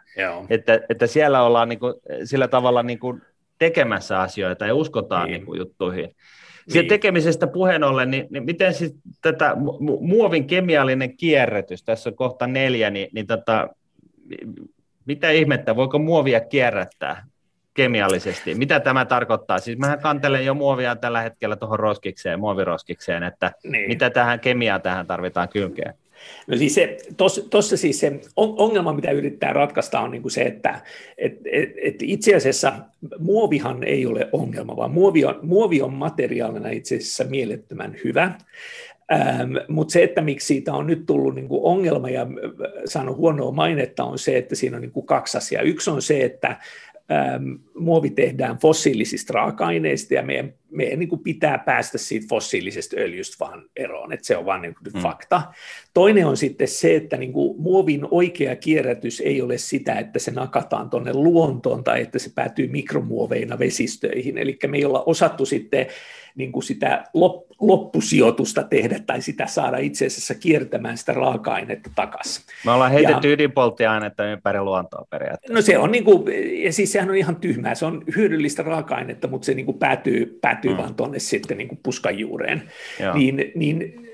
että, että siellä ollaan niin kuin, sillä tavalla niin kuin tekemässä asioita ja uskotaan niin. Niin kuin juttuihin. Niin. tekemisestä puheen ollen, niin, niin miten siis tätä muovin kemiallinen kierrätys, tässä on kohta neljä, niin, niin tota, mitä ihmettä, voiko muovia kierrättää kemiallisesti? Mitä tämä tarkoittaa? Siis mähän kantelen jo muovia tällä hetkellä tuohon roskikseen, muoviroskikseen, että niin. mitä tähän kemiaan tähän tarvitaan kylkeen? No siis se, tuossa siis se ongelma, mitä yrittää ratkaista, on niin kuin se, että et, et, et itse asiassa muovihan ei ole ongelma, vaan muovi on, muovi on materiaalina itse asiassa mielettömän hyvä. Ähm, Mutta se, että miksi siitä on nyt tullut niin kuin ongelma ja saanut huonoa mainetta, on se, että siinä on niin kuin kaksi asiaa. Yksi on se, että Ähm, muovi tehdään fossiilisista raaka-aineista ja meidän, meidän niin kuin pitää päästä siitä fossiilisesta öljystä vaan eroon, että se on vaan niin kuin mm. fakta. Toinen on sitten se, että niin kuin muovin oikea kierrätys ei ole sitä, että se nakataan tuonne luontoon tai että se päätyy mikromuoveina vesistöihin, eli me ei olla osattu sitten niin kuin sitä loppusijoitusta tehdä tai sitä saada itse asiassa kiertämään sitä raaka-ainetta takaisin. Me ollaan heitetty ja, ydinpolttiainetta ympäri luontoa periaatteessa. No se on, niin kuin, ja siis sehän on ihan tyhmää, se on hyödyllistä raaka-ainetta, mutta se niin kuin päätyy, päätyy mm. vaan tuonne sitten niin kuin puskan juureen. Niin, niin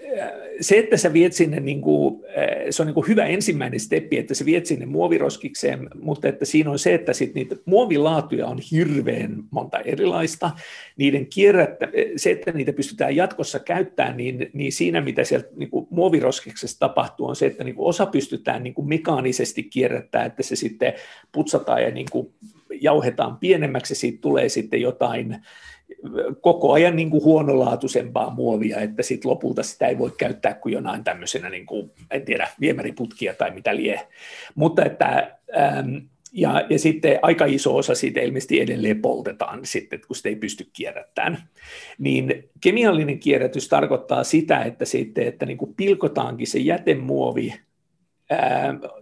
se, että sä viet sinne, niin kuin, se on niin kuin hyvä ensimmäinen steppi, että sä viet sinne muoviroskikseen, mutta että siinä on se, että sit niitä muovilaatuja on hirveän monta erilaista. Niiden kierrättä, se, että niitä pystytään jatkossa käyttämään, niin, niin siinä mitä sieltä niin kuin muoviroskiksessa tapahtuu, on se, että niin kuin osa pystytään niin kuin mekaanisesti kierrättämään, että se sitten putsataan ja niin kuin jauhetaan pienemmäksi, siitä tulee sitten jotain koko ajan niin kuin huonolaatuisempaa muovia, että sit lopulta sitä ei voi käyttää kuin jonain tämmöisenä, niin kuin, en tiedä, viemäriputkia tai mitä lie. Mutta että, ähm, ja, ja sitten aika iso osa siitä ilmeisesti edelleen poltetaan sitten, kun sitä ei pysty kierrättämään. Niin kemiallinen kierrätys tarkoittaa sitä, että, sitten, että niin kuin pilkotaankin se jätemuovi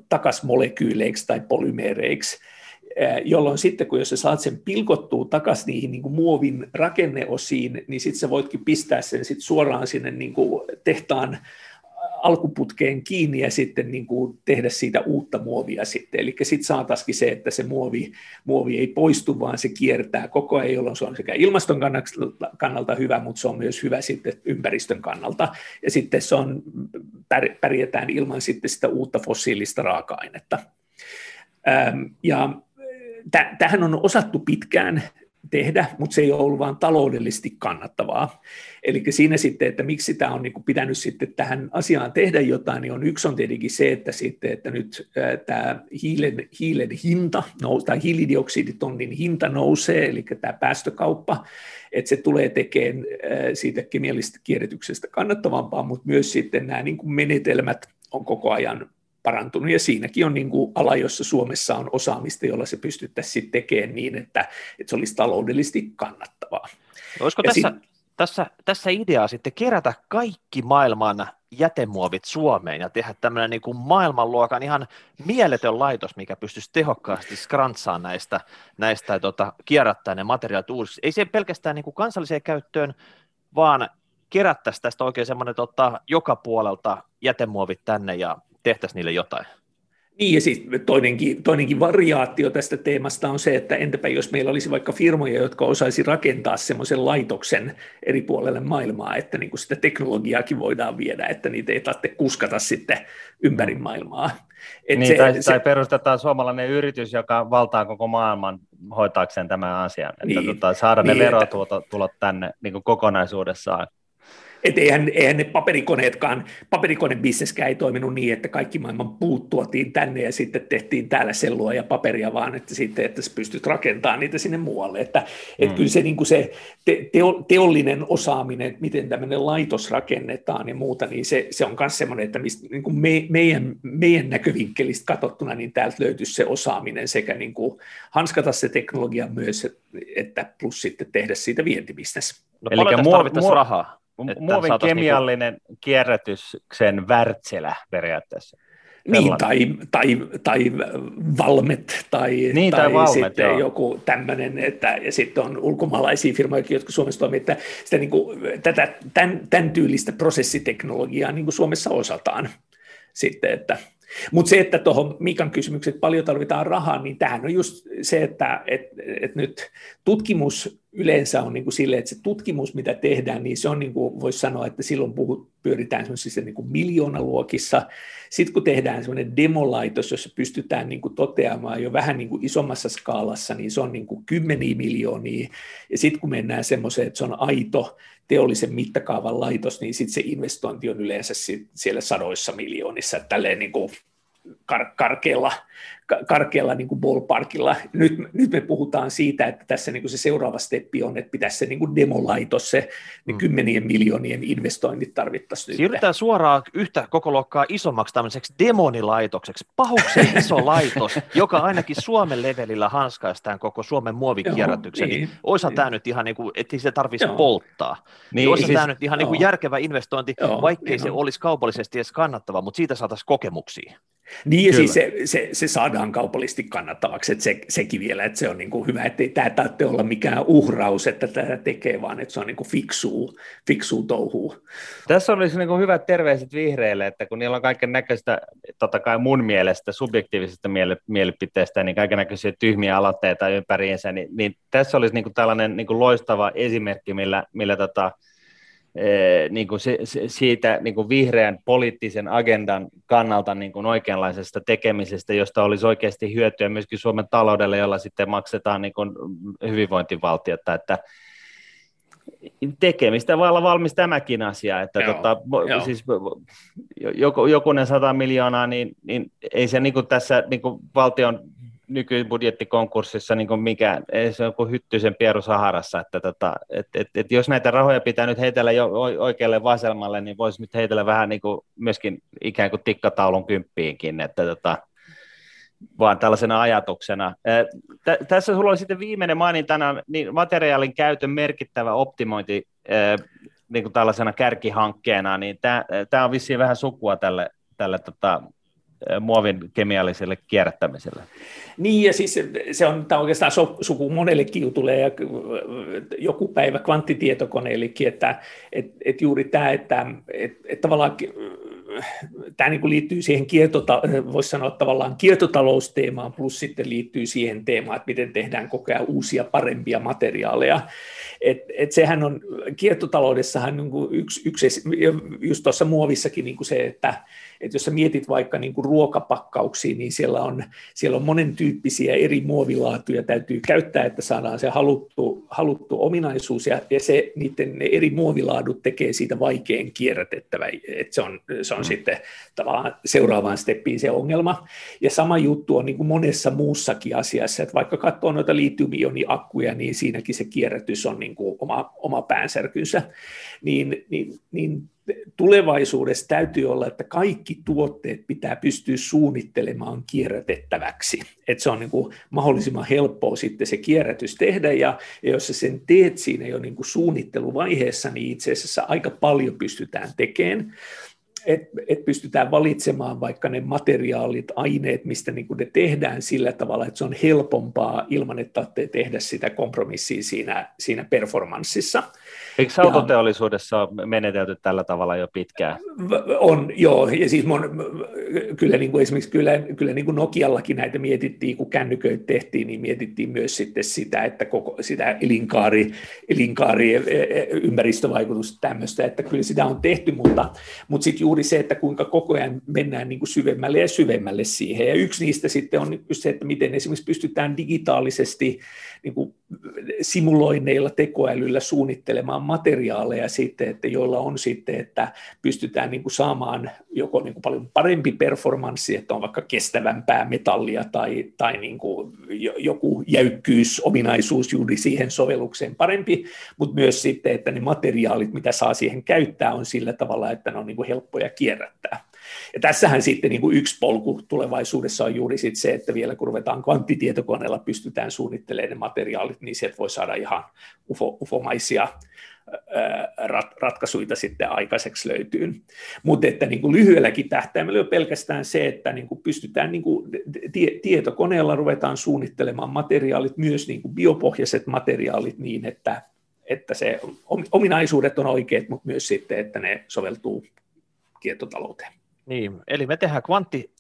takas molekyyleiksi tai polymeereiksi, jolloin sitten, kun jos sä saat sen pilkottua takaisin niihin niin kuin muovin rakenneosiin, niin sitten sä voitkin pistää sen sit suoraan sinne niin kuin tehtaan alkuputkeen kiinni ja sitten niin kuin tehdä siitä uutta muovia sitten. Eli sitten saataisiin se, että se muovi, muovi ei poistu, vaan se kiertää koko ajan, jolloin se on sekä ilmaston kannalta hyvä, mutta se on myös hyvä sitten ympäristön kannalta. Ja sitten se on, pärjätään ilman sitten sitä uutta fossiilista raaka-ainetta. Ja tähän on osattu pitkään tehdä, mutta se ei ole ollut vain taloudellisesti kannattavaa. Eli siinä sitten, että miksi tämä on niin pitänyt sitten tähän asiaan tehdä jotain, niin on yksi on tietenkin se, että, sitten, että nyt tämä hiilen, hiilen hinta, tai hiilidioksiditonnin hinta nousee, eli tämä päästökauppa, että se tulee tekemään siitä kemiallisesta kierrätyksestä kannattavampaa, mutta myös sitten nämä niin menetelmät on koko ajan parantunut, ja siinäkin on niin kuin ala, jossa Suomessa on osaamista, jolla se pystyttäisiin tekemään niin, että, että se olisi taloudellisesti kannattavaa. Olisiko tässä, sit... tässä, tässä ideaa sitten kerätä kaikki maailman jätemuovit Suomeen ja tehdä tämmöinen niin kuin maailmanluokan ihan mieletön laitos, mikä pystyisi tehokkaasti skrantsaamaan näistä, näistä tota, kierrättää ne materiaalit uusiksi. Ei se pelkästään niin kuin kansalliseen käyttöön, vaan kerättäisiin tästä oikein semmoinen tota, joka puolelta jätemuovit tänne ja tehtäisiin niille jotain. Niin, ja siis toinenkin, toinenkin variaatio tästä teemasta on se, että entäpä jos meillä olisi vaikka firmoja, jotka osaisi rakentaa semmoisen laitoksen eri puolelle maailmaa, että niin kuin sitä teknologiaakin voidaan viedä, että niitä ei tarvitse kuskata sitten ympäri maailmaa. Et niin, se, tai, se, tai perustetaan suomalainen yritys, joka valtaa koko maailman hoitaakseen tämän asian, että niin, tota, saada niin, ne verotulot tänne niin kuin kokonaisuudessaan että eihän, eihän ne paperikoneetkaan, paperikonebisneskään ei toiminut niin, että kaikki maailman puut tuotiin tänne ja sitten tehtiin täällä sellua ja paperia, vaan että sitten, että sä pystyt rakentamaan niitä sinne muualle. Että mm. et kyllä se, niin kuin se te, teo, teollinen osaaminen, että miten tämmöinen laitos rakennetaan ja muuta, niin se, se on myös semmoinen, että mistä, niin kuin me, meidän, meidän näkövinkkelistä katsottuna, niin täältä löytyisi se osaaminen sekä niin kuin hanskata se teknologia myös, että plus sitten tehdä siitä vientibisnes. No, Eli tarvittaisiin rahaa? Muovin kemiallinen niinku... kierrätyksen värtselä periaatteessa. Niin, tai, tai, tai valmet, tai, niin, tai, tai valmet, sitten joo. joku tämmöinen, että ja sitten on ulkomaalaisia firmoja, jotka Suomessa toimii, että sitä niin kuin, tätä, tämän, tämän tyylistä prosessiteknologiaa niin kuin Suomessa osataan sitten, että mutta se, että tuohon Mikan kysymykseen, että paljon tarvitaan rahaa, niin tähän on just se, että et, et nyt tutkimus yleensä on niin kuin sille, että se tutkimus, mitä tehdään, niin se on, niin kuin voisi sanoa, että silloin puhut, pyöritään semmoisissa niin kuin miljoonaluokissa. Sitten kun tehdään semmoinen demolaitos, jossa pystytään niin kuin toteamaan jo vähän niin kuin isommassa skaalassa, niin se on niin kuin kymmeniä miljoonia. Ja sitten kun mennään semmoiseen, että se on aito teollisen mittakaavan laitos, niin sitten se investointi on yleensä siellä sadoissa miljoonissa. Tälleen niin kuin kar- karkealla, karkealla niin kuin ballparkilla. Nyt, nyt me puhutaan siitä, että tässä niin kuin se seuraava steppi on, että pitäisi se niin kuin demolaitos, se ne mm. kymmenien miljoonien investoinnit tarvittaisiin. Siirrytään nyt. suoraan yhtä koko luokkaa isommaksi tämmöiseksi demonilaitokseksi, pahuksen iso laitos, joka ainakin Suomen levelillä hanskaistaan koko Suomen muovikierrätyksen. Joo, niin, niin, Oisa niin. tämä nyt ihan niin kuin, ettei se tarvitsisi polttaa. Niin, niin Oisa siis, tämä nyt ihan niin kuin järkevä investointi, joo, vaikkei niin se on. olisi kaupallisesti edes kannattava, mutta siitä saataisiin kokemuksia. Niin ja siis se, se, se saadaan kaupallisesti kannattavaksi, että se, sekin vielä, että se on niin kuin hyvä, että ei tämä tarvitse olla mikään uhraus, että tätä tekee, vaan että se on niin kuin fiksuu, fiksuu touhuu. Tässä olisi niin kuin hyvät terveiset vihreille, että kun niillä on kaiken näköistä, totta kai mun mielestä, subjektiivisesta mielipiteestä, niin kaiken näköisiä tyhmiä aloitteita ympäriinsä, niin, niin tässä olisi niin kuin tällainen niin kuin loistava esimerkki, millä, millä tota, niin kuin se, se, siitä niin kuin vihreän poliittisen agendan kannalta niin kuin oikeanlaisesta tekemisestä, josta olisi oikeasti hyötyä myöskin Suomen taloudelle, jolla sitten maksetaan niin kuin hyvinvointivaltiota, että tekemistä voi olla valmis tämäkin asia, että joo, tota, joo. Siis, joku, jokunen sata miljoonaa, niin, niin ei se niin kuin tässä niin kuin valtion nykybudjettikonkurssissa niin kuin mikä, ei se on kuin hyttyisen pieru Saharassa, että tota, et, et, et jos näitä rahoja pitää nyt heitellä jo oikealle vasemmalle, niin voisi nyt heitellä vähän niin kuin myöskin ikään kuin tikkataulun kymppiinkin, että tota, vaan tällaisena ajatuksena. Tä, tässä sulla oli sitten viimeinen mainintana, niin materiaalin käytön merkittävä optimointi niin kuin tällaisena kärkihankkeena, niin tämä on vissiin vähän sukua tälle, tälle tota, muovin kemialliselle kierrättämiselle. Niin, ja siis se on, tämä oikeastaan so, suku monellekin jutulle ja joku päivä kvanttitietokoneellekin, että et, et juuri tämä, että et, et tavallaan tämä niin liittyy siihen kiertota, voisi sanoa tavallaan kiertotalousteemaan, plus sitten liittyy siihen teemaan, että miten tehdään koko ajan uusia parempia materiaaleja. Et, et sehän on, kiertotaloudessahan niin kuin yksi, yksi, just tuossa muovissakin niin kuin se, että että jos sä mietit vaikka niin kuin ruokapakkauksia, niin siellä on, siellä on monen tyyppisiä eri muovilaatuja täytyy käyttää, että saadaan se haluttu, haluttu ominaisuus, ja, ja se, niiden ne eri muovilaadut tekee siitä vaikein kierrätettävä, että se on, se on mm. sitten tavallaan seuraavaan steppiin se ongelma. Ja sama juttu on niin kuin monessa muussakin asiassa, että vaikka katsoo noita litiumioniakkuja, niin siinäkin se kierrätys on niin kuin oma, oma päänsärkynsä, niin, niin, niin tulevaisuudessa täytyy olla, että kaikki tuotteet pitää pystyä suunnittelemaan kierrätettäväksi. Että se on niin kuin mahdollisimman helppoa sitten se kierrätys tehdä, ja, jos sä sen teet siinä jo niin kuin suunnitteluvaiheessa, niin itse asiassa aika paljon pystytään tekemään että et pystytään valitsemaan vaikka ne materiaalit, aineet, mistä niin kuin ne tehdään sillä tavalla, että se on helpompaa ilman, että tarvitsee tehdä sitä kompromissia siinä, siinä performanssissa. Eikö autoteollisuudessa menetelty tällä tavalla jo pitkään? On, joo. Ja siis mon, kyllä niin kuin esimerkiksi kyllä, kyllä niin kuin Nokiallakin näitä mietittiin, kun kännyköitä tehtiin, niin mietittiin myös sitten sitä, että koko sitä elinkaari, elinkaari e, e, ympäristövaikutusta tämmöistä, että kyllä sitä on tehty, mutta, mutta sitten juuri se, että kuinka koko ajan mennään niin kuin syvemmälle ja syvemmälle siihen. Ja yksi niistä sitten on se, että miten esimerkiksi pystytään digitaalisesti niin kuin simuloinneilla tekoälyllä suunnittelemaan materiaaleja sitten, että joilla on sitten, että pystytään niin kuin saamaan joko niin kuin paljon parempi performanssi, että on vaikka kestävämpää metallia tai, tai niin kuin joku jäykkyysominaisuus juuri siihen sovellukseen parempi, mutta myös sitten, että ne materiaalit, mitä saa siihen käyttää, on sillä tavalla, että ne on niin kuin helppoja kierrättää. Ja tässähän sitten niin kuin yksi polku tulevaisuudessa on juuri sit se, että vielä kun ruvetaan kvanttitietokoneella pystytään suunnittelemaan ne materiaalit, niin sieltä voi saada ihan ufo, ufomaisia rat, ratkaisuja sitten aikaiseksi löytyy. Mutta että niin kuin lyhyelläkin tähtäimellä on pelkästään se, että niin kuin pystytään niin kuin tie, tietokoneella ruvetaan suunnittelemaan materiaalit, myös niin kuin biopohjaiset materiaalit niin, että, että se ominaisuudet on oikeat, mutta myös sitten, että ne soveltuu kiertotalouteen. Niin, eli me tehdään kvantti,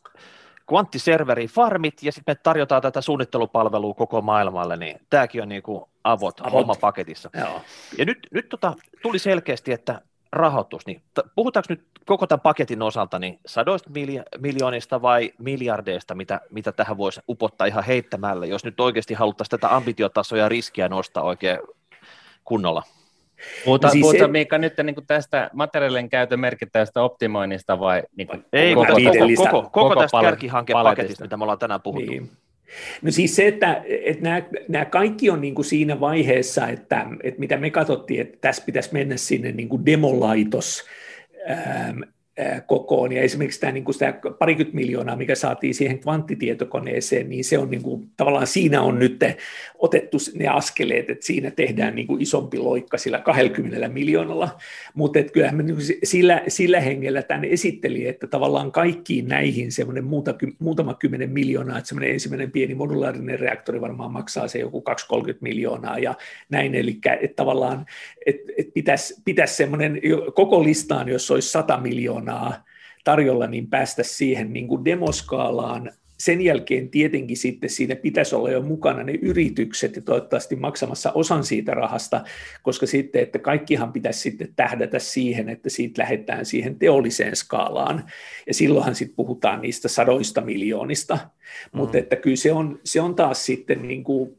kvanttiserveri farmit ja sitten me tarjotaan tätä suunnittelupalvelua koko maailmalle, niin tämäkin on niin kuin avot, avot. hommapaketissa. Joo. Ja nyt, nyt tota, tuli selkeästi, että rahoitus, niin puhutaanko nyt koko tämän paketin osalta niin sadoista milja- miljoonista vai miljardeista, mitä, mitä tähän voisi upottaa ihan heittämällä, jos nyt oikeasti haluttaisiin tätä ambitiotasoa ja riskiä nostaa oikein kunnolla? Puhutaan, siis puhutaan se... Miika nyt niin kuin tästä materiaalien käytön merkittävästä optimoinnista vai niin kuin Ei, koko, koko, koko, koko, koko tästä kärkihankepaketista, mitä me ollaan tänään puhuttu. Niin. No siis se, että, että nämä, nämä kaikki on niin kuin siinä vaiheessa, että, että mitä me katsottiin, että tässä pitäisi mennä sinne niin kuin demolaitos kokoon. Ja esimerkiksi tämä, niin kuin sitä parikymmentä miljoonaa, mikä saatiin siihen kvanttitietokoneeseen, niin se on niin kuin, tavallaan siinä on nyt otettu ne askeleet, että siinä tehdään niin kuin isompi loikka sillä 20 miljoonalla. Mutta kyllähän me niin sillä, sillä hengellä tämän esitteli, että tavallaan kaikkiin näihin semmoinen muuta, muutama kymmenen miljoonaa, että semmoinen ensimmäinen pieni modulaarinen reaktori varmaan maksaa se joku 230 miljoonaa ja näin. Eli että tavallaan että, että pitäisi, pitäisi semmoinen koko listaan, jos olisi 100 miljoonaa, miljoonaa tarjolla, niin päästä siihen niin kuin demoskaalaan. Sen jälkeen tietenkin sitten siinä pitäisi olla jo mukana ne yritykset ja toivottavasti maksamassa osan siitä rahasta, koska sitten, että kaikkihan pitäisi sitten tähdätä siihen, että siitä lähdetään siihen teolliseen skaalaan. Ja silloinhan sitten puhutaan niistä sadoista miljoonista. Mm. Mutta että kyllä se on, se on taas sitten, niin kuin,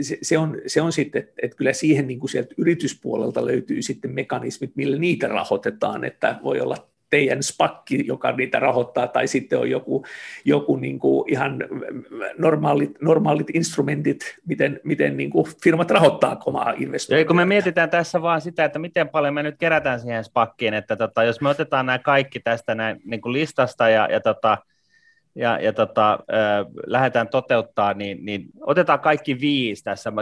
se, se, on, se on sitten, että, että kyllä siihen niin kuin sieltä yrityspuolelta löytyy sitten mekanismit, millä niitä rahoitetaan, että voi olla teidän spakki, joka niitä rahoittaa, tai sitten on joku, joku niin kuin ihan normaalit, normaalit instrumentit, miten, miten niin kuin firmat rahoittaa omaa investointia. Kun me mietitään tässä vaan sitä, että miten paljon me nyt kerätään siihen spakkiin, että tota, jos me otetaan nämä kaikki tästä näin, niin kuin listasta ja, ja tota, ja, ja tota, äh, lähdetään toteuttaa, niin, niin otetaan kaikki viisi tässä,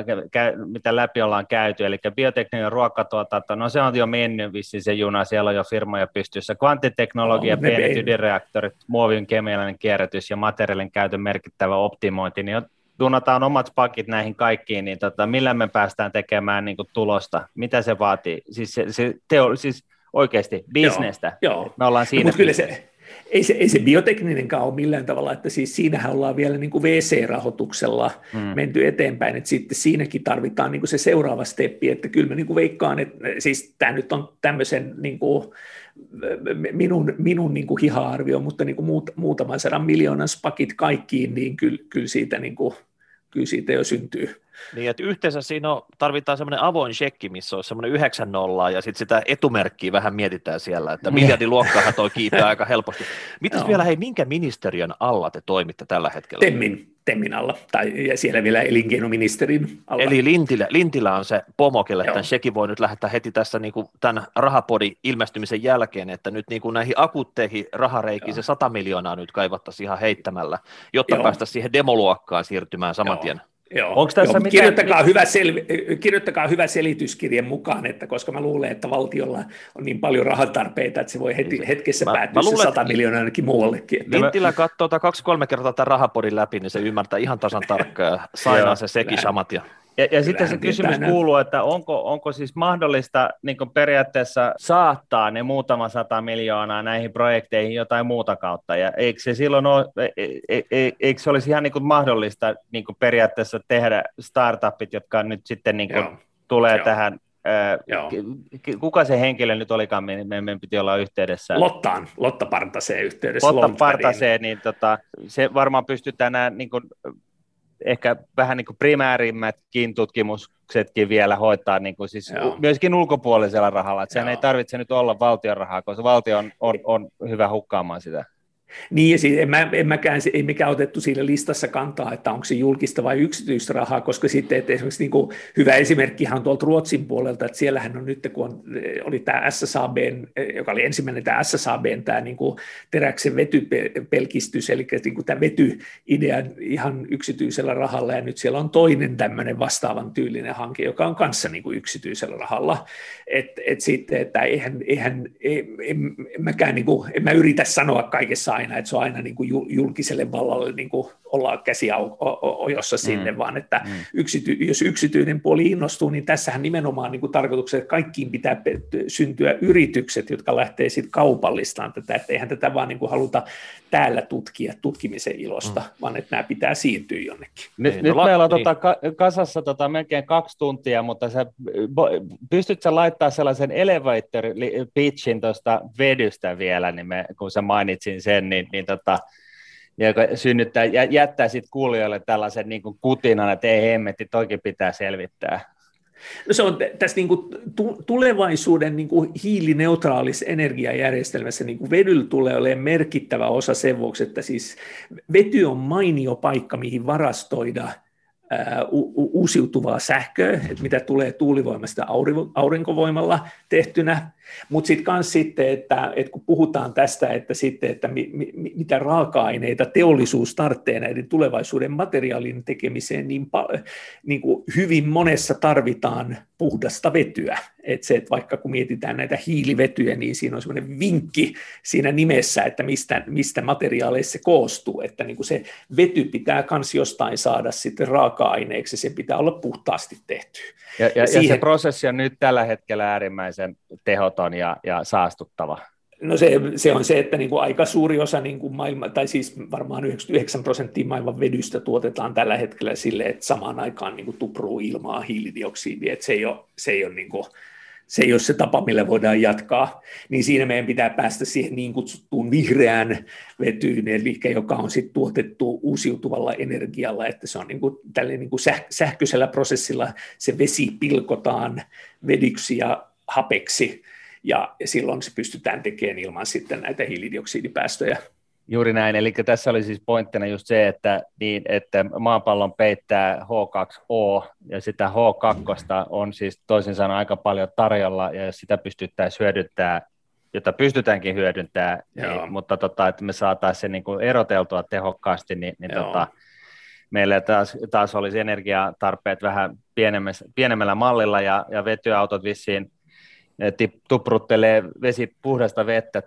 mitä läpi ollaan käyty, eli biotekniikan ruokatuotanto, no se on jo mennyt vissiin se juna, siellä on jo firmoja pystyssä, kvanttiteknologia, no, pienet me ydinreaktorit, muovin kemiallinen kierrätys ja materiaalin käytön merkittävä optimointi, niin tunataan omat pakit näihin kaikkiin, niin tota, millä me päästään tekemään niin kuin tulosta, mitä se vaatii, siis, se, se teo, siis oikeasti bisnestä, joo, joo. me ollaan siinä. No, kyllä se, ei se, ei se biotekninenkaan ole millään tavalla, että siis siinähän ollaan vielä niin kuin VC-rahoituksella hmm. menty eteenpäin, että sitten siinäkin tarvitaan niin kuin se seuraava steppi, että kyllä mä niin kuin veikkaan, että siis tämä nyt on tämmöisen niin kuin minun, minun niin kuin hiha-arvio, mutta niin kuin muut, muutaman sadan miljoonan spakit kaikkiin, niin kyllä, kyllä, siitä, niin kuin, kyllä siitä jo syntyy niin, että yhteensä siinä on, tarvitaan semmoinen avoin shekki, missä on semmoinen 9 nollaa, ja sitten sitä etumerkkiä vähän mietitään siellä, että miljardiluokkahan toi kiipeää aika helposti. Mitäs vielä, hei, minkä ministeriön alla te toimitte tällä hetkellä? Temmin, Temmin alla, tai siellä vielä elinkeinoministerin alla. Eli Lintilä, Lintilä on se pomo, kelle tämän shekin voi nyt lähettää heti tässä niin kuin tämän rahapodin ilmestymisen jälkeen, että nyt niin kuin näihin akuutteihin rahareikiin Joo. se 100 miljoonaa nyt kaivattaisiin ihan heittämällä, jotta päästäisiin siihen demoluokkaan siirtymään saman Joo. tien. Joo, Onko tässä joo, mitään... kirjoittakaa, hyvä sel... kirjoittakaa hyvä selityskirje mukaan, että koska mä luulen, että valtiolla on niin paljon rahatarpeita, että se voi heti, niin hetkessä mä, päätyä mä luulen, se 100 miljoonaa ainakin muuallekin. Että Lintilä katsoo kaksi-kolme kertaa tämän rahapodin läpi, niin se ymmärtää ihan tasan tarkkaan. Sainaa se sekin samat. Ja... Ja, ja sitten se kysymys kuuluu, että onko, onko siis mahdollista niin periaatteessa saattaa ne muutama sata miljoonaa näihin projekteihin jotain muuta kautta, ja eikö se silloin ole, e, e, e, eikö se olisi ihan niin mahdollista niin periaatteessa tehdä startupit, jotka nyt sitten niin kuin tulee Joo. tähän Joo. Kuka se henkilö nyt olikaan, meidän piti olla yhteydessä? Lottaan, Lotta Partaseen yhteydessä. Lotta Partaseen, niin tota, se varmaan pystytään nämä niin kuin, ehkä vähän niin kuin primäärimmätkin tutkimuksetkin vielä hoitaa niin kuin siis myöskin ulkopuolisella rahalla. Että sehän ei tarvitse nyt olla valtion rahaa, koska valtio on, on, on hyvä hukkaamaan sitä. Niin, ja siis en, mä, en mäkään, ei mikään otettu siinä listassa kantaa, että onko se julkista vai yksityistä rahaa, koska sitten, että esimerkiksi niin kuin, hyvä esimerkki on tuolta Ruotsin puolelta, että siellähän on nyt, kun on, oli tämä SSAB, joka oli ensimmäinen tämä SSAB, tämä niin kuin teräksen vetypelkistys, eli niin kuin tämä vetyidea ihan yksityisellä rahalla, ja nyt siellä on toinen tämmöinen vastaavan tyylinen hanke, joka on kanssa niin kuin yksityisellä rahalla, että et sitten, että eihän, eihän en, en, en mäkään niin kuin, en mä yritä sanoa kaikessa aina, että se on aina niin kuin julkiselle vallalle niin kuin olla käsi ojossa sinne, mm. vaan että mm. yksity, jos yksityinen puoli innostuu, niin tässähän nimenomaan niin kuin tarkoituksena, että kaikkiin pitää syntyä yritykset, jotka lähtee sitten kaupallistaan tätä, että eihän tätä vaan niin kuin haluta täällä tutkia tutkimisen ilosta, mm. vaan että nämä pitää siirtyä jonnekin. Nyt, niin, nyt no, meillä on niin. tota, kasassa tota, melkein kaksi tuntia, mutta sä, pystytkö laittaa sellaisen elevator pitchin tuosta vedystä vielä, niin me, kun sä mainitsin sen, niin, niin tota, joka synnyttää, jättää sitten kuulijoille tällaisen niin kuin kutinan, että ei hemmetti, toikin pitää selvittää. No se on tässä niin kuin tulevaisuuden niin kuin hiilineutraalis energiajärjestelmässä niin kuin vedyllä tulee olemaan merkittävä osa sen vuoksi, että siis vety on mainio paikka, mihin varastoida – uusiutuvaa sähköä, että mitä tulee tuulivoimasta aurinkovoimalla tehtynä, mutta sitten myös sitten, että, että kun puhutaan tästä, että sitten, että mi, mi, mitä raaka-aineita teollisuus tarvitsee näiden tulevaisuuden materiaalin tekemiseen, niin, niin kuin hyvin monessa tarvitaan puhdasta vetyä. Että se, että vaikka kun mietitään näitä hiilivetyjä, niin siinä on semmoinen vinkki siinä nimessä, että mistä, mistä materiaaleissa se koostuu, että niin kuin se vety pitää myös jostain saada sitten raaka-aineeksi, se pitää olla puhtaasti tehty. Ja, ja, siihen... ja se prosessi on nyt tällä hetkellä äärimmäisen tehoton ja, ja saastuttava. No se, se on se, että niin kuin aika suuri osa niin kuin maailma, tai siis varmaan 99 prosenttia maailman vedystä tuotetaan tällä hetkellä sille, että samaan aikaan niin kuin tupruu ilmaa hiilidioksidia, että se ei ole, se ei ole niin kuin, se ei ole se tapa, millä voidaan jatkaa, niin siinä meidän pitää päästä siihen niin kutsuttuun vihreään vetyyn, eli joka on sitten tuotettu uusiutuvalla energialla, että se on niin kuin, niin kuin sähköisellä prosessilla se vesi pilkotaan vedyksi ja hapeksi, ja silloin se pystytään tekemään ilman sitten näitä hiilidioksidipäästöjä. Juuri näin, eli tässä oli siis pointtina just se, että, niin, että maapallon peittää H2O, ja sitä H2 on siis toisin sanoen aika paljon tarjolla, ja jos sitä pystyttäisiin hyödyntämään, jota pystytäänkin hyödyntämään, niin, mutta tota, että me saataisiin se niin kuin eroteltua tehokkaasti, niin, niin tota, meillä taas, taas olisi energiatarpeet vähän pienemmällä, pienemmällä mallilla, ja, ja vetyautot vissiin tupruttelee vesi puhdasta vettä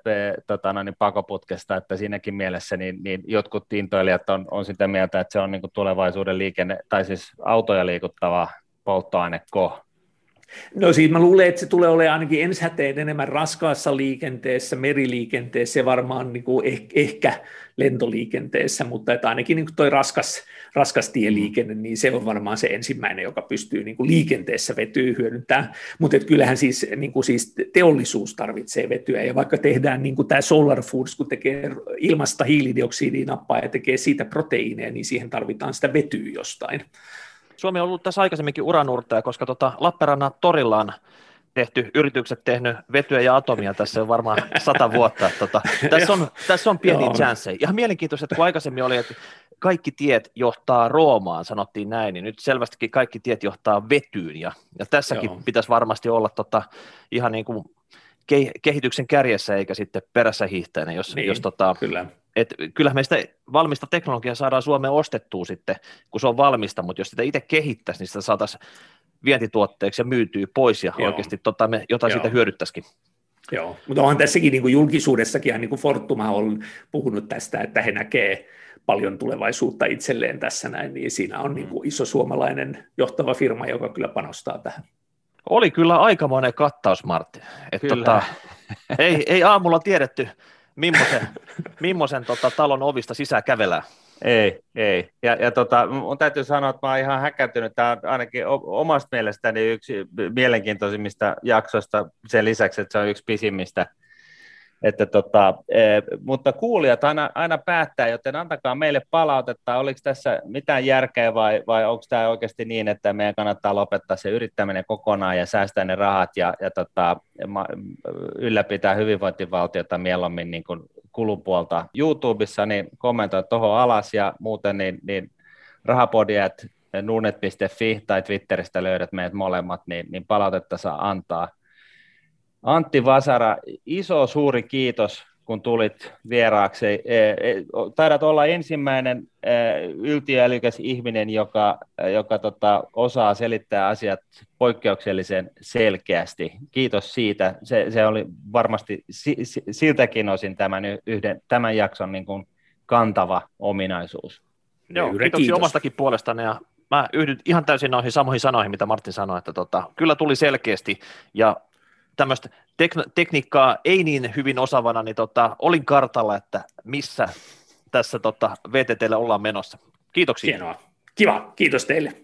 tota, no, niin pakoputkesta, että siinäkin mielessä niin, niin jotkut intoilijat on, on sitä mieltä, että se on niin tulevaisuuden liikenne, tai siis autoja liikuttava polttoaineko. No siis mä luulen, että se tulee olemaan ainakin enshäteen enemmän raskaassa liikenteessä, meriliikenteessä ja varmaan niin kuin eh, ehkä lentoliikenteessä, mutta että ainakin niin toi raskas, raskas tieliikenne, niin se on varmaan se ensimmäinen, joka pystyy niin kuin liikenteessä vetyä hyödyntämään, mutta että kyllähän siis, niin kuin siis teollisuus tarvitsee vetyä, ja vaikka tehdään niin kuin tämä Solar Foods, kun tekee ilmasta hiilidioksidinappaa ja tekee siitä proteiineja, niin siihen tarvitaan sitä vetyä jostain. Suomi on ollut tässä aikaisemminkin uranurtaja, koska tota Lappeenrannan torilla on tehty, yritykset tehnyt vetyä ja atomia tässä on varmaan sata vuotta. Tota, tässä, on, tässä on pieni chance. Ihan mielenkiintoista, että kun aikaisemmin oli, että kaikki tiet johtaa Roomaan, sanottiin näin, niin nyt selvästikin kaikki tiet johtaa vetyyn, ja, ja tässäkin Joo. pitäisi varmasti olla tota, ihan niin kuin kehityksen kärjessä eikä sitten perässä hiihtäinen, jos, niin, jos tota, kyllä. Et kyllähän meistä valmista teknologiaa saadaan Suomeen ostettua sitten, kun se on valmista, mutta jos sitä itse kehittäisi, niin sitä saataisiin vientituotteeksi ja myytyy pois ja Joo. oikeasti tota, me jotain Joo. siitä hyödyttäisikin. Joo, mutta onhan tässäkin niin kuin julkisuudessakin, niin kuin Fortuma on puhunut tästä, että he näkee paljon tulevaisuutta itselleen tässä näin, niin siinä on niin kuin iso suomalainen johtava firma, joka kyllä panostaa tähän. Oli kyllä aikamoinen kattaus, Martti. Että kyllä. Tota, ei, ei aamulla tiedetty, millaisen, millaisen tota, talon ovista sisään kävelään. Ei, ei. Ja, ja tota, mun täytyy sanoa, että mä oon ihan häkätynyt. Tämä on ainakin omasta mielestäni yksi mielenkiintoisimmista jaksoista sen lisäksi, että se on yksi pisimmistä että tota, e, mutta kuulijat aina, aina päättää, joten antakaa meille palautetta, oliko tässä mitään järkeä vai, vai onko tämä oikeasti niin, että meidän kannattaa lopettaa se yrittäminen kokonaan ja säästää ne rahat ja, ja tota, ylläpitää hyvinvointivaltiota mieluummin niin kuin kulupuolta YouTubessa, niin kommentoi tuohon alas ja muuten niin, niin rahapodiat nuunet.fi tai Twitteristä löydät meidät molemmat, niin, niin palautetta saa antaa Antti Vasara, iso suuri kiitos, kun tulit vieraaksi. E, e, taidat olla ensimmäinen e, yltiöälykäs ihminen, joka, joka tota, osaa selittää asiat poikkeuksellisen selkeästi. Kiitos siitä. Se, se oli varmasti siltäkin osin tämän, yhden, tämän jakson niin kuin kantava ominaisuus. Joo, kiitoksia kiitos. omastakin puolestani ja mä yhdyn ihan täysin noihin samoihin sanoihin, mitä Martin sanoi, että tota, kyllä tuli selkeästi ja tämmöistä tek- tekniikkaa ei niin hyvin osaavana, niin tota, olin kartalla, että missä tässä tota, VTTlle ollaan menossa. Kiitoksia. Hienoa. Kiva, kiitos teille.